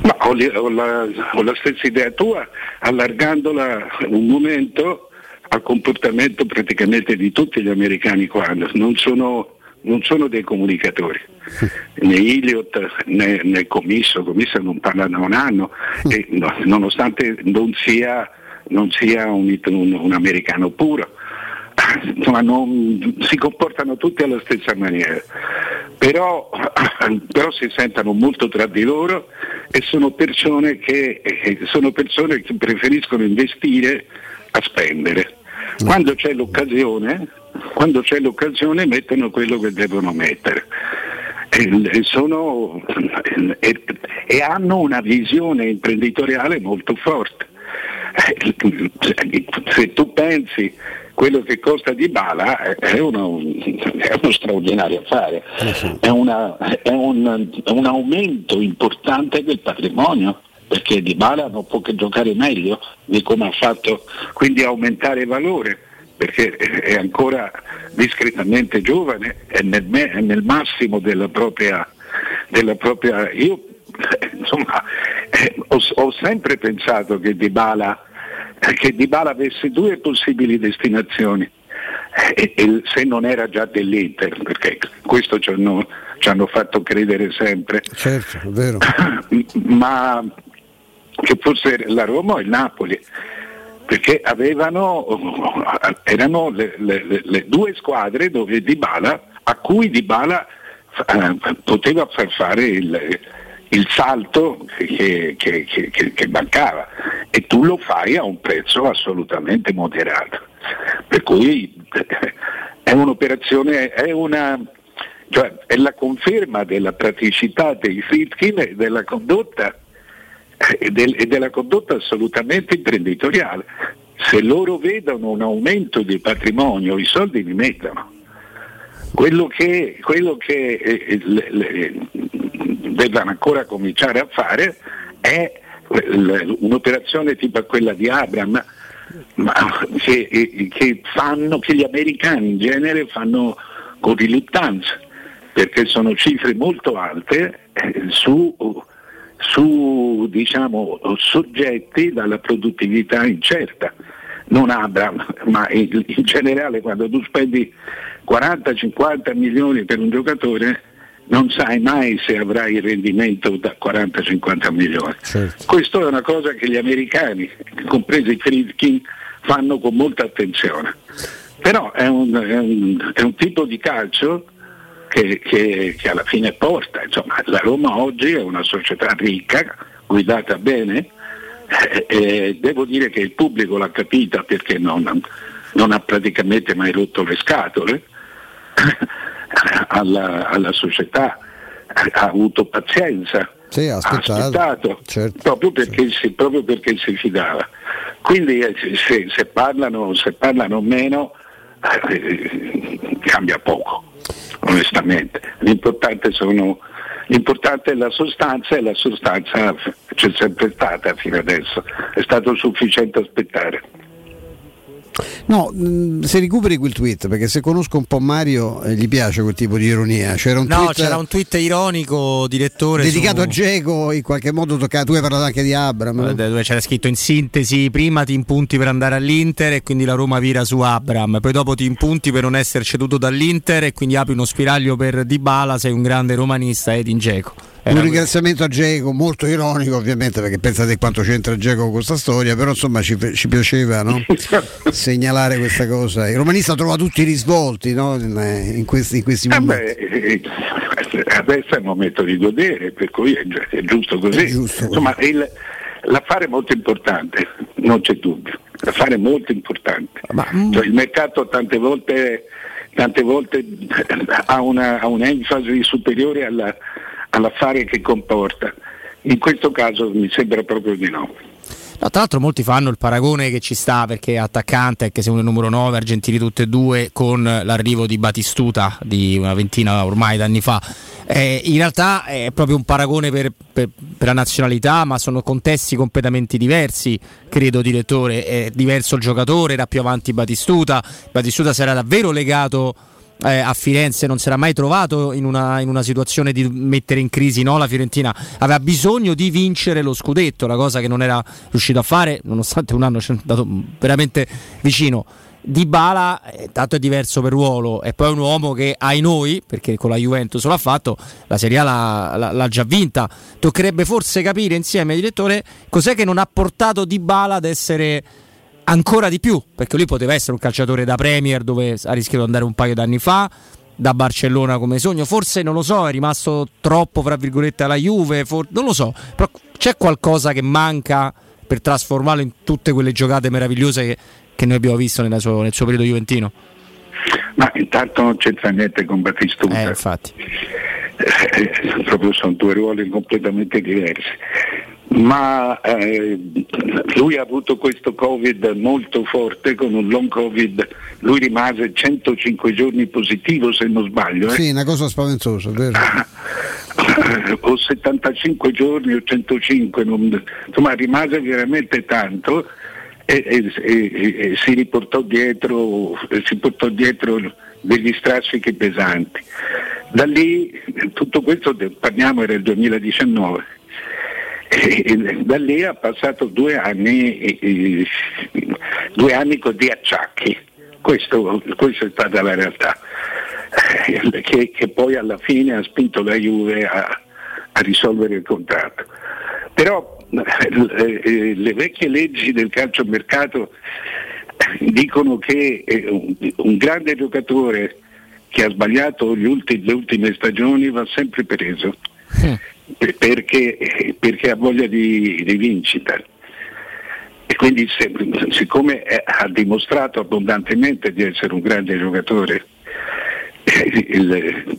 Ma ho, ho, la, ho la stessa idea tua, allargandola un momento al comportamento praticamente di tutti gli americani qua, non sono, non sono dei comunicatori, (laughs) né Iliot né, né Commisso, Commisso non parla da un anno, e, no, nonostante non sia, non sia un, un, un americano puro insomma, non, si comportano tutti alla stessa maniera, però, (clears throat) però, si sentono molto tra di loro e sono persone, che, sono persone che preferiscono investire a spendere. Quando c'è l'occasione, quando c'è l'occasione mettono quello che devono mettere. E, sono, e, e hanno una visione imprenditoriale molto forte. Se tu pensi quello che costa di Bala è uno, è uno straordinario affare, eh è, una, è un, un, aumento importante del patrimonio perché Di Bala non può che giocare meglio di come ha fatto, quindi aumentare valore perché è ancora discretamente giovane, è nel, è nel massimo della propria, della propria... Io insomma eh, ho, ho sempre pensato che Di Bala che Di Bala avesse due possibili destinazioni. E, e, se non era già dell'Inter, perché questo ci hanno, ci hanno fatto credere sempre. Certo, è vero. (clears throat) Ma che fosse la Roma o il Napoli, perché avevano, erano le, le, le due squadre dove Dybala, a cui Dybala eh, poteva far fare il, il salto che, che, che, che, mancava e tu lo fai a un prezzo assolutamente moderato. Per cui è un'operazione, è una cioè è la conferma della praticità dei Fritkin e della condotta e, del, e della condotta assolutamente imprenditoriale. Se loro vedono un aumento di patrimonio, i soldi li mettono. Quello che, quello che eh, le, le, devono ancora cominciare a fare è un'operazione tipo quella di Abram, ma che, che, fanno, che gli americani in genere fanno con riluttanza, perché sono cifre molto alte eh, su, su diciamo, soggetti dalla produttività incerta. Non Abram, ma in, in generale quando tu spendi 40-50 milioni per un giocatore non sai mai se avrai il rendimento da 40-50 milioni. Certo. Questo è una cosa che gli americani, compresi i Friedkin, fanno con molta attenzione. Però è un, è un, è un tipo di calcio che, che, che, alla fine porta. Insomma, la Roma oggi è una società ricca, guidata bene, eh, e devo dire che il pubblico l'ha capita perché non, non ha praticamente mai rotto le scatole (coughs) alla, alla società, ha avuto pazienza. Sì, ha aspettato, ha aspettato certo, proprio, perché certo. si, proprio, perché si, fidava. Quindi eh, se, se, parlano, se, parlano, meno eh, cambia poco, onestamente. L'importante, sono, l'importante, è la sostanza e la sostanza c'è sempre stata fino adesso, è stato sufficiente aspettare. No, mh, se recuperi quel tweet, perché se conosco un po' Mario eh, gli piace quel tipo di ironia. C'era un no, tweet, c'era un tweet ironico, direttore. dedicato su... a Geco, in qualche modo toccato. Tu hai parlato anche di Abram. Dove c'era scritto in sintesi: prima ti impunti per andare all'Inter e quindi la Roma vira su Abram, poi dopo ti impunti per non essere ceduto dall'Inter e quindi apri uno spiraglio per Dybala. Sei un grande romanista ed in Geco. Un ringraziamento a Geco, molto ironico ovviamente perché pensate quanto c'entra Geco con questa storia, però insomma ci, ci piaceva no? (laughs) segnalare questa cosa. Il romanista trova tutti i risvolti no? in, in, questi, in, questi, eh momenti. Beh, adesso è il momento di godere, per cui è, è giusto così. È giusto. Insomma, il, l'affare è molto importante, non c'è dubbio. L'affare è molto importante. Ma, mm. cioè, il mercato tante volte, tante volte ha, una, ha un'enfasi superiore alla all'affare che comporta. In questo caso mi sembra proprio di no. No, tra l'altro molti fanno il paragone che ci sta perché attaccante, anche se uno è il numero 9, argentini tutti e due, con l'arrivo di Batistuta di una ventina ormai d'anni fa. Eh, in realtà è proprio un paragone per, per, per, la nazionalità, ma sono contesti completamente diversi, credo direttore. È diverso il giocatore, era più avanti Batistuta, Batistuta si era davvero legato eh, a Firenze non si era mai trovato in una, in una, situazione di mettere in crisi no? la Fiorentina aveva bisogno di vincere lo scudetto la cosa che non era riuscito a fare nonostante un anno ci è andato veramente vicino di Bala, eh, tanto è diverso per ruolo, e poi è un uomo che ai noi, perché con la Juventus l'ha fatto, la Serie A l'ha, l'ha, l'ha già vinta. Toccherebbe forse capire insieme, direttore, cos'è che non ha portato Di Bala ad essere ancora di più, perché lui poteva essere un calciatore da Premier dove ha rischiato di andare un paio d'anni fa, da Barcellona come sogno, forse non lo so, è rimasto troppo fra virgolette alla Juve, for- non lo so, però c'è qualcosa che manca per trasformarlo in tutte quelle giocate meravigliose che, che noi abbiamo visto suo, nel suo periodo juventino? Ma intanto non c'entra niente con Battistuta. Eh, infatti. Eh, proprio sono due ruoli completamente diversi ma eh, lui ha avuto questo covid molto forte con un long covid lui rimase 105 giorni positivo se non sbaglio eh? sì una cosa spaventosa vero? (laughs) o 75 giorni o 105 non, insomma rimase veramente tanto e, e, e, e si riportò dietro si portò dietro degli strascichi pesanti da lì tutto questo parliamo era il 2019 da lì ha passato due anni, due anni di acciacchi, Questo, questa è stata la realtà, eh, che, che, poi alla fine ha spinto la Juve a, a risolvere il contratto. Però eh, le vecchie leggi del calciomercato dicono che un, grande giocatore che ha sbagliato ultimi, le ultime stagioni va sempre preso. Perché, perché, ha voglia di, di vincita. E quindi se- siccome è- ha dimostrato abbondantemente di essere un grande giocatore, eh, il-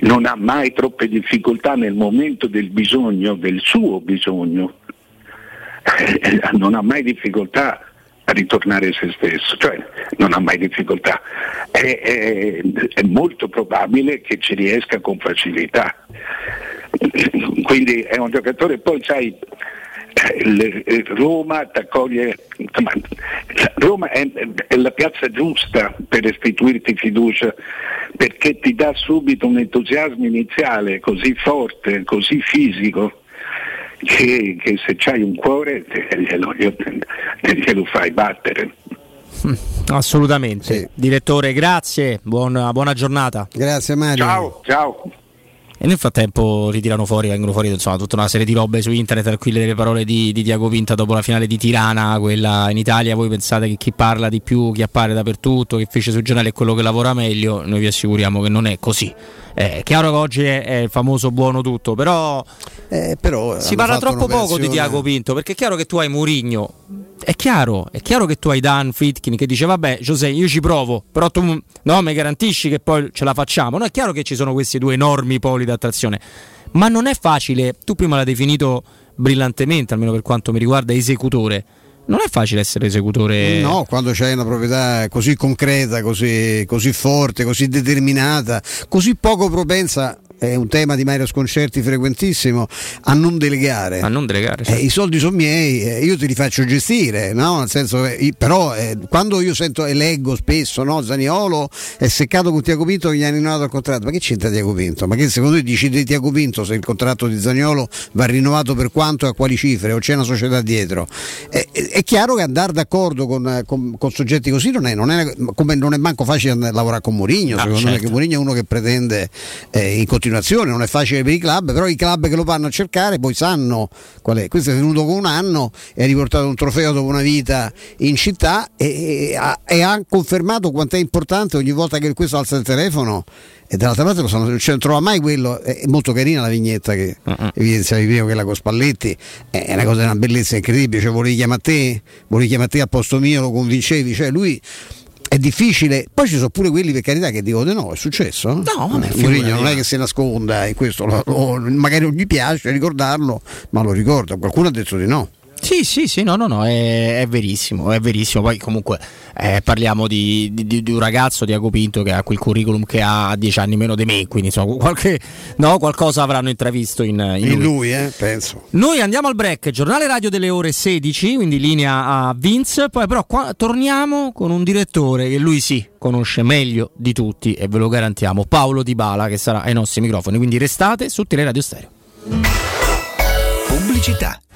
non ha mai troppe difficoltà nel momento del bisogno, del suo bisogno, eh, non ha mai difficoltà a ritornare se stesso, cioè non ha mai difficoltà. È, è- è molto probabile che ci riesca con facilità. Quindi è un giocatore, poi sai, eh, Roma t'accoglie, insomma, Roma è, è la piazza giusta per restituirti fiducia perché ti dà subito un entusiasmo iniziale così forte, così fisico che, che se c'hai un cuore te- glielo, te- glielo fai battere. Mm, Assolutamente. Direttore, grazie, buona, buona giornata. Grazie Mario. Ciao, ciao. E nel frattempo ritirano fuori, vengono fuori insomma, tutta una serie di robe su internet, tra cui le parole di, di Tiago Pinta dopo la finale di Tirana, quella in Italia. Voi pensate che chi parla di più, chi appare dappertutto, che fece sui giornali è quello che lavora meglio? Noi vi assicuriamo che non è così. È chiaro che oggi è, è il famoso buono tutto, però, però si parla troppo poco di Tiago Pinto, perché è chiaro che tu hai Murigno. È chiaro, è chiaro che tu hai Dan Fritkin che dice vabbè Giuseppe io ci provo, però tu no, mi garantisci che poi ce la facciamo. No, è chiaro che ci sono questi due enormi poli d'attrazione, ma non è facile, tu prima l'hai definito brillantemente, almeno per quanto mi riguarda, esecutore. Non è facile essere esecutore. No, quando c'hai una proprietà così concreta, così, così forte, così determinata, così poco propensa, è un tema di Mario Sconcerti frequentissimo, a non delegare. A non delegare. Eh, I soldi sono miei, eh, io ti li faccio gestire, no? Nel senso che io- però eh, quando io sento e leggo spesso, no? Zaniolo è seccato con Tiago Pinto che gli ha rinnovato il contratto, ma che c'entra Tiago Pinto? Ma che secondo te decide Tiago Pinto se il contratto di Zaniolo va rinnovato per quanto e a quali cifre o c'è una società dietro? Eh, eh, è chiaro che andare d'accordo con, eh, con- con soggetti così non è, non è- come non è manco facile lavorare con Mourinho, Ah, secondo me certo. che Mourinho è uno che pretende eh, in continuazione, non è facile per i club, però i club che lo vanno a cercare poi sanno qual è. Questo è venuto con un anno e ha riportato un trofeo dopo una vita in città e, e ha, e ha confermato quanto è importante ogni volta che questo alza il telefono. E dall'altra parte lo sanno, cioè, non trova mai quello, è molto carina la vignetta che evidenziavi prima quella con Spalletti, è una cosa, una bellezza incredibile, cioè volevi chiamare te, volevi chiamare te al posto mio, lo convincevi, cioè lui è difficile. Poi ci sono pure quelli per carità che dicono di no, è successo. No, vabbè, Mourinho non è che si nasconda e questo lo- lo- magari non gli piace ricordarlo, ma lo ricorda. Qualcuno ha detto di no. Sì, sì, sì, no, no, no, è, è verissimo, è verissimo. Poi comunque eh, parliamo di, di- di un ragazzo, Diaco Pinto, che ha quel curriculum che ha 10 anni meno di me, quindi insomma qualche, no, qualcosa avranno intravisto in, in In lui. lui, eh, penso. Noi andiamo al break, giornale radio delle ore 16, quindi linea a Vince, poi però qua torniamo con un direttore che lui sì conosce meglio di tutti e ve lo garantiamo, Paolo Di Bala che sarà ai nostri microfoni, quindi restate su Teleradio Stereo. Pubblicità.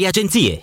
agenzie.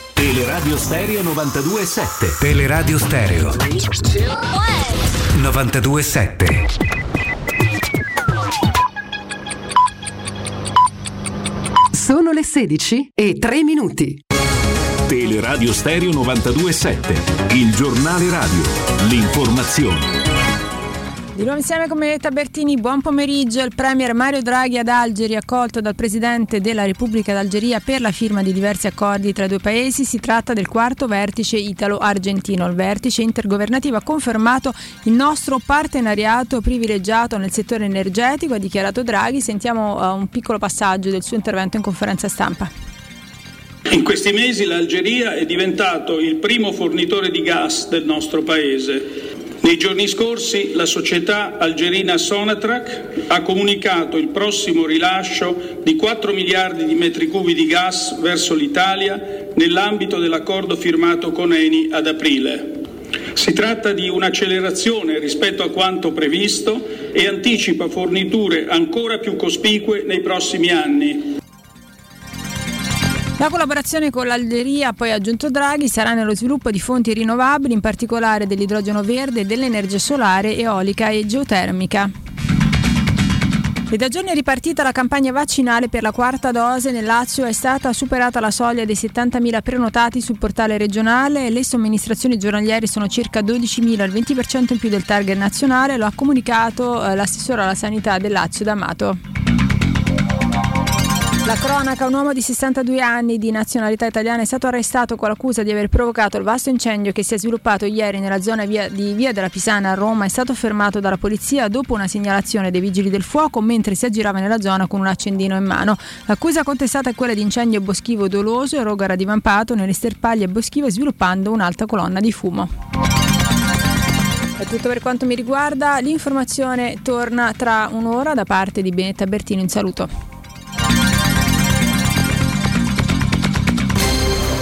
Teleradio Stereo 92.7 Teleradio Stereo. 92.7 Sono le 16 e 3 minuti. Teleradio Stereo 92.7 Il giornale radio. L'informazione Di nuovo insieme con Benedetta Bertini, buon pomeriggio. Il Premier Mario Draghi ad Algeri, accolto dal Presidente della Repubblica d'Algeria per la firma di diversi accordi tra i due paesi. Si tratta del quarto vertice italo-argentino. Il vertice intergovernativo ha confermato il nostro partenariato privilegiato nel settore energetico, ha dichiarato Draghi. Sentiamo uh, un piccolo passaggio del suo intervento in conferenza stampa. In questi mesi l'Algeria è diventato il primo fornitore di gas del nostro Paese. Nei giorni scorsi la società algerina Sonatrach ha comunicato il prossimo rilascio di 4 miliardi di metri cubi di gas verso l'Italia nell'ambito dell'accordo firmato con Eni ad aprile. Si tratta di un'accelerazione rispetto a quanto previsto e anticipa forniture ancora più cospicue nei prossimi anni. La collaborazione con l'Algeria, ha poi aggiunto Draghi, sarà nello sviluppo di fonti rinnovabili, in particolare dell'idrogeno verde, dell'energia solare, eolica e geotermica. E da giorni è ripartita la campagna vaccinale per la quarta dose. Nel Lazio è stata superata la soglia dei 70.000 prenotati sul portale regionale le somministrazioni giornaliere sono circa 12.000, il 20% in più del target nazionale. Lo ha comunicato eh, l'assessore alla sanità del Lazio D'Amato. La cronaca, un uomo di 62 anni di nazionalità italiana è stato arrestato con l'accusa di aver provocato il vasto incendio che si è sviluppato ieri nella zona via, di Via della Pisana a Roma. È stato fermato dalla polizia dopo una segnalazione dei vigili del fuoco mentre si aggirava nella zona con un accendino in mano. L'accusa contestata è quella di incendio boschivo doloso e rogo era divampato nelle sterpaglie boschive sviluppando un'alta colonna di fumo. È tutto per quanto mi riguarda, l'informazione torna tra un'ora da parte di Benetta Bertino in saluto.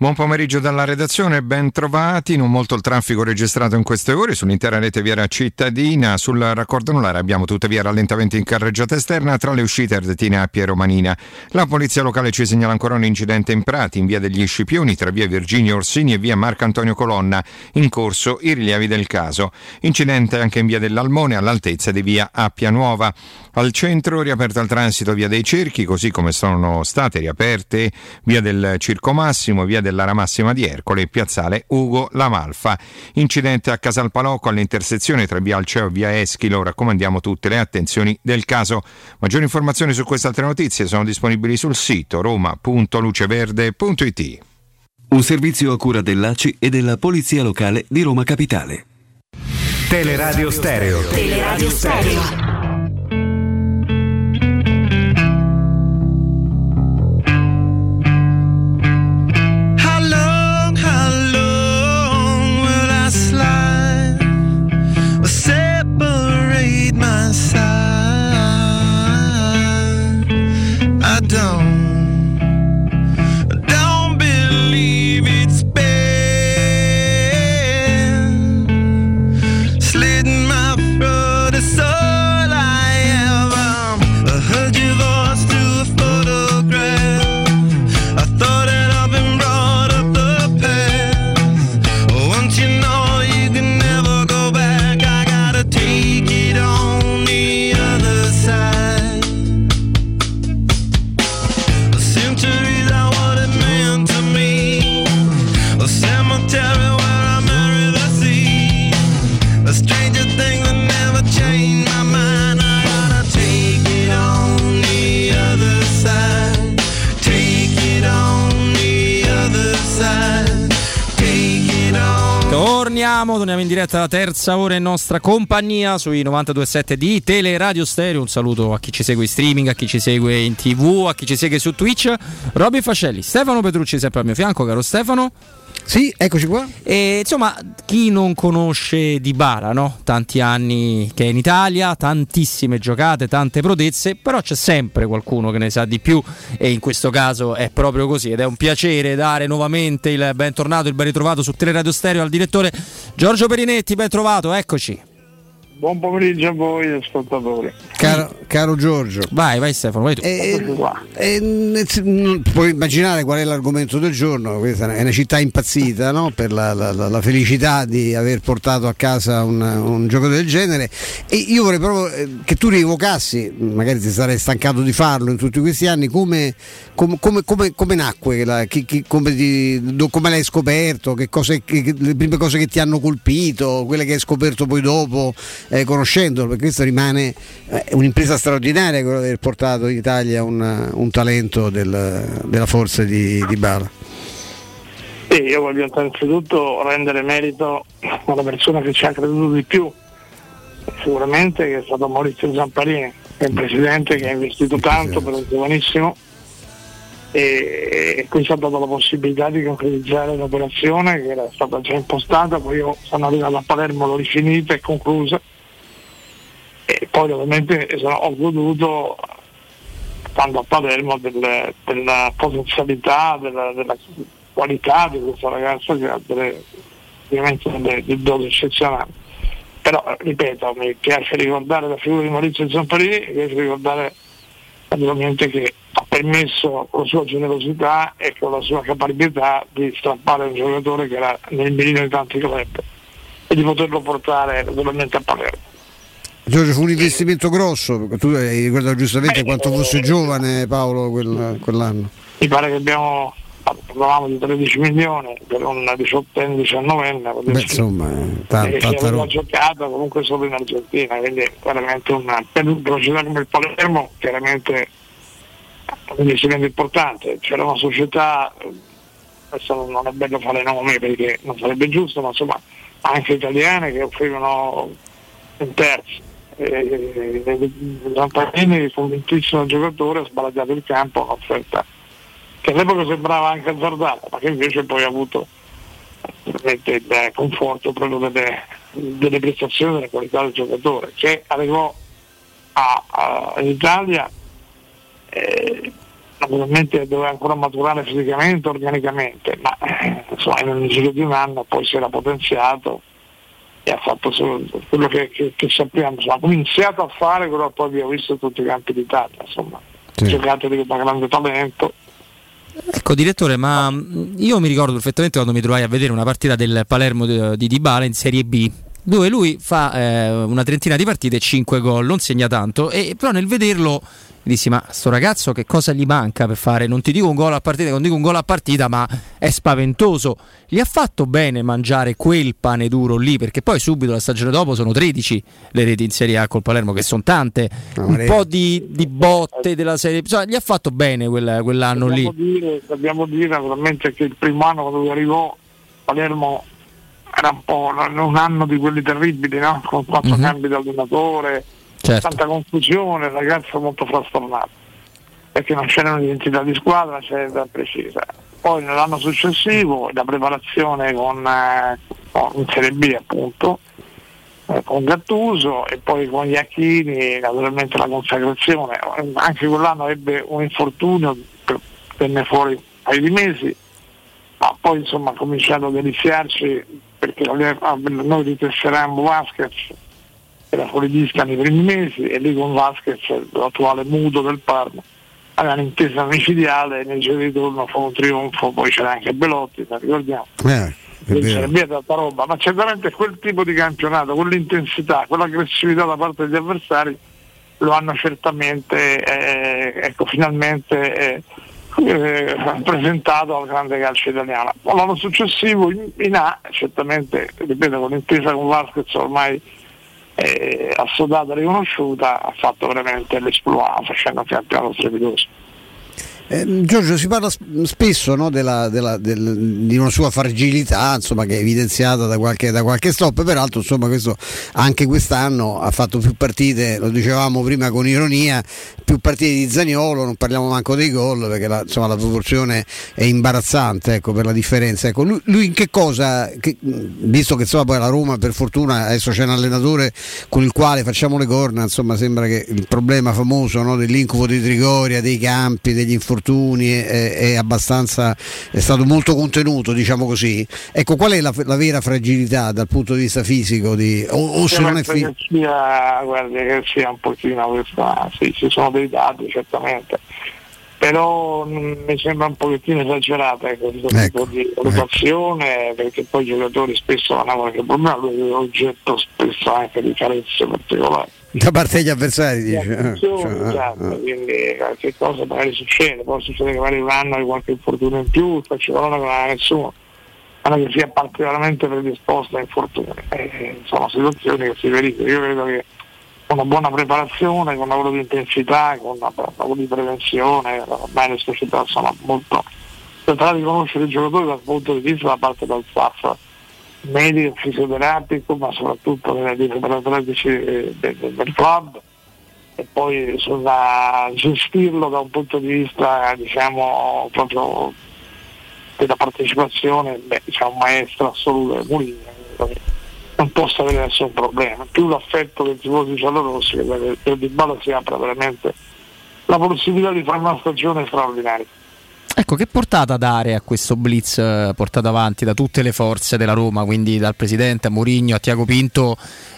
Buon pomeriggio dalla redazione, ben trovati. Non molto il traffico registrato in queste ore sull'intera rete viaria cittadina. Sul raccordo anulare abbiamo tuttavia rallentamenti in carreggiata esterna tra le uscite Ardetina e Piero Manina. La polizia locale ci segnala ancora un incidente in Prati, in via degli Scipioni, tra via Virginio Orsini e via Marco Antonio Colonna. In corso i rilievi del caso. Incidente anche in via dell'Almone all'altezza di via Appia Nuova. Al centro riaperto al transito via dei Cerchi, così come sono state riaperte via del Circo Massimo, via dell'Ara Massima di Ercole e piazzale Ugo Lamalfa. Incidente a Casalpalocco all'intersezione tra via Alceo e via Eschilo. Raccomandiamo tutte le attenzioni del caso. Maggiori informazioni su queste altre notizie sono disponibili sul sito roma.luceverde.it. Un servizio a cura dell'ACI e della Polizia Locale di Roma Capitale. Teleradio Stereo. Teleradio Stereo. Torniamo, torniamo in diretta alla terza ora in nostra compagnia sui 92.7 di Teleradio Stereo. Un saluto a chi ci segue in streaming, a chi ci segue in tv, a chi ci segue su Twitch. Robin Fascelli, Stefano Petrucci sempre al mio fianco, caro Stefano. Sì, eccoci qua. E insomma, chi non conosce Di Bara, no? Tanti anni che è in Italia, tantissime giocate, tante prodezze, però c'è sempre qualcuno che ne sa di più e in questo caso è proprio così ed è un piacere dare nuovamente il bentornato, il ben ritrovato su Teleradio Stereo al direttore Giorgio Perinetti, ben trovato, eccoci. Buon pomeriggio a voi ascoltatori. Caro, caro Giorgio. Vai, vai Stefano, vai tu. Eh, nel- non- puoi immaginare qual è l'argomento del giorno, questa è una città impazzita no? per la, la- la- la felicità di aver portato a casa un, un gioco del genere e io vorrei proprio eh, che tu rievocassi, magari ti sarei stancato di farlo in tutti questi anni, come, come- come- come- come nacque, la- chi- chi- come, ti- do- come l'hai scoperto, che cose, che- le prime cose che ti hanno colpito, quelle che hai scoperto poi dopo eh, conoscendolo, perché questo rimane eh, un'impresa straordinaria quello di aver portato in Italia un, un talento del- della forza di, di Bala. E io voglio innanzitutto rendere merito alla persona che ci ha creduto di più, sicuramente che è stato Maurizio Zamparini, che è un presidente che ha investito tanto per un giovanissimo e, e qui ci ha dato la possibilità di concretizzare l'operazione che era stata già impostata, poi io sono arrivato a Palermo, l'ho rifinita e conclusa e poi ovviamente ho goduto stando a Palermo del- della potenzialità, della, della qualità di questa ragazza che ha delle, ovviamente delle, delle eccezionali. Però ripeto, mi piace ricordare la figura di Maurizio Zamparini, mi piace ricordare naturalmente che ha permesso con la sua generosità e con la sua capacità di strappare un giocatore che era nel mirino di tanti club e di poterlo portare naturalmente a Palermo. Giorgio fu un investimento grosso, tu hai ricordato giustamente quanto fosse giovane Paolo quel- quell'anno. Mi pare che abbiamo parlavamo di 13 milioni per un 18enne, 19enne, vuol dire Beh, insomma, eh, eh, tanta aveva roba. giocato comunque solo in Argentina, quindi veramente una, per una società come il Palermo chiaramente un investimento importante. C'era una società, eh, adesso non è bello fare nomi perché non sarebbe giusto, ma insomma anche italiane che offrivano un terzo. Eh, eh, Zamparini, convintissimo giocatore, ha sbaragliato il campo, un'offerta che all'epoca sembrava anche azzardata, ma che invece poi ha avuto veramente il eh, conforto proprio delle, delle prestazioni e delle qualità del giocatore, che arrivò a- a- in Italia eh, naturalmente doveva ancora maturare fisicamente, organicamente, ma eh, insomma in un giro di un anno poi si era potenziato e ha fatto quello che, che- che sappiamo, insomma, ha iniziato a fare quello che poi abbiamo visto tutti i campi d'Italia, insomma, giocato di un grande talento. Ecco direttore, ma io mi ricordo perfettamente quando mi trovai a vedere una partita del Palermo di, di Dybala in Serie B dove lui fa eh, una trentina di partite e 5 gol, non segna tanto, e, però nel vederlo dissi ma sto ragazzo che cosa gli manca per fare, non ti dico un gol a partita, non dico un gol a partita, ma è spaventoso. Gli ha fatto bene mangiare quel pane duro lì, perché poi subito la stagione dopo sono 13 le reti in Serie A col Palermo, che sono tante, un rete. po' di, di botte della Serie insomma, gli ha fatto bene quel- quell'anno lì. Dobbiamo dire, dobbiamo dire naturalmente che il primo anno quando lui arrivò Palermo era un po' un anno di quelli terribili, no? con quattro Mhm. cambi di allenatore, Certo. tanta confusione, il ragazzo molto frastornato, perché non c'era un'identità di squadra, c'era un'identità precisa. Poi nell'anno successivo la preparazione con, eh, con Serie B appunto, eh, con Gattuso e poi con gli Acchini, naturalmente la consacrazione. Anche quell'anno ebbe un infortunio, venne fuori un paio di mesi, ma poi insomma ha cominciato a deliziarci perché noi ritesserammo Vasquez era fuori vista nei primi mesi e lì con Vasquez, l'attuale muto del Parma, aveva un'intesa micidiale, nel giro di ritorno fu un trionfo, poi c'era anche Belotti, ricordiamo. Eh, c'era via tanta roba, ma certamente quel tipo di campionato, quell'intensità, quell'aggressività da parte degli avversari lo hanno certamente, eh, ecco, finalmente eh, eh, presentato al grande calcio italiano. L'anno successivo in, in A, certamente, ripeto, con l'intesa con Vasquez ormai eh, assodata e riconosciuta, ha fatto veramente l'esploit facendo un campionato strepitoso. Eh, Giorgio, si parla spesso no, della- della- del- di una sua fragilità, insomma, che è evidenziata da qualche, da qualche stop, peraltro insomma, questo, anche quest'anno ha fatto più partite, lo dicevamo prima con ironia, più partite di Zaniolo, non parliamo manco dei gol perché la, insomma, la proporzione è imbarazzante ecco, per la differenza. Ecco, lui, lui in che cosa, che- visto che insomma, poi la Roma per fortuna adesso c'è un allenatore con il quale facciamo le corna, insomma sembra che il problema famoso no, dell'incubo di Trigoria, dei campi, degli infortuni è, è abbastanza è stato molto contenuto, diciamo così. Ecco, qual è la, la vera fragilità dal punto di vista fisico? Di, o, o se non è fisico? che sia, guardi, che sia un pochino questa, sì, ci sono dei dati certamente, però mm, mi sembra un pochettino esagerata ecco, questo tipo di valutazione perché poi i giocatori spesso non hanno qualche problema, lui è oggetto spesso anche di carezze particolari. Da parte degli avversari Di dice. eh, attenzione, cioè, eh, esatto, eh. quindi qualche cosa magari succede, poi succede che magari un anno hai qualche infortunio in più, ci vuole non ha nessuno, ma che sia particolarmente predisposto a infortuni. Eh, sono situazioni che si verificano. Io credo che con una buona preparazione, con un lavoro di intensità, con un lavoro di prevenzione, ormai le società sono molto tentare di conoscere i giocatori dal punto di vista da parte del staff medico, fisioterapico, ma soprattutto dei preparatori eh, del, del club e poi sulla gestirlo da un punto di vista diciamo proprio della partecipazione, beh, c'è un maestro assoluto Mourinho, non possa avere nessun problema. Più l'affetto che i tifosi giallorossi che per Di Bala si apre veramente la possibilità di fare una stagione straordinaria. Ecco, che portata dare a questo blitz eh, portato avanti da tutte le forze della Roma, quindi dal presidente a Mourinho a Tiago Pinto,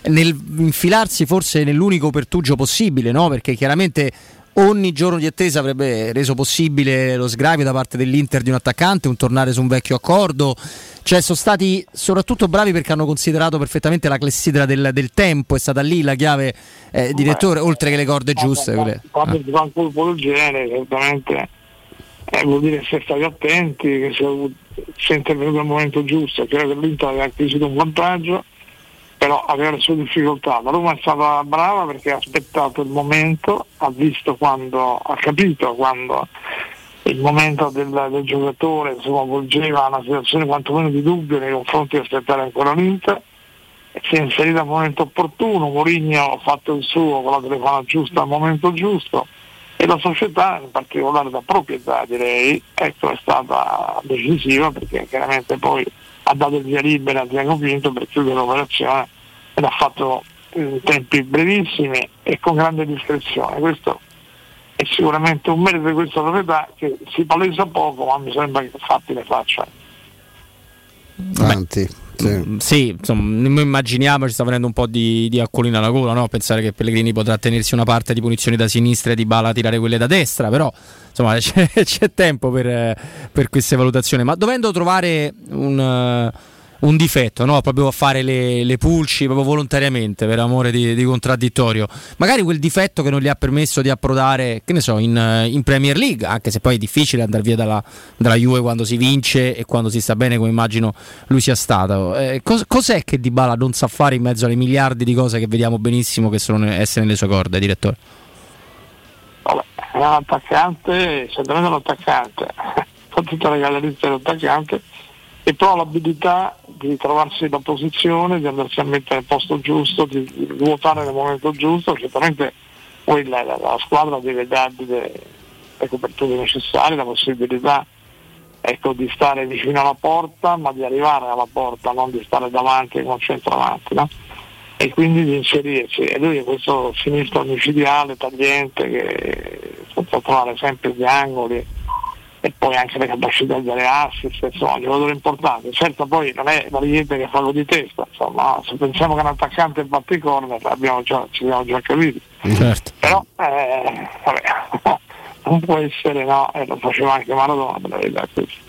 nel infilarsi forse nell'unico pertugio possibile, no? Perché chiaramente ogni giorno di attesa avrebbe reso possibile lo sgravio da parte dell'Inter di un attaccante, un tornare su un vecchio accordo. Cioè, sono stati soprattutto bravi perché hanno considerato perfettamente la clessidra del, del tempo, è stata lì la chiave, eh, direttore, oltre che le corde giuste. quando si fa un colpo del genere certamente eh, vuol dire essere stati attenti che si è, è intervenuto al momento giusto credo che l'Inter aveva acquisito un vantaggio però aveva le sue difficoltà. La Roma è stata brava perché ha aspettato il momento ha visto quando ha capito quando il momento del, del giocatore insomma, volgeva una situazione quantomeno di dubbio nei confronti di aspettare ancora l'Inter. Si è inserito al momento opportuno, Mourinho ha fatto il suo con la telefonata giusta al momento giusto e la società, in particolare la proprietà direi, ecco, è stata decisiva perché chiaramente poi ha dato il via libera a Diago Pinto per chiudere l'operazione e l'ha fatto in tempi brevissimi e con grande discrezione. Questo è sicuramente un merito di questa proprietà che si palesa poco ma mi sembra che fatti ne faccia. Avanti. Mm, Sì, insomma, noi immaginiamo ci sta venendo un po' di, di acquolina alla gola, no? pensare che Pellegrini potrà tenersi una parte di punizioni da sinistra e di Bala tirare quelle da destra, però insomma (laughs) c'è, c'è tempo per, per queste valutazioni. Ma dovendo trovare un, eh, un difetto, no? proprio a fare le, le pulci proprio volontariamente per amore di, di contraddittorio, magari quel difetto che non gli ha permesso di approdare, che ne so, in, eh, in Premier League, anche se poi è difficile andare via dalla, dalla Juve quando si vince e quando si sta bene, come immagino lui sia stato. Eh, cos- cos'è che Dybala non sa fare in mezzo alle miliardi di cose che vediamo benissimo che sono essere nelle sue corde, direttore? È un attaccante, certamente un attaccante, (laughs) tutta la galleria dell'attaccante e però l'abilità di trovarsi in posizione, di andarsi a mettere al posto giusto, di ruotare nel momento giusto, certamente poi la, la- la squadra deve dargli le, le coperture necessarie, la possibilità ecco, di stare vicino alla porta, ma di arrivare alla porta, non di stare davanti con centravanti. No? E quindi di inserirsi. E lui è questo sinistro micidiale, tagliente, che sa trovare sempre gli angoli poi anche le capacità di dare assist, insomma, un giocatore importante. Certo poi non è niente che fallo di testa, insomma, se pensiamo che un attaccante batte i corner abbiamo già, ci siamo già capiti. Certo. Però eh, vabbè, (laughs) non può essere no, e lo faceva anche Maradona per la verità questo.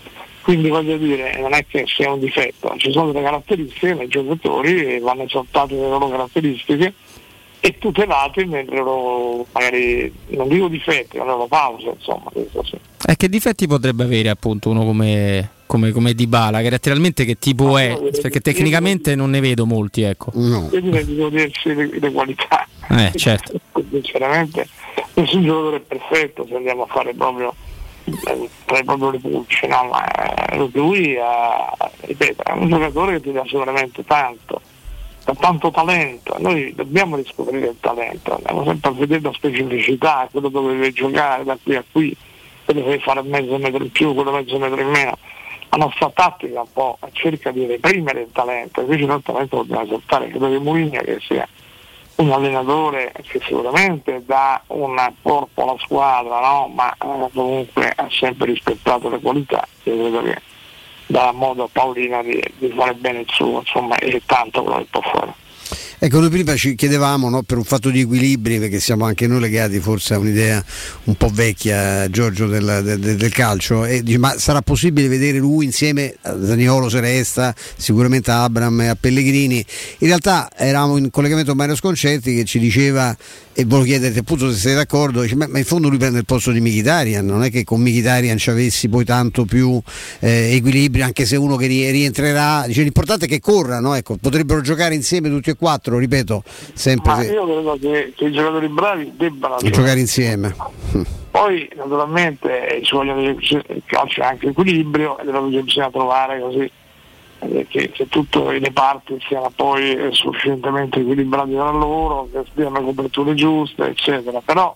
Quindi voglio dire, non è che sia un difetto, ci sono delle caratteristiche nei giocatori e vanno esaltate le loro caratteristiche e tutelate nelle loro magari non dico difetti, nelle loro pause, insomma, questo sì. E che difetti potrebbe avere appunto uno come, come, come Dybala, caratterialmente che tipo è? Perché tecnicamente non ne vedo molti, ecco. Io direi di godersi le, le qualità. Eh, certo. (laughs) Sinceramente nessun giocatore è perfetto se andiamo a fare proprio eh, fare proprio le pulce, no? Ma eh, lui eh, ripeto, è un giocatore che ti dà sicuramente tanto, ha tanto talento, noi dobbiamo riscoprire il talento, andiamo sempre a vedere la specificità, quello dove deve giocare da qui a qui, quello deve fare mezzo metro in più, quello mezzo metro in meno. La nostra tattica un po' cerca di reprimere il talento, invece noi il talento dobbiamo esaltare, credo che Mourinho che sia un allenatore che sicuramente dà un corpo alla squadra, no? ma eh, comunque ha sempre rispettato le qualità, io credo che dà modo a Paolina di, di fare bene il suo, insomma, è tanto quello che può fare. Ecco, noi prima ci chiedevamo no, per un fatto di equilibri, perché siamo anche noi legati forse a un'idea un po' vecchia, Giorgio, del, del- del calcio, e dice, ma sarà possibile vedere lui insieme a Zaniolo se resta, sicuramente a Abram e a Pellegrini? In realtà eravamo in collegamento con Mario Sconcerti che ci diceva, e volevo chiederti appunto se sei d'accordo, dice, ma, ma in fondo lui prende il posto di Mkhitaryan, non è che con Mkhitaryan ci avessi poi tanto più eh, equilibrio, anche se uno che ri- rientrerà, dice, l'importante è che corra, no? ecco, potrebbero giocare insieme tutti e quattro, ripeto, sempre se- io credo che, che i giocatori bravi debbano giocare insieme. Poi naturalmente ci vogliono il calcio anche equilibrio e quello che bisogna trovare così eh, che, che tutte le parti siano poi sufficientemente equilibrate tra loro, che abbiano le coperture giuste, eccetera. Però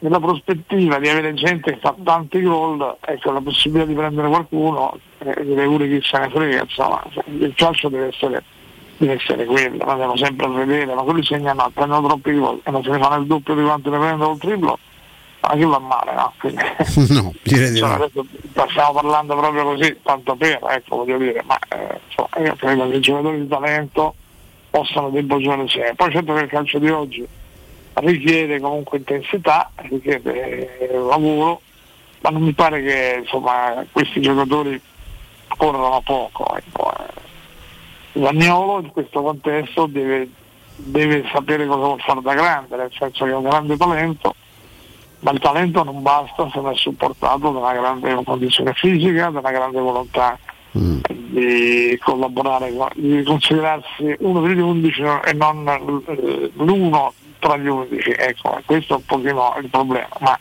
nella prospettiva di avere gente che fa tanti gol, ecco la possibilità di prendere qualcuno, eh, direi pure chi se ne frega, insomma, il calcio deve essere, deve essere quello, noi andiamo sempre a vedere, ma quelli segnano, prendono troppi gol e non se ne fanno il doppio di quanto ne prendono il triplo, ma che va male, no? Quindi, (laughs) no, direi di no. stiamo parlando proprio così, tanto per, ecco, voglio dire, ma eh, insomma, io credo che i giocatori di talento possano debbo giocare insieme. Poi certo che il calcio di oggi richiede comunque intensità, richiede eh, lavoro, ma non mi pare che insomma, questi giocatori corrono poco. Ecco. eh. Zaniolo in questo contesto deve, deve sapere cosa vuol fare da grande, nel senso che è un grande talento, ma il talento non basta se non è supportato da una grande condizione fisica, da una grande volontà di collaborare, di considerarsi uno degli undici e non eh, l'uno tra gli undici. Ecco, questo è un pochino il problema, ma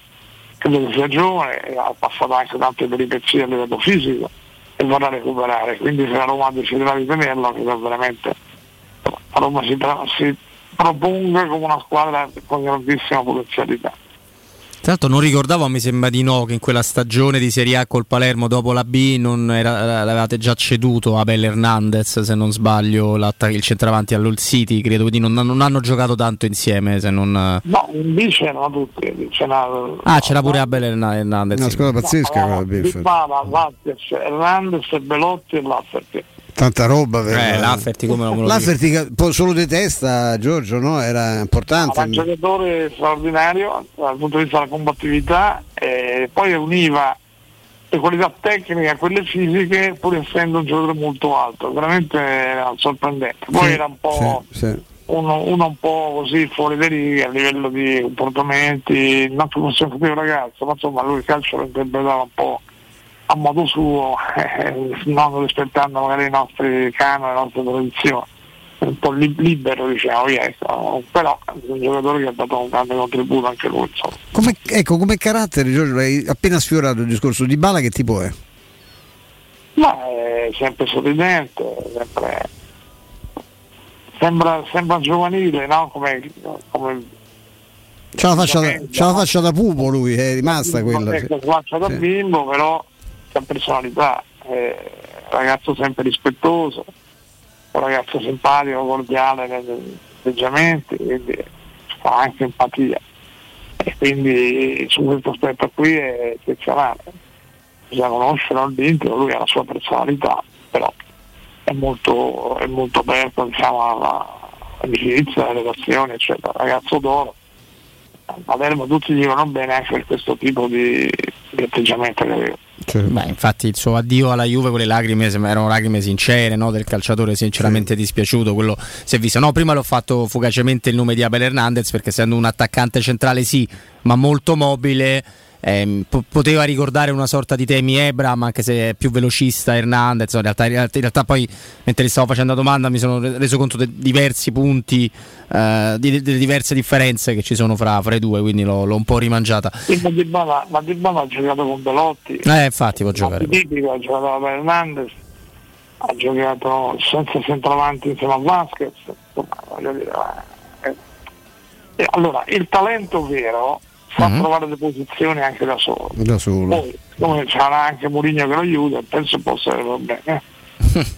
credo che sia giovane, e ha passato anche tante peripezie a livello fisico e vorrà recuperare, quindi se la Roma deciderà di tenerlo, credo veramente la Roma si, tra- si proponga come una squadra con grandissima potenzialità. Tra l'altro non ricordavo, mi sembra di no, che in quella stagione di Serie A col Palermo dopo la B non era- l'avevate già ceduto Abel Hernandez, se non sbaglio, il centravanti all'All City, credo, quindi non, non hanno giocato tanto insieme. Se non... No, in B c'erano tutti, c'era Ah, c'era pure Abel Herna- Hernandez. Una squadra pazzesca quella no, Bielefeld. Dybala, Lattes, Hernandez, Belotti e Lafferty. Tanta roba per Eh, Lafferty come lo po- solo di testa, Giorgio, no? Era importante. Era un giocatore straordinario dal punto di vista della combattività e poi univa le qualità tecniche a quelle fisiche pur essendo un giocatore molto alto, veramente era sorprendente. Poi Sì, era un po' sì, sì. uno, uno un po' così fuori dai righe a livello di comportamenti, non fosse un ragazzo, ma insomma lui il calcio lo interpretava un po' a modo suo, eh, non rispettando magari i nostri canoni, le nostre tradizioni. Un po' li- libero diciamo, via, ecco. però è un giocatore che ha dato un grande contributo anche lui. Come, ecco, come carattere, Giorgio, hai appena sfiorato il discorso di Bala, che tipo è? Ma è sempre sorridente, sempre, sembra, sembra giovanile, no? Come, come C'ha la faccia, da, c'ha la faccia da pupo lui, è rimasta quella. sì. Ecco, faccia da bimbo, però c'ha personalità, un ragazzo sempre rispettoso, un ragazzo simpatico, cordiale negli atteggiamenti, quindi fa anche empatia. E quindi su questo aspetto qui è eccezionale. Bisogna conoscere il vinto, lui ha la sua personalità, però è molto, è molto aperto diciamo, alla- all'amicizia, alle relazioni, eccetera. Ragazzo d'oro. A tutti gli dicono bene anche per questo tipo di, di atteggiamento che aveva. Beh, infatti il suo addio alla Juve con le lacrime erano lacrime sincere no? del calciatore sinceramente dispiaciuto quello si è visto no prima l'ho fatto fugacemente il nome di Abel Hernandez perché essendo un attaccante centrale sì ma molto mobile po- poteva ricordare una sorta di Temi Ebram anche se è più velocista Hernandez in realtà, in realtà- poi mentre gli stavo facendo la domanda mi sono re- reso conto dei diversi punti eh, di- delle diverse differenze che ci sono fra, fra i due quindi l'ho, l'ho un po' rimangiata Ma ma Dybala ha giocato con Belotti, eh infatti può giocare tipico, ha giocato con Hernandez, ha giocato senza centravanti insieme a Vasquez. eh. E allora, il talento vero sa Mhm. trovare le posizioni anche da solo. Da solo. Poi, come c'era anche Mourinho che lo aiuta, penso possa avere problemi. (laughs)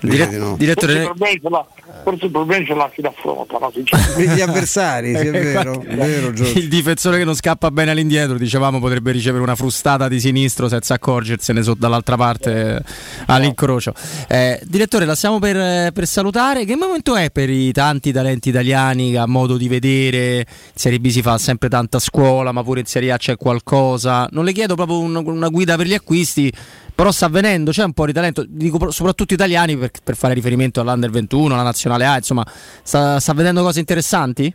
Dire- Forse direttore problema ce l'ha- forse il problema ce l'ha chi l'affronta, no? (laughs) Gli avversari, sì, è vero, è vero, il difensore che non scappa bene all'indietro, dicevamo, potrebbe ricevere una frustata di sinistro senza accorgersene so- dall'altra parte eh, all'incrocio. Eh, direttore, la stiamo per, eh, per salutare. Che momento è per i tanti talenti italiani che a modo di vedere in Serie B si fa sempre tanta scuola, ma pure in Serie A c'è qualcosa? Non le chiedo proprio un- una guida per gli acquisti. Però sta avvenendo, c'è un po' di talento, dico soprattutto italiani per, per fare riferimento all'Under 21, alla Nazionale A, insomma, sta, sta vedendo cose interessanti?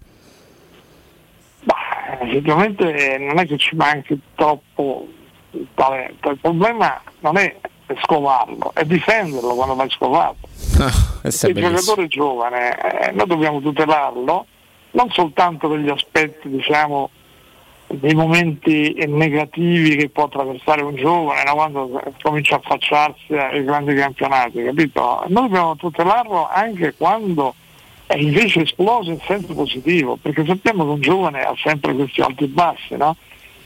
Sicuramente non è che ci manchi troppo il talento, il problema non è scovarlo, è difenderlo quando vai scovato. (laughs) È il giocatore giovane, eh, noi dobbiamo tutelarlo, non soltanto per gli aspetti, diciamo, dei momenti negativi che può attraversare un giovane no? quando comincia a affacciarsi ai grandi campionati, capito? Noi dobbiamo tutelarlo anche quando è invece esploso in senso positivo, perché sappiamo che un giovane ha sempre questi alti e bassi, no?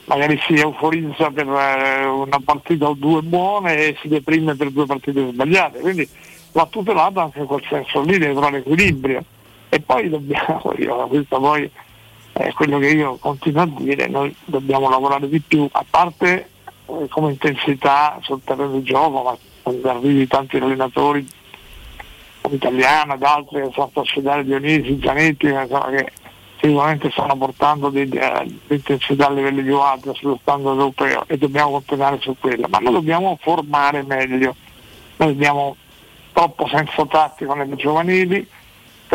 magari si euforizza per eh, una partita o due buone e si deprime per due partite sbagliate, quindi va tutelato anche in quel senso lì, deve trovare equilibrio. E poi dobbiamo, (laughs) io, questo poi è quello che io continuo a dire, noi dobbiamo lavorare di più, a parte eh, come intensità sul terreno di gioco, ma quando arrivi tanti allenatori come Italiano ed altri che sono sfidare Dionisi, insomma, che sicuramente stanno portando di, eh, di intensità a livelli più alti sullo standard europeo e dobbiamo continuare su quello, ma noi dobbiamo formare meglio, noi abbiamo troppo senso tattico nelle giovanili,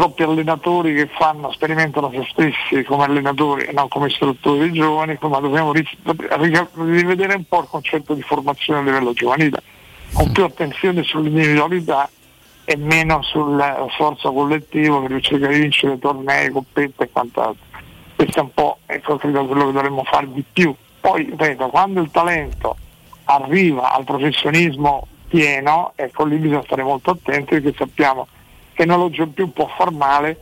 troppi allenatori che fanno, sperimentano se stessi come allenatori e non come istruttori dei giovani, ma dobbiamo ri- ri- rivedere un po' il concetto di formazione a livello giovanile, con più attenzione sull'individualità e meno sul sforzo collettivo che cerca di vincere tornei, coppette e quant'altro. Questo è un po' ecco, quello che dovremmo fare di più. Poi ripeto, quando il talento arriva al professionismo pieno, ecco lì bisogna stare molto attenti perché sappiamo che non lo più può far male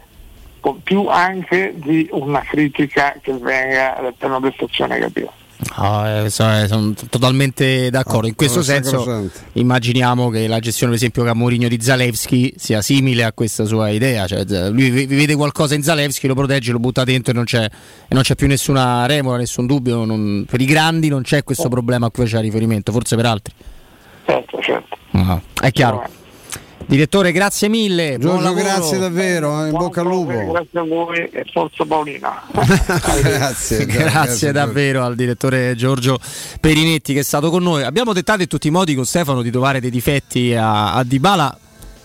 più anche di una critica che venga per una prestazione negativa. No, eh, sono, sono totalmente d'accordo. In questo sono senso, immaginiamo che la gestione, per esempio, Mourinho di Zalewski sia simile a questa sua idea. Cioè, lui vede qualcosa in Zalewski, lo protegge, lo butta dentro e non c'è, e non c'è più nessuna remora, nessun dubbio. non- per i grandi non c'è questo problema a cui faceva riferimento, forse per altri. Certo, certo. Ah, è chiaro. Direttore, grazie mille. Giorgio, grazie davvero, eh, in bocca al lupo. Grazie a voi e forza Paolina. (laughs) grazie, Grazie (laughs) davvero al direttore Giorgio Perinetti che è stato con noi. Abbiamo tentato in tutti i modi con Stefano di trovare dei difetti a, a Dybala,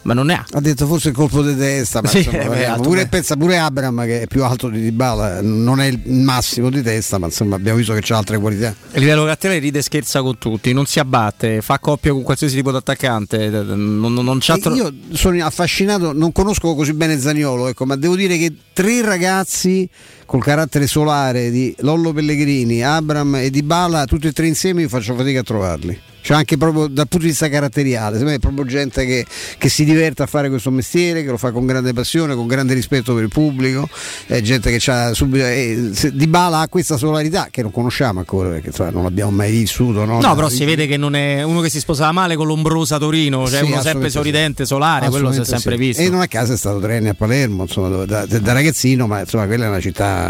ma non ne ha. Ha detto forse il colpo di testa, ma Sì, insomma, eh, beh, alto pure, beh. pensa pure Abram che è più alto di Dybala, non è il massimo di testa, ma insomma abbiamo visto che ha altre qualità. A livello caratteriale ride e scherza con tutti, non si abbatte, fa coppia con qualsiasi tipo di attaccante, non, non, non c'ha tro- io sono affascinato, non conosco così bene Zaniolo, ecco, ma devo dire che tre ragazzi col carattere solare di Lollo Pellegrini, Abram e Dybala, tutti e tre insieme io faccio fatica a trovarli. Cioè anche proprio dal punto di vista caratteriale, secondo me è proprio gente che, che si diverte a fare questo mestiere, che lo fa con grande passione, con grande rispetto per il pubblico, è gente che ha subito... Eh, se- Dybala ha questa solarità che non conosciamo ancora, perché insomma, non l'abbiamo mai vissuto. No, No, però si vede che non è uno che si sposava male con l'ombrosa Torino, cioè Sì, uno sempre sorridente, solare, quello si è sempre sì. visto. E non a caso è stato tre anni a Palermo, insomma, dove- da, da ragazzino, ma insomma quella è una città.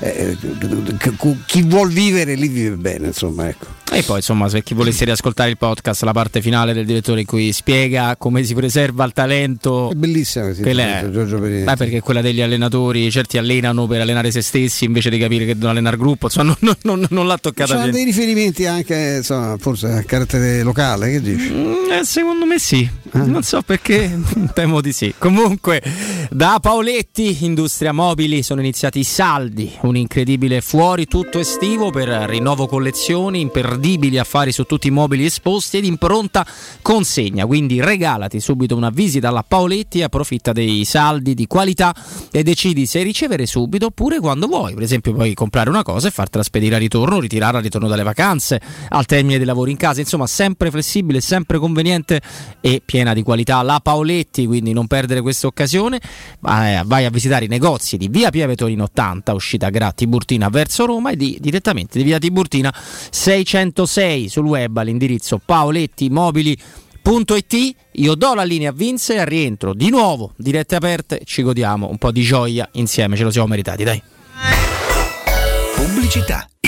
Eh, che- chi vuol vivere lì vive bene, insomma, ecco. E poi insomma se chi volesse riascoltare il podcast, la parte finale del direttore in cui spiega come si preserva il talento. È bellissima Quella è- Giorgio Perinetti. Beh, perché quella degli allenatori, certi allenano per allenare se stessi invece di capire che devono allenare il gruppo, insomma non, non- non l'ha toccata bene. dei riferimenti anche, insomma, forse a carattere locale, che dici? Mm, eh, secondo me sì, non so perché, (laughs) temo di sì. Comunque, da Paoletti, Industria Mobili, sono iniziati i saldi, un incredibile fuori tutto estivo per rinnovo collezioni, imperdibili affari su tutti i mobili esposti ed in pronta consegna. Quindi regalati subito una visita alla Paoletti, approfitta dei saldi di qualità e decidi se ricevere subito oppure quando vuoi. Per esempio, puoi comprare una cosa e fartela spedire a ritorno, ritirarla al ritorno dalle vacanze, al termine dei lavori in casa. Insomma, sempre flessibile, sempre conveniente e piena di qualità. La Paoletti, quindi non perdere questa occasione. A- vai a visitare i negozi di via Pieve Torino 80, uscita Gra Tiburtina verso Roma e di, direttamente di via Tiburtina 606 sul web all'indirizzo paolettimobili.it. Io do la linea a Vince e al rientro di nuovo dirette aperte. Ci godiamo un po' di gioia insieme, ce lo siamo meritati, dai. Pubblicità.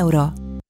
euro.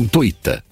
gratuita.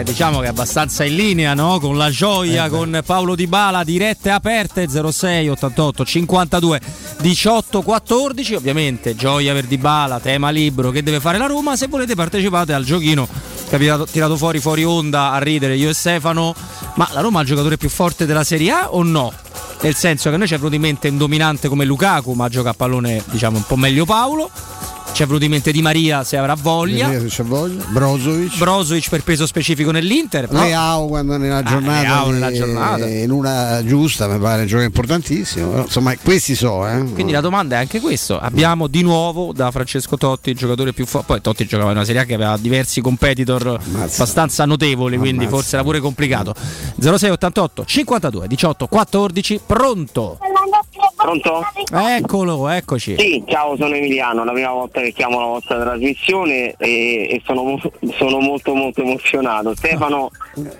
eh, diciamo che è abbastanza in linea, no? Con la gioia, con Paolo Di Bala, dirette aperte 06 88 52 18 14. Ovviamente, gioia per Di Bala, tema libero, che deve fare la Roma? Se volete partecipate al giochino che abbiamo tirato, fuori fuori onda a ridere io e Stefano. Ma la Roma è il giocatore più forte della Serie A o no? Nel senso che noi ci è venuto in mente un dominante come Lukaku, ma gioca a pallone diciamo un po' meglio Paolo. Ci è venuto in mente Di Maria se avrà voglia. Di Maria se c'ha voglia. Brozovic. Brozovic per peso specifico nell'Inter. però- Leao quando nella giornata, Leao nella giornata. in una giusta mi pare un gioco importantissimo insomma questi so eh. Quindi la domanda è anche questo. Abbiamo di nuovo da Francesco Totti il giocatore più forte. Poi Totti giocava in una Serie A che aveva diversi competitor abbastanza notevoli, quindi Ammazza. forse era pure complicato. 06 88 52 18 14 pronto. Pronto? Eccolo, eccoci. Sì, ciao, sono Emiliano, la prima volta che chiamo la vostra trasmissione e, e sono, sono molto molto emozionato. Stefano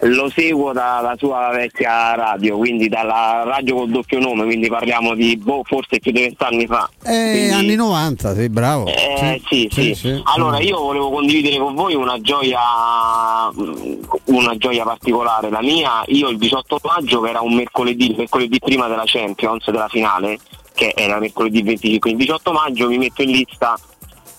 lo seguo dalla sua vecchia radio, quindi dalla radio col doppio nome, quindi parliamo di boh, forse più di vent'anni fa. Eh, Quindi- anni 90 sei bravo eh, sì, sì. Allora io volevo condividere con voi una gioia mm, una gioia particolare, la mia, io il 18 maggio che era un mercoledì, il mercoledì prima della Champions, della finale, che era mercoledì 25, il 18 maggio mi metto in lista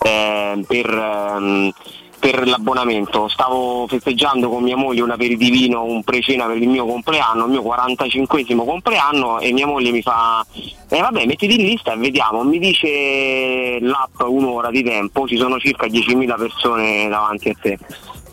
eh, per, ehm, per l'abbonamento. Stavo festeggiando con mia moglie un aperitivino, un precena per il mio compleanno, il mio 45 compleanno e mia moglie mi fa eh vabbè mettiti in lista e vediamo, mi dice l'app un'ora di tempo, ci sono circa 10.000 persone davanti a te.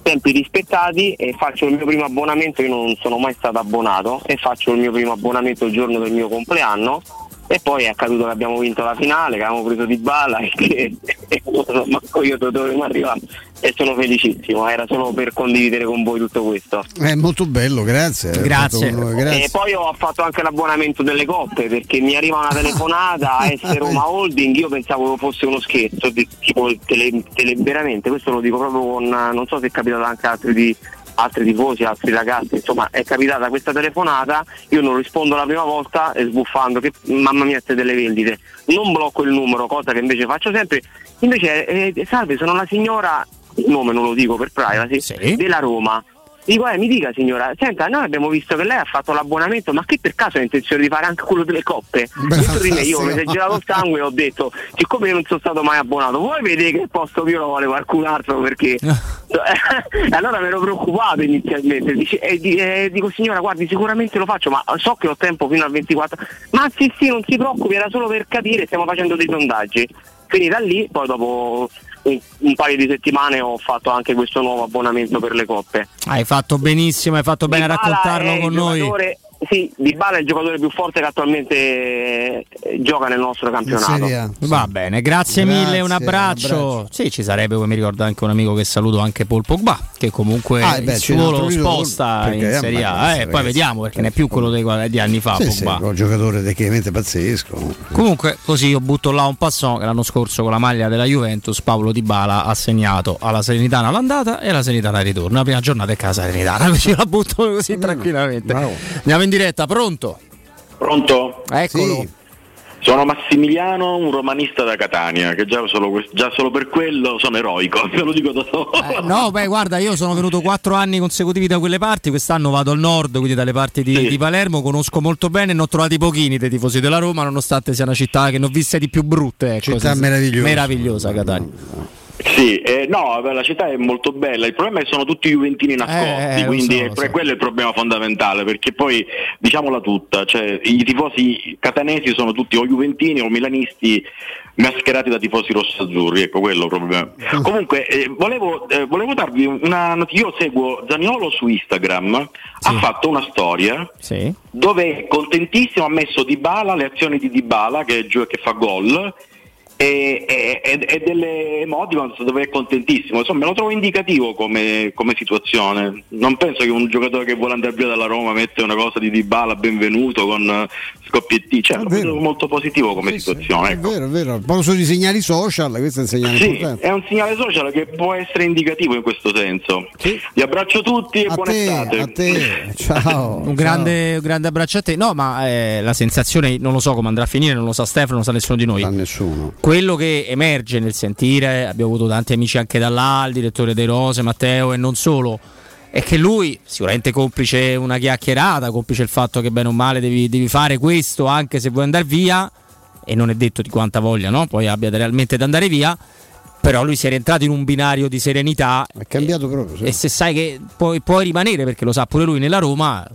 Tempi rispettati e faccio il mio primo abbonamento, io non sono mai stato abbonato e faccio il mio primo abbonamento il giorno del mio compleanno e poi è accaduto che abbiamo vinto la finale, che avevamo preso di balla e che (laughs) e manco io dove dovevo arrivare e sono felicissimo, era solo per condividere con voi tutto questo. è molto bello grazie Hai fatto grazie. E poi ho fatto anche l'abbonamento delle coppe perché mi arriva una telefonata a (laughs) S Roma Holding, io pensavo fosse uno scherzo, tipo tele, tele- veramente, questo lo dico proprio con, non so se è capitato anche a altri di altri tifosi, altri ragazzi, insomma è capitata questa telefonata, io non rispondo la prima volta e sbuffando che mamma mia siete delle vendite, non blocco il numero, cosa che invece faccio sempre, invece eh, salve sono la signora, nome non lo dico per privacy, della Roma. Dico, eh, mi dica signora, senta, noi abbiamo visto che lei ha fatto l'abbonamento, ma che per caso ha intenzione di fare anche quello delle coppe? Dentro di me io mi è girato il sangue e ho detto, siccome io non sono stato mai abbonato, vuoi vedere che il posto mio lo vuole qualcun altro? Perché (laughs) E allora mi ero preoccupato inizialmente, Dice- e di- e dico signora guardi sicuramente lo faccio, ma so che ho tempo fino al 24, ma sì sì non si preoccupi, era solo per capire, stiamo facendo dei sondaggi. Finita lì, poi dopo un, un paio di settimane ho fatto anche questo nuovo abbonamento per le coppe. Hai fatto benissimo, hai fatto bene a raccontarlo con noi. Sì, Di Bala è il giocatore più forte che attualmente eh, gioca nel nostro campionato. Va bene, grazie, Grazie, mille, un abbraccio. un abbraccio. Sì, ci sarebbe, come mi ricordo anche un amico che saluto, anche Paul Pogba, che comunque Ah, beh, il suo lo sposta in eh, Serie A. questo, Eh, poi vediamo perché ne è più quello dei, di anni fa. Sì, sì, Pogba. un giocatore tecnicamente pazzesco Comunque, così io butto là un passant che l'anno scorso con la maglia della Juventus Paolo Di Bala ha segnato alla Serenitana all'andata e alla Serenitana al ritorno. La prima giornata è casa Serenitana, (laughs) così la butto così tranquillamente. Andiamo in diretta, pronto? Pronto? Eccolo. Sono Massimiliano, un romanista da Catania, che già solo, già solo per quello sono eroico, (laughs) ve lo dico da solo. Eh, no, beh, guarda, io sono venuto quattro anni consecutivi da quelle parti. Quest'anno vado al nord, quindi dalle parti di, di Palermo. Conosco molto bene. Ne ho trovati pochini dei tifosi della Roma, nonostante sia una città che ne ho viste di più brutte. Ecco, Città sì, sì. meravigliosa. Meravigliosa, Catania. Sì, eh, no, la città è molto bella, il problema è che sono tutti juventini nascosti, Eh, quindi so, è so. quello è il problema fondamentale, perché poi diciamola tutta, cioè, i tifosi catanesi sono tutti o juventini o milanisti mascherati da tifosi rossazzurri, ecco quello il problema. (laughs) Comunque, eh, volevo, eh, volevo darvi una notizia, io seguo Zaniolo su Instagram, ha fatto una storia dove è contentissimo, ha messo Dybala, le azioni di Dybala che, che fa gol e, e- e- delle emoticons dove è contentissimo. Insomma lo trovo indicativo come, come situazione. Non penso che un giocatore che vuole andare via dalla Roma mette una cosa di Dybala benvenuto con scoppietti, cioè, lo vedo molto positivo come situazione. È ecco. vero, è vero. A proposito di segnali social, questo è un segnale Sì, importante. è un segnale social che può essere indicativo in questo senso. Vi abbraccio tutti e A buona te, estate. a te. (laughs) Ciao. Un grande, un grande abbraccio a te. No, ma eh, la sensazione non lo so come andrà a finire, non lo sa Stefano, non lo sa nessuno di noi. nessuno. Quello che emerge nel sentire, abbiamo avuto tanti amici anche dall'A, il direttore De Rose, Matteo e non solo. È che lui, sicuramente complice una chiacchierata, complice il fatto che bene o male devi, devi fare questo anche se vuoi andare via, e non è detto di quanta voglia no? poi abbia realmente da andare via, però lui si è rientrato in un binario di serenità. È cambiato proprio. sì. E se sai che puoi, puoi rimanere, perché lo sa pure lui nella Roma,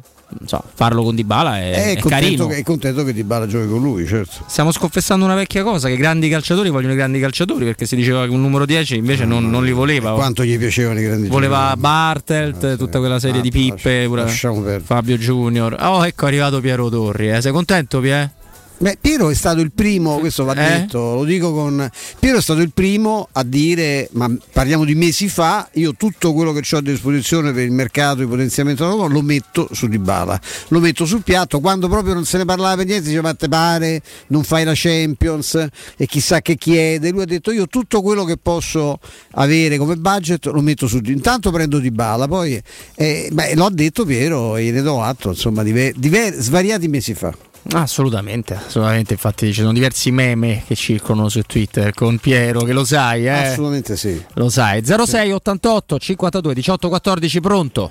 so, farlo con Dybala è, È, è contento carino. che, è contento che Dybala giochi con lui, certo. Stiamo sconfessando una vecchia cosa, che i grandi calciatori vogliono i grandi calciatori, perché si diceva che un numero 10 invece non, non li voleva. Quanto gli piacevano i grandi Voleva Bartelt, tutta quella serie Ah, di pippe, perdere. Fabio Junior. Oh, ecco è arrivato Piero Torri. eh. Sei contento, Pie? Beh, Piero è stato il primo, questo va Eh? detto, lo dico con. Piero è stato il primo a dire, ma parliamo di mesi fa, io tutto quello che ho a disposizione per il mercato, il potenziamento della Roma, lo metto su Dybala, lo metto sul piatto, quando proprio non se ne parlava per niente, diceva ma te pare, non fai la Champions e chissà che chiede, lui ha detto io tutto quello che posso avere come budget lo metto su intanto prendo Dybala, poi eh, beh, lo ha detto Piero e gliene do atto, insomma, diver- diver- svariati mesi fa. Ah, Assolutamente, assolutamente. Infatti ci sono diversi meme che circolano su Twitter con Piero, che lo sai, eh? Assolutamente sì. Lo sai. 06 88 52 18 14 pronto?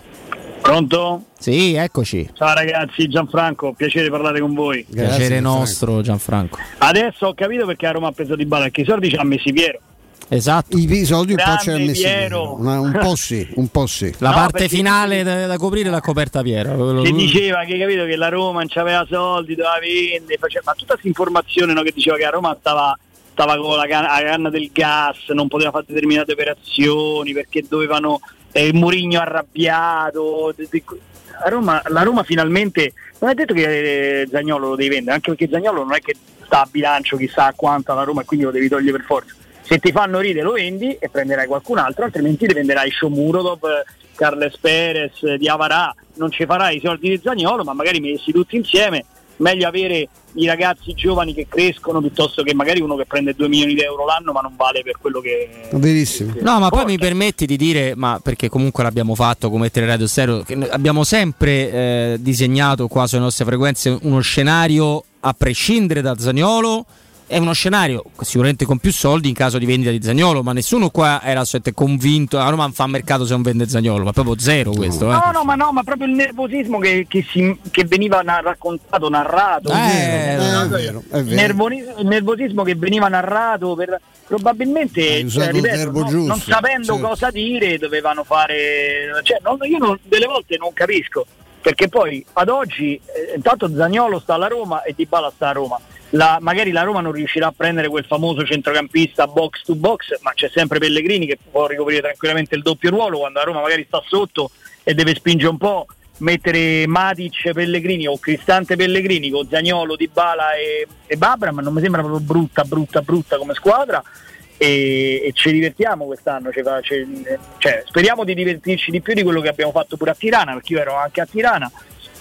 Pronto? Sì, eccoci. Ciao ragazzi, Gianfranco, piacere parlare con voi. Piacere nostro, Gianfranco. Adesso ho capito perché la Roma ha preso di balla, perché i soldi ci ha messi Piero. Esatto. I soldi un po' Grande ce l'ha messi. Una- un po' sì, un po' sì. La No, parte finale da, da coprire l'ha coperta Piero. Che diceva che capito che la Roma non aveva soldi, doveva vendere, faceva- ma tutta questa informazione no, che diceva che la Roma stava, stava con la canna, la canna del gas, non poteva fare determinate operazioni perché dovevano eh, Murigno arrabbiato. de- de- La Roma, la Roma finalmente non è detto che eh, Zagnolo lo devi vendere, anche perché Zagnolo non è che sta a bilancio chissà a quanto alla Roma e quindi lo devi togliere per forza. Se ti fanno ridere lo vendi e prenderai qualcun altro, altrimenti ti venderai Shomurodov, Carles Perez, Diavarà, non ci farai i soldi di Zagnolo, ma magari messi tutti insieme. Meglio avere i ragazzi giovani che crescono piuttosto che magari uno che prende 2 milioni di euro l'anno ma non vale per quello che... Verissimo. No, ma poi mi permetti di dire, ma perché comunque l'abbiamo fatto come Teleradio Stereo, che abbiamo sempre eh, disegnato qua sulle nostre frequenze uno scenario a prescindere da Zagnolo. È uno scenario sicuramente con più soldi in caso di vendita di Zagnolo, ma nessuno qua era assolutamente convinto. La Roma non fa mercato se non vende Zagnolo, ma proprio zero questo. Eh. No, no, ma no, ma proprio il nervosismo che, che si- che veniva na- raccontato, narrato. Eh, Eh, è vero, è il, nervoni- il nervosismo che veniva narrato per, probabilmente cioè, ripeto, no- giusto, non sapendo certo. cosa dire dovevano fare cioè, non- io non- delle volte non capisco perché poi ad oggi eh, intanto Zagnolo sta alla Roma e Dybala sta a Roma. La- magari la Roma non riuscirà a prendere quel famoso centrocampista box to box ma c'è sempre Pellegrini che può ricoprire tranquillamente il doppio ruolo quando la Roma magari sta sotto e deve spingere un po' mettere Matic Pellegrini o Cristante Pellegrini con Zagnolo, Dybala e, e Babram non mi sembra proprio brutta brutta brutta come squadra e, e ci divertiamo quest'anno ci fa- ci- cioè, speriamo di divertirci di più di quello che abbiamo fatto pure a Tirana perché io ero anche a Tirana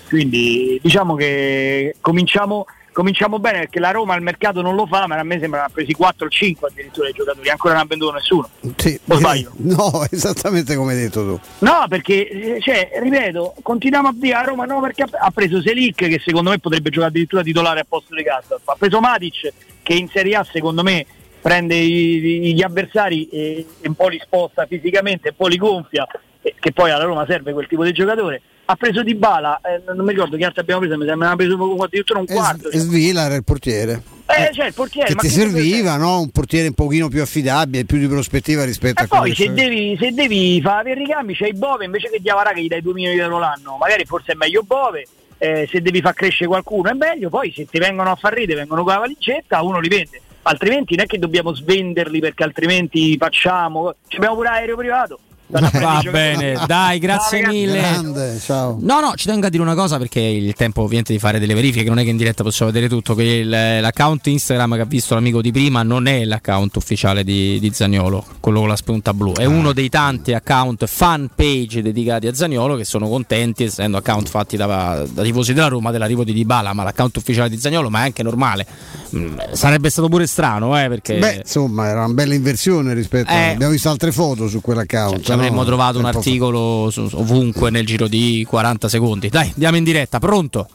quindi diciamo che cominciamo, cominciamo bene perché la Roma il mercato non lo fa ma a me sembra ha presi 4 o 5 addirittura i giocatori ancora non ha venduto nessuno Sì. O sbaglio? (laughs) No, esattamente come hai detto tu. No, perché, eh, cioè, ripeto, continuiamo a dire a Roma no perché ha- preso Selic che secondo me potrebbe giocare addirittura titolare a posto di Gazzar. Ha preso Matic che in Serie A secondo me prende i- i- gli avversari e, e un po' li sposta fisicamente, un po' li gonfia, e- che poi alla Roma serve quel tipo di giocatore. Ha preso Di Bala, non mi ricordo che altri abbiamo preso, mi sembra che abbiamo preso addirittura un quarto. E Svila era il portiere. Eh, cioè, il portiere, che ma ti serviva, no? Un portiere un pochino più affidabile, più di prospettiva rispetto E a quello poi se devi, se devi fare per ricambi c'hai Bove invece che Diavarà che gli dai 2 milioni di euro l'anno, magari forse è meglio Bove, eh, se devi far crescere qualcuno è meglio, poi se ti vengono a far ridere, vengono con la valigetta, uno li vende, altrimenti non è che dobbiamo svenderli perché altrimenti facciamo, ci abbiamo pure aereo privato. Va bene, dai, grazie Ciao, mille. Grande, ciao. No, no, ci tengo a dire una cosa perché il tempo ovviamente di fare delle verifiche, non è che in diretta possiamo vedere tutto, che il- l'account Instagram che ha visto l'amico di prima non è l'account ufficiale di, di Zagnolo, quello con la spunta blu, è uno dei tanti account fan page dedicati a Zagnolo che sono contenti essendo account fatti da, da tifosi della Roma dell'arrivo di Dybala, ma l'account ufficiale di Zagnolo, ma è anche normale. Mm, Sarebbe stato pure strano, eh, perché Beh, insomma, era una bella inversione rispetto a... Eh. Abbiamo visto altre foto su quell'account. ci avremmo trovato un articolo su- ovunque nel giro di 40 secondi. Dai, andiamo in diretta, pronto?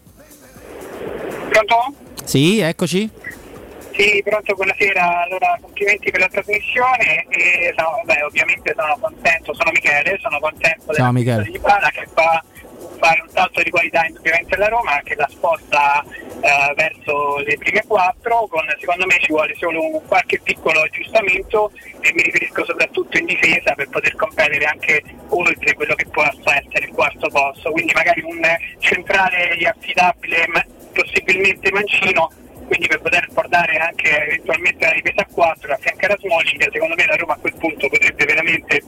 Pronto? Sì, eccoci. Sì, pronto, buonasera. Allora, complimenti per la trasmissione e no, beh, ovviamente sono contento, sono Michele, sono contento Ciao, della Michele. di Bala che fa fare un salto di qualità indubbiamente alla Roma, che la sposta eh, verso le prime quattro, con secondo me ci vuole solo un qualche piccolo aggiustamento e mi riferisco soprattutto in difesa per poter competere anche oltre quello che può essere il quarto posto, quindi magari un centrale affidabile, ma- possibilmente mancino, quindi per poter portare anche eventualmente la difesa a 4 a fianco a Smalling, secondo me la Roma a quel punto potrebbe veramente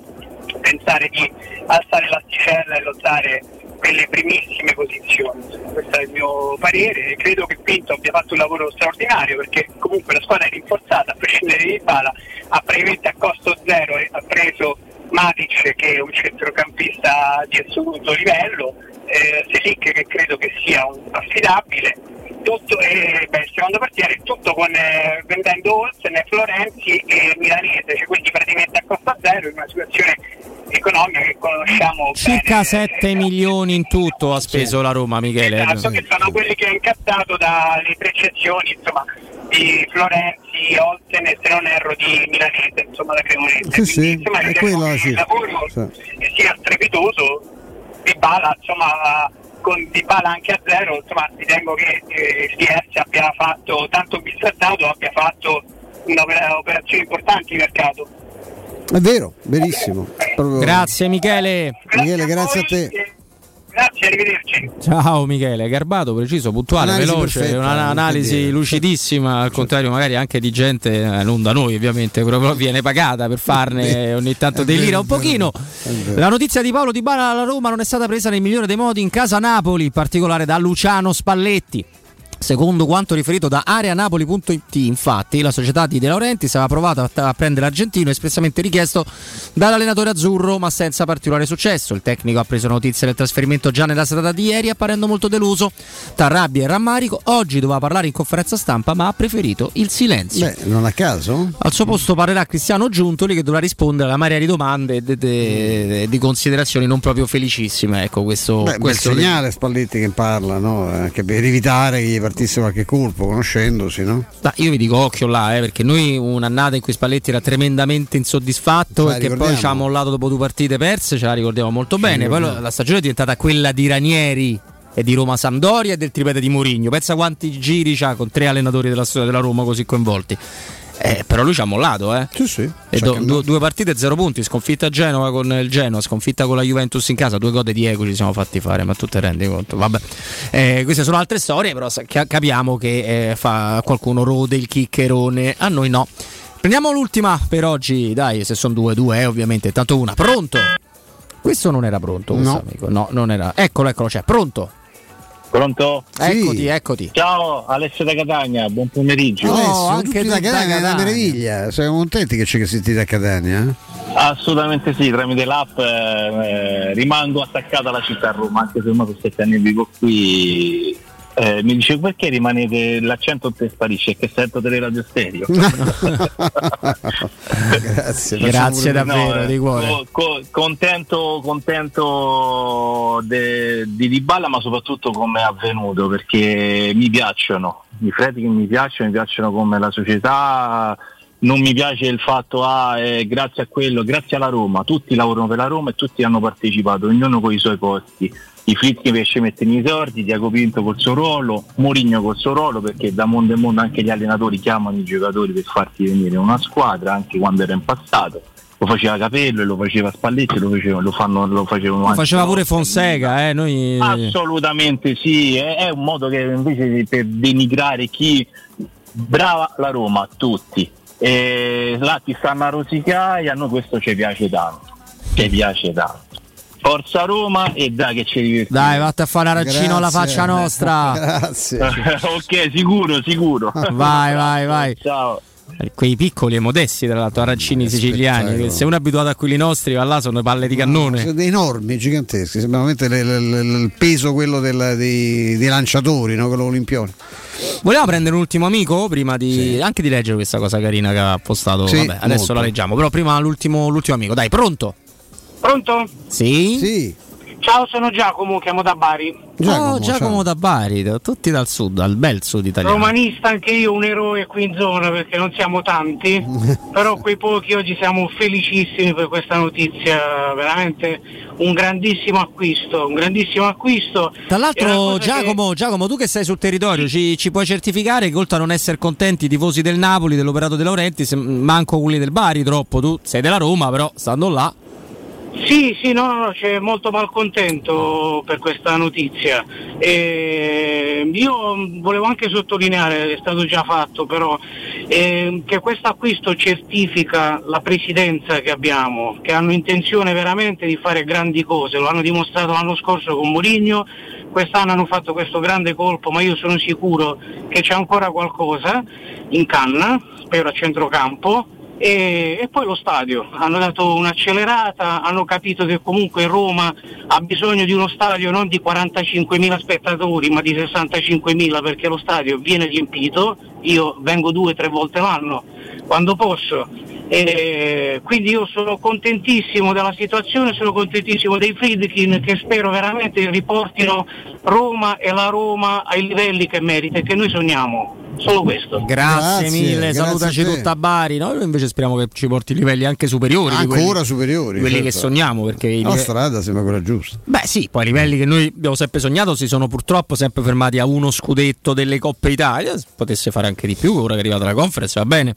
pensare di alzare l'asticella e lottare per le primissime posizioni. Questo è il mio parere. Credo che Pinto abbia fatto un lavoro straordinario perché comunque la squadra è rinforzata, a prescindere di Bala, ha praticamente a costo zero e ha preso Matic che è un centrocampista di assoluto livello, eh, Selic che credo che sia un affidabile, tutto e beh, il secondo portiere tutto con eh, vendendo Olsen, Florenzi e Milanese, cioè quindi praticamente a costo zero in una situazione economica che conosciamo Circa 7 milioni in tutto ha speso la Roma, Michele. Esatto, che sono quelli che ha incassato dalle precezioni insomma, di Florenzi, Olsen e se non erro di Milanese, insomma da Cremonese. Sì, sì, insomma, sì. il lavoro Sì. sia strepitoso, Di Bala, insomma, con Di Bala anche a zero, insomma, ritengo che eh, il DS abbia fatto, tanto bistrattato, abbia fatto un'operazione importante di mercato. È vero, verissimo. Proprio- Grazie Michele. Michele, grazie a te. Grazie, arrivederci. Ciao Michele, garbato, preciso, puntuale, Analisi veloce, perfetta, un'analisi non lucidissima, al contrario magari anche di gente, eh, non da noi ovviamente, però viene pagata per farne (laughs) ogni tanto delira un pochino. La notizia di Paolo Di Bala alla Roma non è stata presa nel migliore dei modi in casa Napoli, in particolare da Luciano Spalletti. Secondo quanto riferito da areanapoli.it, infatti, la società di De Laurentiis aveva provato a, prendere l'argentino espressamente richiesto dall'allenatore azzurro, ma senza particolare successo. Il tecnico ha preso notizia del trasferimento già nella serata di ieri, apparendo molto deluso. Tra rabbia e rammarico, oggi doveva parlare in conferenza stampa, ma ha preferito il silenzio. Beh, non a caso? Al suo posto parlerà Cristiano Giuntoli che dovrà rispondere alla marea di domande e de- de- di considerazioni non proprio felicissime. Ecco, questo, Beh, bel questo segnale Spalletti che parla, no? Anche per evitare che gli partisse qualche colpo, conoscendosi, no? Ma io vi dico occhio là, eh, perché noi un'annata in cui Spalletti era tremendamente insoddisfatto Ce e che poi ci ha mollato dopo due partite perse, ce la ricordiamo molto bene. Poi ricordiamo. la- la stagione è diventata quella di Ranieri e di Roma Sampdoria e del triplete di Mourinho. Pensa quanti giri c'ha con tre allenatori della storia della Roma così coinvolti. Eh, però lui ci ha mollato, eh. Sì, sì. Do- du- due partite, zero punti. Sconfitta a Genova con il Genoa, sconfitta con la Juventus in casa. Due gode di eco ci siamo fatti fare, ma tu te rendi conto? Vabbè, Eh, queste sono altre storie, però capiamo che eh, fa qualcuno rode il chiccherone, a noi no. Prendiamo l'ultima per oggi, dai, se sono due, due, eh, ovviamente. Tanto una, pronto? Questo non era pronto, questo No. amico. No, non era. Eccolo, eccolo, c'è, pronto. Pronto? Eccoti, eccoti. Ciao, Alessio da Catania, buon pomeriggio. Alessio, tutti da Catania, è una meraviglia. Siamo contenti che ci sentite a Catania. eh? Assolutamente sì, tramite l'app eh, eh, rimango attaccato alla città a Roma, anche se ormai per sette anni vivo qui. Eh, mi dice perché rimanete l'accento te sparisce? Che sento delle radio stereo. (laughs) Grazie, Grazie davvero, No, eh, di cuore. co- co- contento, contento de- di Dybala ma soprattutto come è avvenuto perché mi piacciono. I freti che mi piacciono mi piacciono come la società non mi piace il fatto ah, eh, grazie a quello grazie alla Roma. Tutti lavorano per la Roma e tutti hanno partecipato ognuno con i suoi posti. I Fritchi invece mettono i sordi, Diaco Pinto col suo ruolo, Mourinho col suo ruolo perché da mondo in mondo anche gli allenatori chiamano i giocatori per farti venire una squadra anche quando era in passato. Lo faceva Capello e lo faceva Spalletti lo, facevano, lo, fanno, lo facevano Lo anche faceva pure Fonseca, eh, noi... Assolutamente sì, è, è un modo che invece per denigrare chi brava la Roma, tutti. E là ti stanno a rosicare e a noi questo ci piace tanto. Ti piace tanto. Forza Roma e dai che ci divertiamo. Dai, vatti a fare arancino alla faccia nostra. (laughs) Grazie. (laughs) ok, sicuro, sicuro. Vai, vai, vai. Ciao. Quei piccoli e modesti, tra l'altro, arancini siciliani. Che se uno è abituato a quelli nostri, va là, sono palle di cannone. Sono dei enormi, giganteschi, sembra veramente il peso quello del- dei, dei lanciatori, no? quello olimpione. Vogliamo prendere un ultimo amico prima di anche di leggere questa cosa carina che ha postato. Sì, Vabbè, adesso molto. la leggiamo. Però prima l'ultimo, l'ultimo amico. Dai, pronto? Pronto? Sì? Sì. Ciao, sono Giacomo, chiamo da Bari. Giacomo, oh, Giacomo da Bari, tutti dal sud, dal bel sud italiano. Romanista anche io, un eroe qui in zona perché non siamo tanti, (laughs) però quei pochi oggi siamo felicissimi per questa notizia, veramente un grandissimo acquisto, un grandissimo acquisto. Tra l'altro, cosa che- Giacomo, Giacomo, tu che sei sul territorio, ci, ci puoi certificare che oltre a non essere contenti i tifosi del Napoli, dell'operato De Laurenti, se- manco quelli del Bari troppo. Tu sei della Roma, però stando là. Sì, sì, no, no, c'è molto malcontento per questa notizia. E io volevo anche sottolineare, è stato già fatto però, ehm, che questo acquisto certifica la presidenza che abbiamo, che hanno intenzione veramente di fare grandi cose, lo hanno dimostrato l'anno scorso con Mourinho, quest'anno hanno fatto questo grande colpo, ma io sono sicuro che c'è ancora qualcosa in canna, spero a centrocampo. E, e poi lo stadio, hanno dato un'accelerata, hanno capito che comunque Roma ha bisogno di uno stadio non di 45.000 spettatori ma di 65.000 perché lo stadio viene riempito, io vengo due o tre volte l'anno quando posso. E quindi io sono contentissimo della situazione, sono contentissimo dei Friedkin che spero veramente riportino Roma e la Roma ai livelli che merita e che noi sogniamo. Solo questo. Grazie, mille, grazie salutaci tutta Bari. Noi invece speriamo che ci porti livelli anche superiori. di Ancora quelli- superiori. Quelli che certo. sogniamo. Perché La live- strada sembra quella giusta. Beh sì, poi i livelli che noi abbiamo sempre sognato si sono purtroppo sempre fermati a uno scudetto delle Coppe Italia. Si potesse fare anche di più, ora che è arrivata la conference, va bene.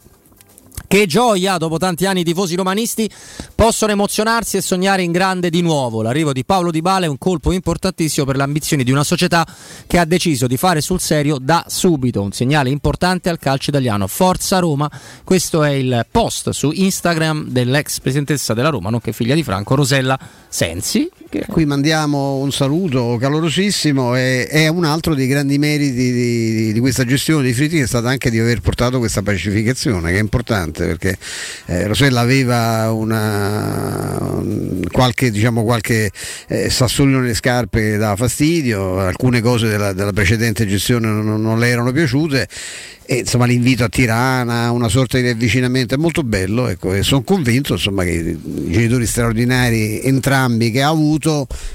Che gioia, dopo tanti anni i tifosi romanisti possono emozionarsi e sognare in grande di nuovo. L'arrivo di Paolo Di Bala è un colpo importantissimo per le ambizioni di una società che ha deciso di fare sul serio da subito. Un segnale importante al calcio italiano. Forza Roma, questo è il post su Instagram dell'ex presidentessa della Roma, nonché figlia di Franco, Rosella Sensi. A cui mandiamo un saluto calorosissimo e è un altro dei grandi meriti di, di questa gestione dei fritti è stato anche di aver portato questa pacificazione che è importante perché eh, Rosella aveva una, un- qualche, diciamo, qualche eh, sassolino nelle scarpe che dava fastidio, alcune cose della, della precedente gestione non, non le erano piaciute e insomma l'invito a Tirana, una sorta di riavvicinamento è molto bello ecco, e sono convinto insomma, che i genitori straordinari entrambi che ha avuto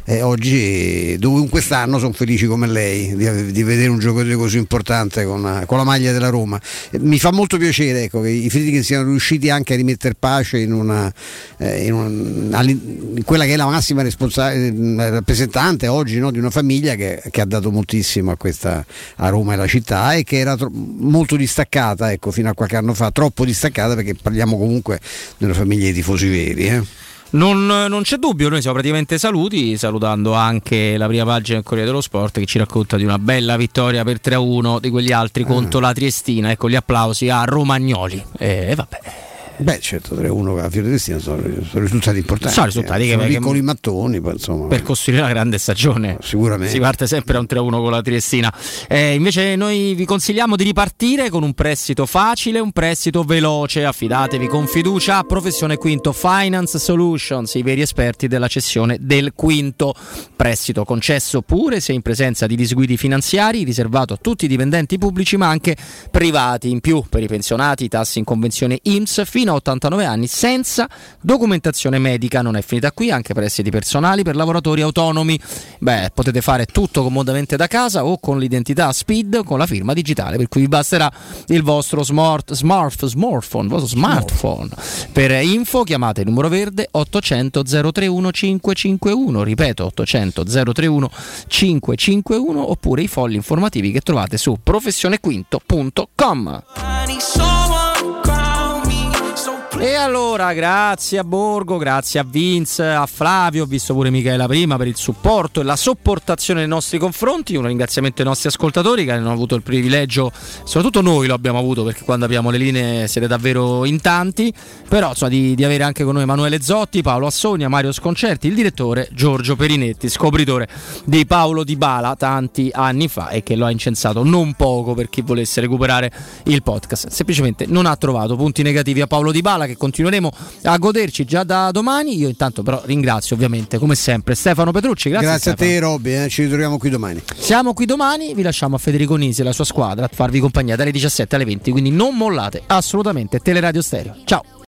eh, oggi dovunque stanno sono felici come lei di, di vedere un giocatore così importante con, con la maglia della Roma. Mi fa molto piacere ecco, che i Friedkin siano riusciti anche a rimettere pace in, una, eh, in, un- all'in- in quella che è la massima responsa- eh, rappresentante oggi no, di una famiglia che, che ha dato moltissimo a, questa, a Roma e alla città e che era tro- molto distaccata ecco, fino a qualche anno fa, troppo distaccata perché parliamo comunque di una famiglia di tifosi veri. eh. Non, non c'è dubbio, noi siamo praticamente saluti, salutando anche la prima pagina del Corriere dello Sport che ci racconta di una bella vittoria per 3-1 di quegli altri contro la Triestina. Ecco gli applausi a Romagnoli. E vabbè. Beh, certo, 3-1 a Fiorentina sono, sono risultati importanti. Sono risultati eh. che- sono che- piccoli mattoni, poi, insomma. Per costruire una grande stagione. Sicuramente. Si parte sempre a un 3-1 con la Triestina. Eh, invece noi vi consigliamo di ripartire con un prestito facile, un prestito veloce. Affidatevi con fiducia a Professione Quinto Finance Solutions, i veri esperti della cessione del quinto. Prestito concesso pure se in presenza di disguidi finanziari, riservato a tutti i dipendenti pubblici ma anche privati. In più per i pensionati, i tassi in convenzione IMSS fino a 89 anni senza documentazione medica. Non è finita qui, anche prestiti personali per lavoratori autonomi. Beh, potete fare tutto comodamente da casa o con l'identità SPID con la firma digitale, per cui vi basterà il vostro smart, smart smartphone, vostro smartphone. Per info chiamate il numero verde 800 031 551, ripeto 800 031 551 oppure i fogli informativi che trovate su professionequinto.com. E allora, grazie a Borgo, grazie a Vince, a Flavio, ho visto pure Michela prima per il supporto e la sopportazione nei nostri confronti. Un ringraziamento ai nostri ascoltatori che hanno avuto il privilegio, soprattutto noi lo abbiamo avuto perché quando abbiamo le linee siete davvero in tanti, però insomma, di, di avere anche con noi Emanuele Zotti, Paolo Assonia, Mario Sconcerti, il direttore Giorgio Perinetti, scopritore di Paolo Di Bala tanti anni fa e che lo ha incensato non poco per chi volesse recuperare il podcast. Semplicemente non ha trovato punti negativi a Paolo Di Bala che continueremo a goderci già da domani. Io intanto però ringrazio ovviamente come sempre Stefano Petrucci. Grazie, Grazie a te Robby, eh, ci ritroviamo qui domani. Siamo qui domani, vi lasciamo a Federico Nisi e la sua squadra a farvi compagnia dalle 17 alle 20, quindi non mollate assolutamente Teleradio Stereo. Ciao!